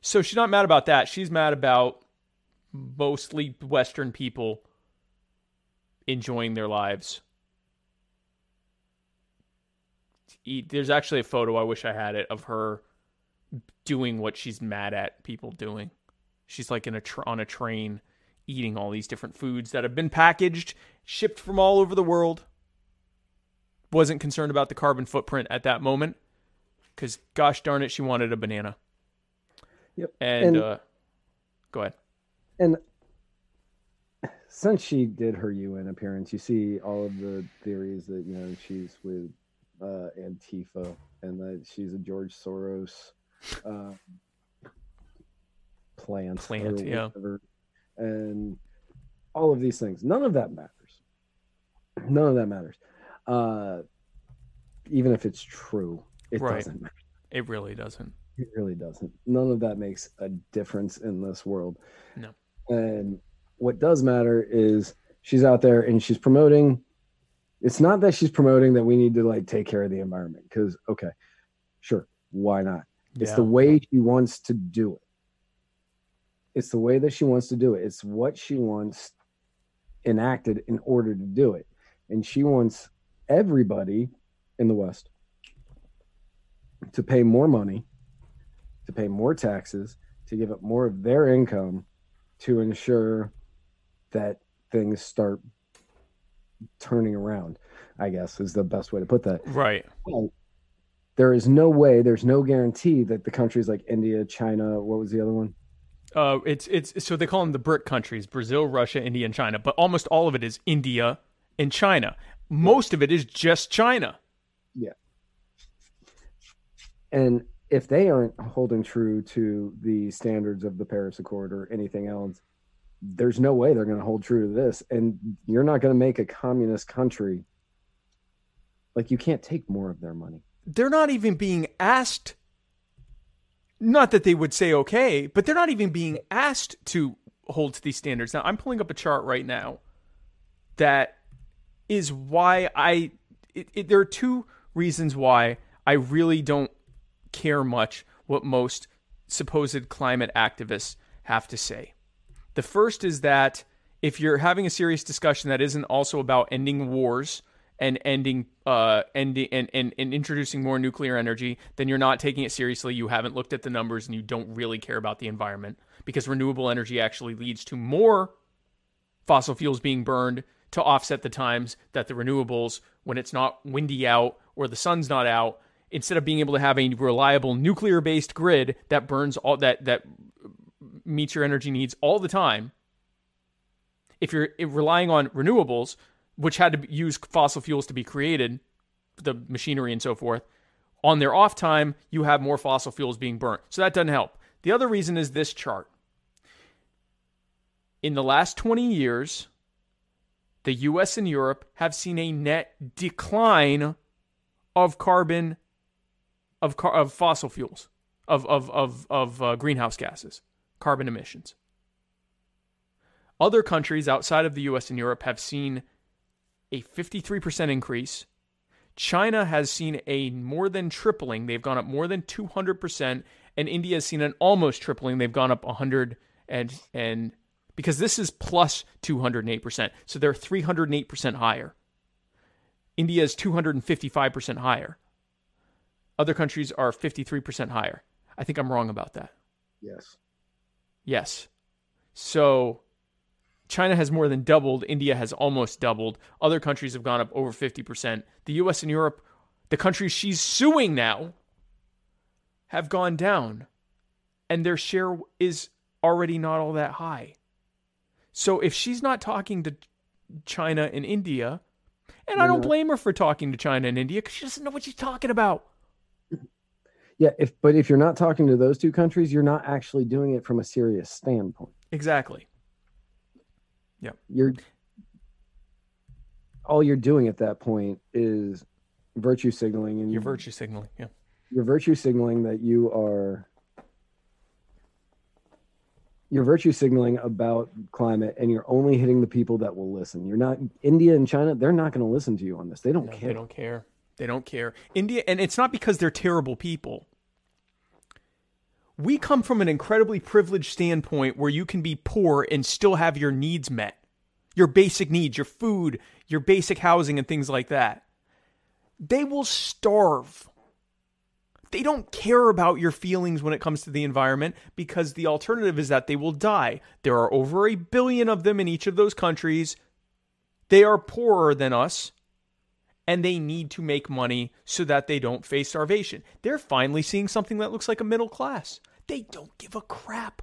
So, she's not mad about that. She's mad about mostly Western people enjoying their lives. There's actually a photo, I wish I had it, of her doing what she's mad at people doing. She's like in a tr- on a train eating all these different foods that have been packaged, shipped from all over the world wasn't concerned about the carbon footprint at that moment because gosh darn it she wanted a banana Yep. and, And- uh go ahead And since she did her UN appearance, you see all of the theories that you know she's with uh, Antifa and that she's a George Soros uh, plant, Plant, yeah. and all of these things. None of that matters. None of that matters. Uh, even if it's true, it Right. doesn't matter. it really doesn't It really doesn't. None of that makes a difference in this world. No. And what does matter is she's out there and she's promoting. It's not that she's promoting that we need to like take care of the environment because okay, sure, why not? It's the way she wants to do it. It's the way that she wants to do it. It's what she wants enacted in order to do it. And she wants everybody in the West to pay more money, to pay more taxes, to give up more of their income to ensure that things start turning around, I guess is the best way to put that. right There is no way, there's no guarantee that the countries like India, China, what was the other one? uh it's it's so they call them the bric countries brazil russia india and china but almost all of it is india and china most of it is just china Yeah. And if they aren't holding true to the standards of the Paris Accord or anything else, there's no way they're going to hold true to this. And you're not going to make a communist country like you can't take more of their money. they're not even being asked not that they would say okay but they're not even being asked to hold to these standards now i'm pulling up a chart right now that is why i it, it, there are two reasons why i really don't care much what most supposed climate activists have to say the first is that if you're having a serious discussion that isn't also about ending wars and ending uh ending and, and, and introducing more nuclear energy, then you're not taking it seriously. You haven't looked at the numbers and you don't really care about the environment because renewable energy actually leads to more fossil fuels being burned to offset the times that the renewables, when it's not windy out or the sun's not out, instead of being able to have a reliable nuclear based grid that burns all that that meets your energy needs all the time, if you're relying on renewables, which had to use fossil fuels to be created, the machinery and so forth, on their off time, you have more fossil fuels being burnt. So that doesn't help. The other reason is this chart. In the last 20 years, the US and Europe have seen a net decline of carbon of car, of fossil fuels, of of of of uh, greenhouse gases, carbon emissions. Other countries outside of the US and Europe have seen a 53% increase. China has seen a more than tripling. They've gone up more than 200%. And India has seen an almost tripling. They've gone up 100 and, and because this is plus 208%. So they're 308% higher. India is 255% higher. Other countries are 53% higher. I think I'm wrong about that. Yes. Yes. So China has more than doubled. India has almost doubled. Other countries have gone up over 50%. The US and Europe, the countries she's suing now, have gone down. And their share is already not all that high. So if she's not talking to China and India, and I don't blame her for talking to China and India because she doesn't know what she's talking about. Yeah, if but if you're not talking to those two countries, you're not actually doing it from a serious standpoint. Exactly. Yeah. You're all you're doing at that point is virtue signaling and You're virtue signaling. Yeah. you're virtue signaling that you are you're virtue signaling about climate and you're only hitting the people that will listen you're not india and china they're not going to listen to you on this they don't No, care They don't care. They don't care. India, and it's not because they're terrible people. We come from an incredibly privileged standpoint where you can be poor and still have your needs met. Your basic needs, your food, your basic housing, and things like that. They will starve. They don't care about your feelings when it comes to the environment because the alternative is that they will die. There are over a billion of them in each of those countries. They are poorer than us and they need to make money so that they don't face starvation. They're finally seeing something that looks like a middle class. They don't give a crap.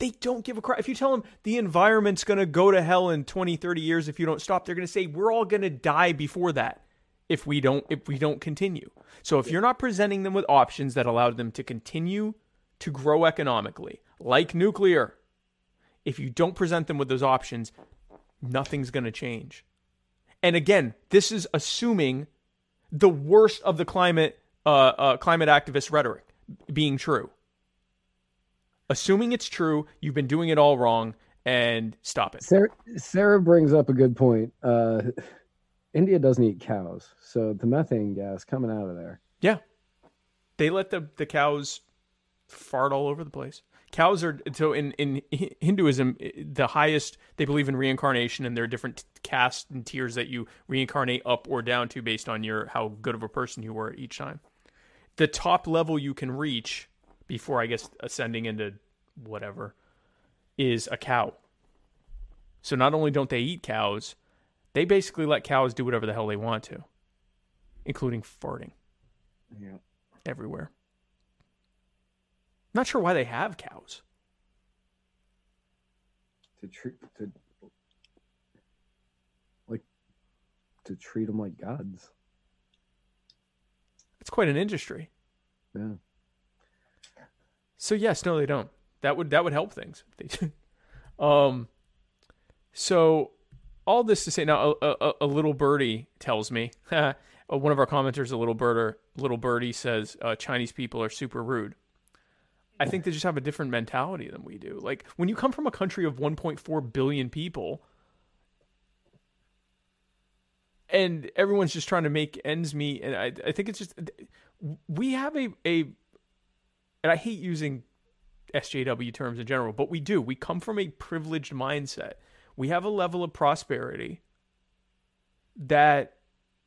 They don't give a crap. If you tell them the environment's going to go to hell in 20, 30 years if you don't stop, they're going to say we're all going to die before that if we don't if we don't continue. So if you're not presenting them with options that allow them to continue to grow economically, like nuclear, if you don't present them with those options, nothing's going to change. And again, this is assuming the worst of the climate uh, uh, climate activist rhetoric being true. Assuming it's true, you've been doing it all wrong, and stop it. sarah, sarah brings up a good point uh, india doesn't eat cows so the methane gas coming out of there Yeah, they let the the cows fart all over the place. Cows are so in in Hinduism the highest they believe in reincarnation and there are different castes and tiers that you reincarnate up or down to based on your how good of a person you were each time. The top level you can reach before I guess ascending into whatever is a cow. So not only don't they eat cows, they basically let cows do whatever the hell they want to, including farting yeah everywhere. Not sure why they have cows. to treat to like to treat them like gods quite an industry. yeah So yes, no, they don't. That would that would help things. Um, so all this to say now, a, a, a little birdie tells me. uh, one of our commenters, a little birder, little birdie says uh, Chinese people are super rude. I think they just have a different mentality than we do. Like when you come from a country of 1.4 billion people, and everyone's just trying to make ends meet, and I, I think it's just we have a a, and I hate using SJW terms in general, but we do. We come from a privileged mindset. We have a level of prosperity that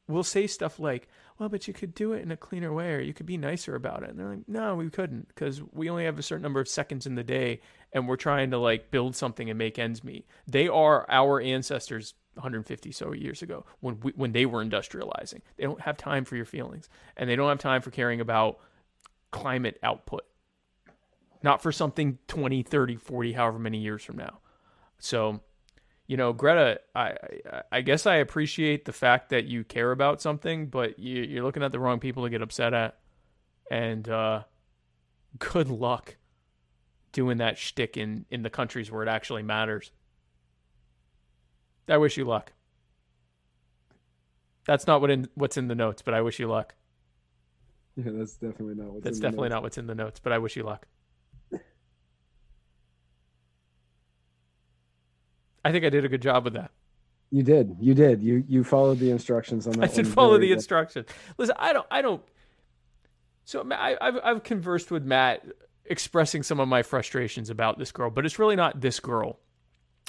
will say stuff like, well, but you could do it in a cleaner way or you could be nicer about it. And they're like, no, we couldn't because we only have a certain number of seconds in the day and we're trying to like build something and make ends meet. They are our ancestors 150 so years ago when we, when they were industrializing. They don't have time for your feelings and they don't have time for caring about climate output. Not for something 20 30 40 however many years from now. So you know greta i i, I guess i appreciate the fact that you care about something but you, you're looking at the wrong people to get upset at. And uh good luck doing that shtick in in the countries where it actually matters i wish you luck that's not what in what's in the notes but i wish you luck yeah that's definitely not what's that's definitely not what's in the notes but i wish you luck I think I did a good job with that. You did. You did. You you followed the instructions on that. I did follow the instructions. Listen, I don't. I don't. So I, I've I've conversed with Matt, expressing some of my frustrations about this girl, but it's really not this girl.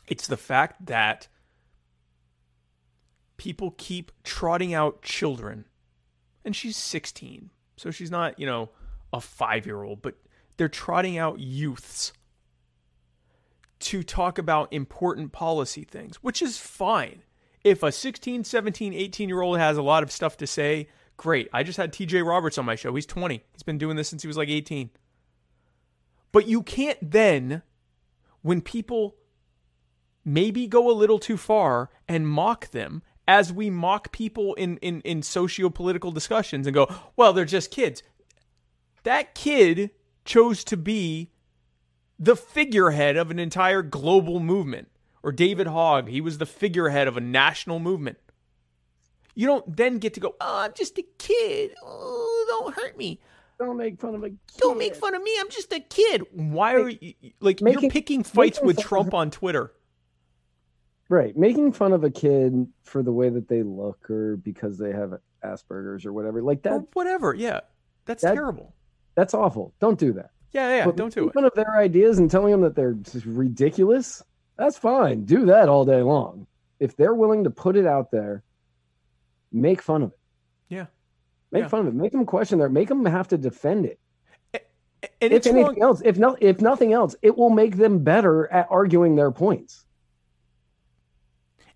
It's the fact that people keep trotting out children, and she's 16, so she's not you know a five year old, but they're trotting out youths to talk about important policy things, which is fine. If a 16, 17, 18 year old has a lot of stuff to say, great. I just had TJ Roberts on my show. He's 20. He's been doing this since he was like 18. But you can't then, when people maybe go a little too far and mock them, as we mock people in, in, in socio political discussions and go, well, they're just kids. That kid chose to be the figurehead of an entire global movement. Or David Hogg, he was the figurehead of a national movement. You don't then get to go, oh, I'm just a kid. Oh, don't hurt me. Don't make fun of a kid. Don't make fun of me. I'm just a kid. Why are you like Making- you're picking fights with Trump on Twitter? Right, making fun of a kid for the way that they look or because they have Asperger's or whatever. Like that or whatever. Yeah, that's that- terrible. that's awful. Don't do that. Yeah, yeah. But don't do it. fun of their ideas and telling them that they're just ridiculous. That's fine. Do that all day long. If they're willing to put it out there, make fun of it. Yeah. Make Yeah. fun of it. Make them question their. Make them have to defend it. And if it's anything wrong. else, if no, if nothing else, it will make them better at arguing their points.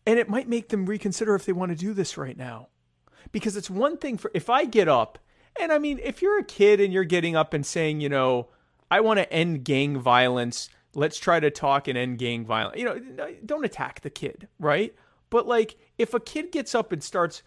And it might make them reconsider if they want to do this right now. Because it's one thing for if i get up and i mean if you're a kid and you're getting up and saying you know i want to end gang violence let's try to talk and end gang violence you know don't attack the kid right? But like if a kid gets up and starts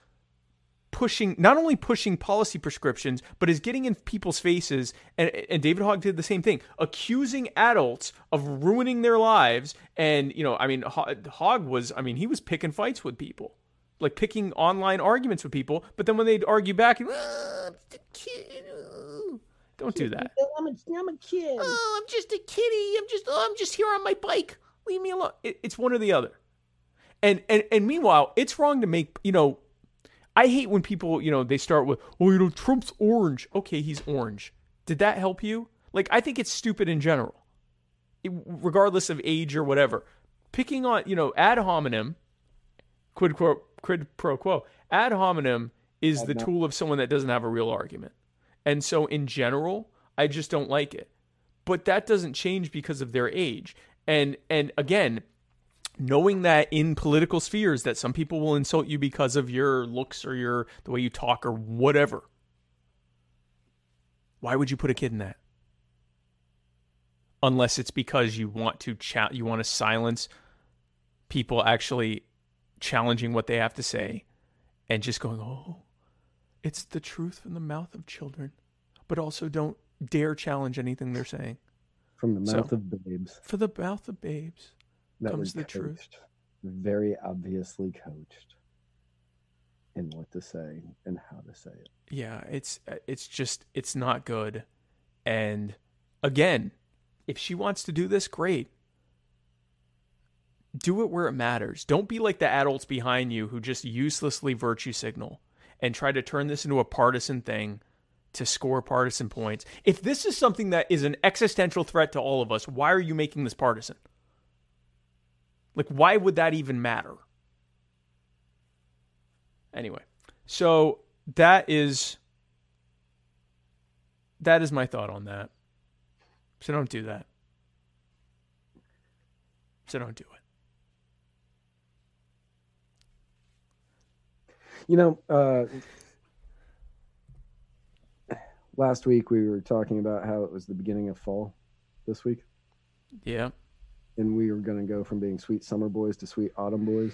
pushing not only pushing policy prescriptions but is getting in people's faces. And, and david hogg did the same thing accusing adults of ruining their lives. And you know i mean Ho- hogg was i mean he was picking fights with people like picking online arguments with people. But then when they'd argue back "Ah, I'm kid. oh." don't do that. I'm a, I'm a kid. oh i'm just a kitty. I'm just oh, i'm just here on my bike. Leave me alone. It, it's one or the other. And and and meanwhile it's wrong to make you know I hate when people, you know, they start with, "Oh, you know, Trump's orange." Okay, he's orange. Did that help you? Like, I think it's stupid in general, It- regardless of age or whatever. Picking on, you know, ad hominem, quid pro quid pro quo. Ad hominem is the tool of someone that doesn't have a real argument, and so in general, I just don't like it. But that doesn't change because of their age. And and again, knowing that in political spheres that some people will insult you because of your looks or your the way you talk or whatever. Why would you put a kid in that? Unless it's because you want to cha- you want to silence people actually challenging what they have to say and just going, "Oh, it's the truth from the mouth of children." But also don't dare challenge anything they're saying. From the So- mouth of babes. For the mouth of babes. That comes the truth. Very obviously coached in what to say and how to say it. yeah it's it's just it's not good. And again if she wants to do this great. Do it where it matters. Don't be like the adults behind you who just uselessly virtue signal and try to turn this into a partisan thing to score partisan points. If this is something that is an existential threat to all of us why are you making this partisan like why would that even matter anyway so that is that is my thought on that. So don't do that. So don't do it. You know, uh, last week we were talking about how it was the beginning of fall this week, Yeah. And we were going to go from being sweet summer boys to sweet autumn boys,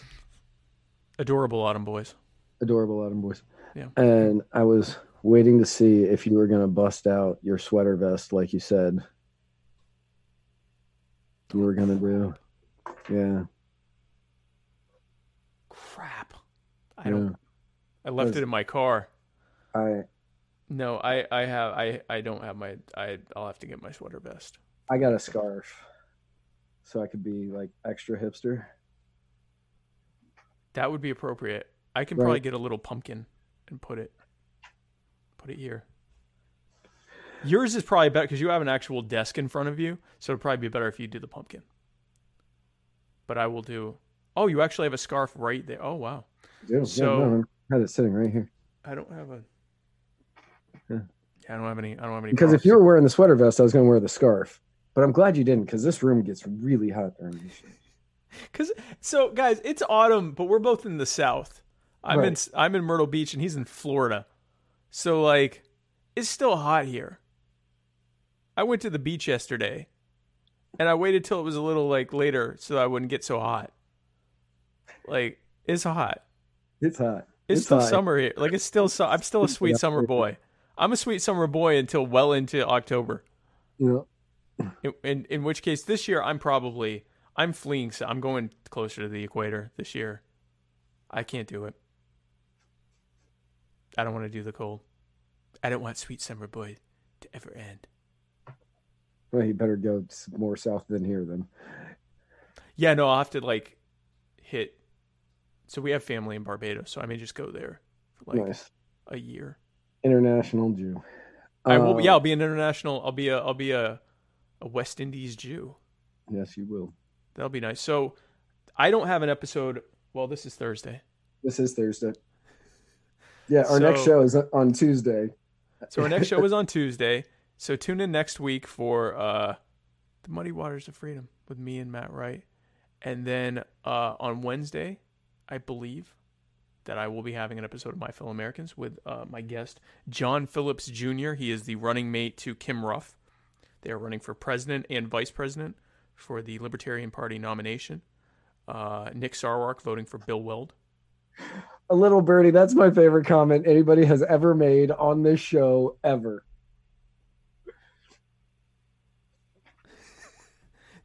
Adorable autumn boys. adorable autumn boys. Yeah. And I was waiting to see if you were going to bust out your sweater vest like you said you were going to do. Yeah. Crap. I don't. I left it in my car. I No, I I have I I don't have my I I'll have to get my sweater vest. I got a scarf, so I could be like extra hipster. That would be appropriate. I can Right. probably get a little pumpkin and put it put it here. Yours is probably better because you have an actual desk in front of you, so it'd probably be better if you do the pumpkin. But I will do. Oh, you actually have a scarf right there. Oh wow. Yeah, So- yeah, no, I had it sitting right here. I don't have a. Yeah. Yeah, I don't have any. I don't have any. Because if you were wearing the sweater vest, I was going to wear the scarf. But I'm glad you didn't, because this room gets really hot during. Cause so guys, it's autumn, but we're both in the south. I'm in I'm in Myrtle Beach and he's in Florida. So like it's still hot here. I went to the beach yesterday and I waited till it was a little like later so I wouldn't get so hot. Like it's hot. It's hot. It's, still hot. summer here. Like it's still su- I'm still a sweet summer boy. I'm a sweet summer boy until well into October. You know, In, in in which case this year I'm probably I'm fleeing. So I'm going closer to the equator this year. I can't do it. I don't want to do the cold. I don't want sweet summer boy to ever end. Well, you better go more south than here then. Yeah, no, I'll have to like hit. So we have family in Barbados, so I may just go there for like nice. a year. International Jew. I will. Uh, Yeah, I'll be an international. I'll be a. I'll be a, a West Indies Jew. Yes, you will. That'll be nice. So, I don't have an episode. Well, this is Thursday. This is Thursday. Yeah, our next show is on Tuesday. So our next show is on Tuesday. So tune in next week for uh, the Muddy Waters of Freedom with me and Matt Wright, and then uh, on Wednesday, I believe that I will be having an episode of My Fellow Americans with uh, my guest John Phillips Jr. He is the running mate to Kim Ruff. They are running for president and vice president for the Libertarian Party nomination. Uh, Nick Sarwark voting for Bill Weld. A little birdie. That's my favorite comment anybody has ever made on this show ever.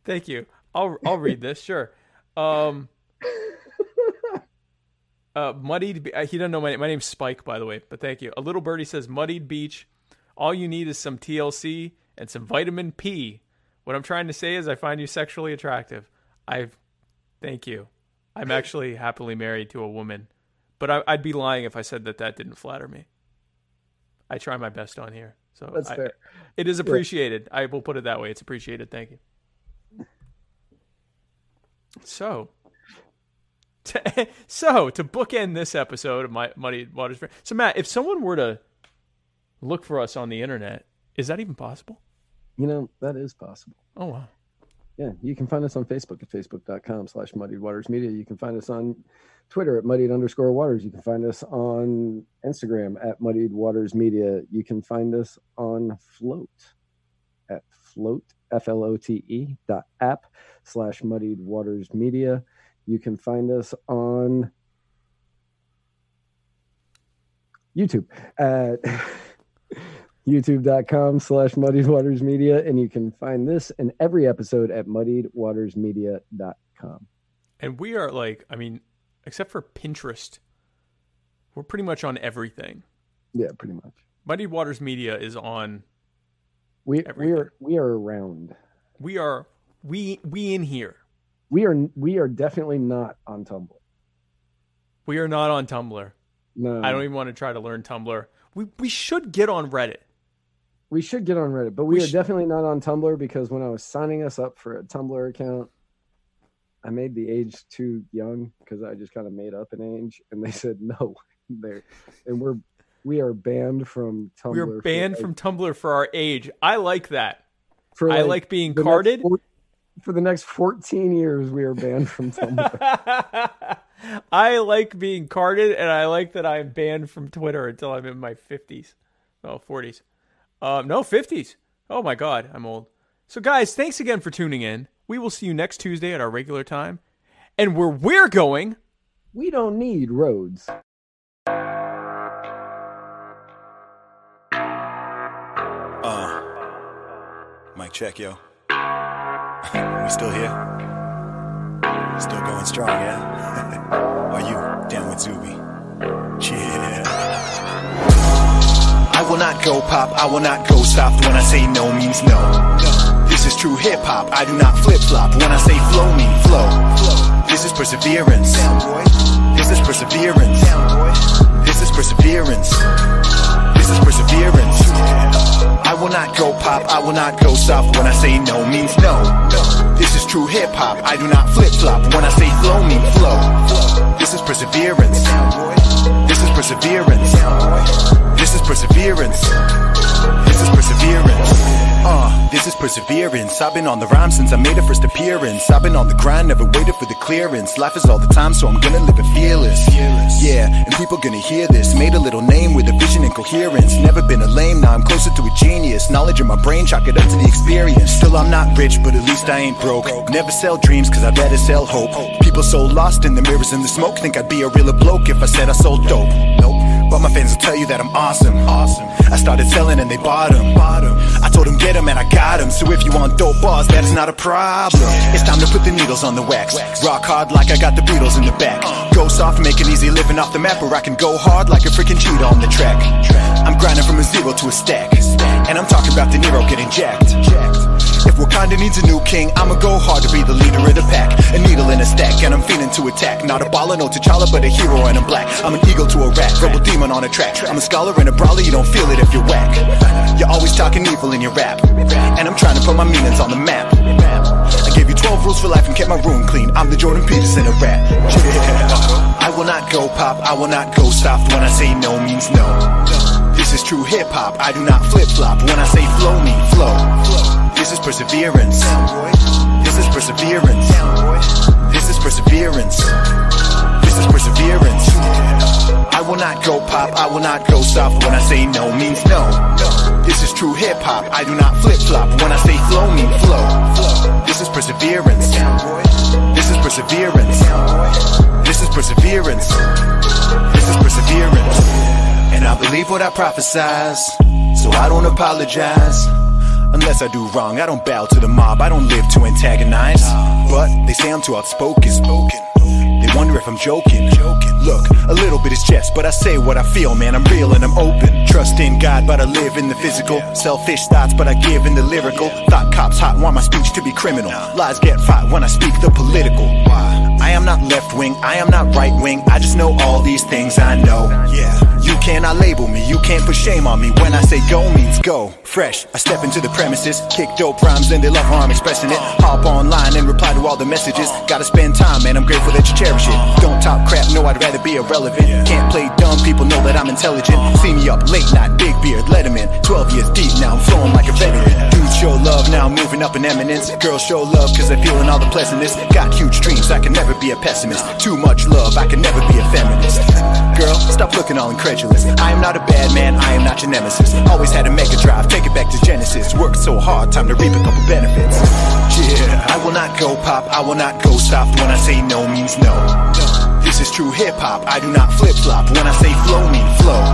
Thank you. I'll I'll read this. Sure. Um. Uh, muddied. He doesn't know my name. My name's Spike, by the way. But thank you. A little birdie says, "Muddied beach. All you need is some TLC and some vitamin P." What I'm trying to say is, I find you sexually attractive. I've. Thank you. I'm actually happily married to a woman, but I, I'd be lying if I said that that didn't flatter me. I try my best on here, so That's I- fair. it is appreciated. I will put it that way. It's appreciated. Thank you. So, to, so to bookend this episode of my Muddy Waters. So, Matt, if someone were to look for us on the internet, is that even possible? You know, that is possible. Oh wow! Yeah, you can find us on Facebook at facebook.com slash muddied waters media. You can find us on Twitter at muddied underscore waters. You can find us on Instagram at muddied waters media. You can find us on Flote at flote, F L O T E dot app slash muddied waters media. You can find us on YouTube at youtube.com slash muddied waters media and you can find this and every episode at muddiedwatersmedia.com And we are like, I mean, except for Pinterest, we're pretty much on everything. yeah pretty much Muddy Waters Media is on. we we are we are around We are we we in here. we are we are definitely not on tumblr We are not on Tumblr. no I don't even want to try to learn Tumblr. We we should get on Reddit. We should get on reddit but we, We are definitely not on tumblr because when i was signing us up for a tumblr account i made the age too young because i just kind of made up an age and they said no there and we're we are banned from tumblr We are banned from Tumblr for our age. I like that. for I like being carded. four- for the next 14 years we are banned from tumblr I like being carded, and I like that I'm banned from Twitter until I'm in my 50s. Oh, 40s. Um, no, 50s. Oh my God, I'm old. So, guys, thanks again for tuning in. We will see you next Tuesday at our regular time. And where we're going, we don't need roads Uh, mic check, yo. we still here? Still going strong, yeah? Are you down with Zuby? Yeah. I will not go pop, I will not go soft when I say no means no. This is true hip hop, I do not flip flop when I say flow mean flow. This is perseverance. This is perseverance. This is perseverance. This is perseverance. I will not go pop, I will not go soft when I say no means no. This is true hip hop, I do not flip flop when I say flow mean flow. This is perseverance. This is perseverance. This is perseverance. This is perseverance. Uh, this is perseverance. I've been on the rhyme since I made a first appearance. I've been on the grind, never waited for the clearance. Life is all the time, so I'm gonna live it fearless. Yeah, and people gonna hear this. Made a little name with a vision and coherence. Never been a lame, now I'm closer to a genius. Knowledge in my brain, chalk it up to the experience. Still, I'm not rich, but at least I ain't broke. Never sell dreams, cause I'd rather sell hope. People so lost in the mirrors and the smoke, think I'd be a realer bloke if I said I sold dope. Nope. But my fans will tell you that I'm awesome. Awesome. I started selling and they bought them. Bought them. I told them get them and I got them. So if you want dope bars, that's not a problem. It's time to put the needles on the wax. Rock hard like I got the Beatles in the back. Go soft, make it easy living off the map, or I can go hard like a freaking cheetah on the track. I'm grinding from a zero to a stack. And I'm talking about De Niro getting jacked. If Wakanda needs a new king, I'ma go hard to be the leader of the pack. A needle in a stack, and I'm feeling to attack. Not a baller, no T'Challa, but a hero and I'm black. I'm an eagle to a rat, rebel demon on a track. I'm a scholar and a brawler, you don't feel it if you're whack. You're always talking evil in your rap, and I'm trying to put my meanings on the map. I gave you 12 rules for life and kept my room clean. I'm the Jordan Peterson of rap. I will not go pop, I will not go soft when I say no means no. This is true hip hop, I do not flip flop when I say flow mean flow. This is perseverance. This is perseverance. This is perseverance. This is perseverance. I will not go pop, I will not go soft when I say no means no. This is true hip hop, I do not flip flop when I say flow mean flow. This is perseverance. This is perseverance. This is perseverance. This is perseverance. And I believe what I prophesize, so I don't apologize. Unless I do wrong, I don't bow to the mob, I don't live to antagonize. But they say I'm too outspoken. They wonder if I'm joking. Look, a little bit is jest, but I say what I feel, man. I'm real and I'm open. Trust in God, but I live in the physical. Selfish thoughts, but I give in the lyrical. Thought cops hot want my speech to be criminal. Lies get fought when I speak the political. I am not left wing, I am not right wing. I just know all these things I know. Yeah. You cannot label me, you can't put shame on me. When I say go means go. Fresh, I step into the premises, kick dope rhymes, and they love how I'm expressing it. Hop online and reply to all the messages. Gotta spend time, and I'm grateful that you cherish it. Don't talk crap, no, I'd rather be irrelevant. Can't play dumb, people know that I'm intelligent. See me up late night, big beard, in. 12 years deep now, I'm flowing like a veteran. Dudes show love, now I'm moving up in eminence. Girls show love, cause they're feeling all the pleasantness. Got huge dreams, I can never be a pessimist. Too much love, I can never be a feminist. Girl, stop looking all incredulous. I am not a bad man, I am not your nemesis. Always had a mega drive, take it back to Genesis. Worked so hard, time to reap a couple benefits. Yeah, I will not go pop, I will not go soft when I say no means no. This is true hip hop, I do not flip flop when I say flow mean flow.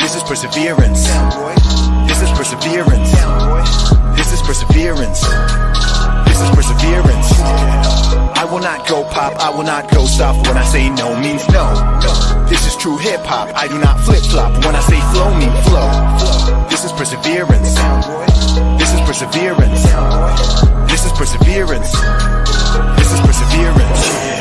This is perseverance. This is perseverance. This is perseverance. This is perseverance. I will not go pop, I will not go soft. When I say no means no. This is true hip hop, I do not flip flop. When I say flow, means flow. This is perseverance. This is perseverance. This is perseverance. This is perseverance.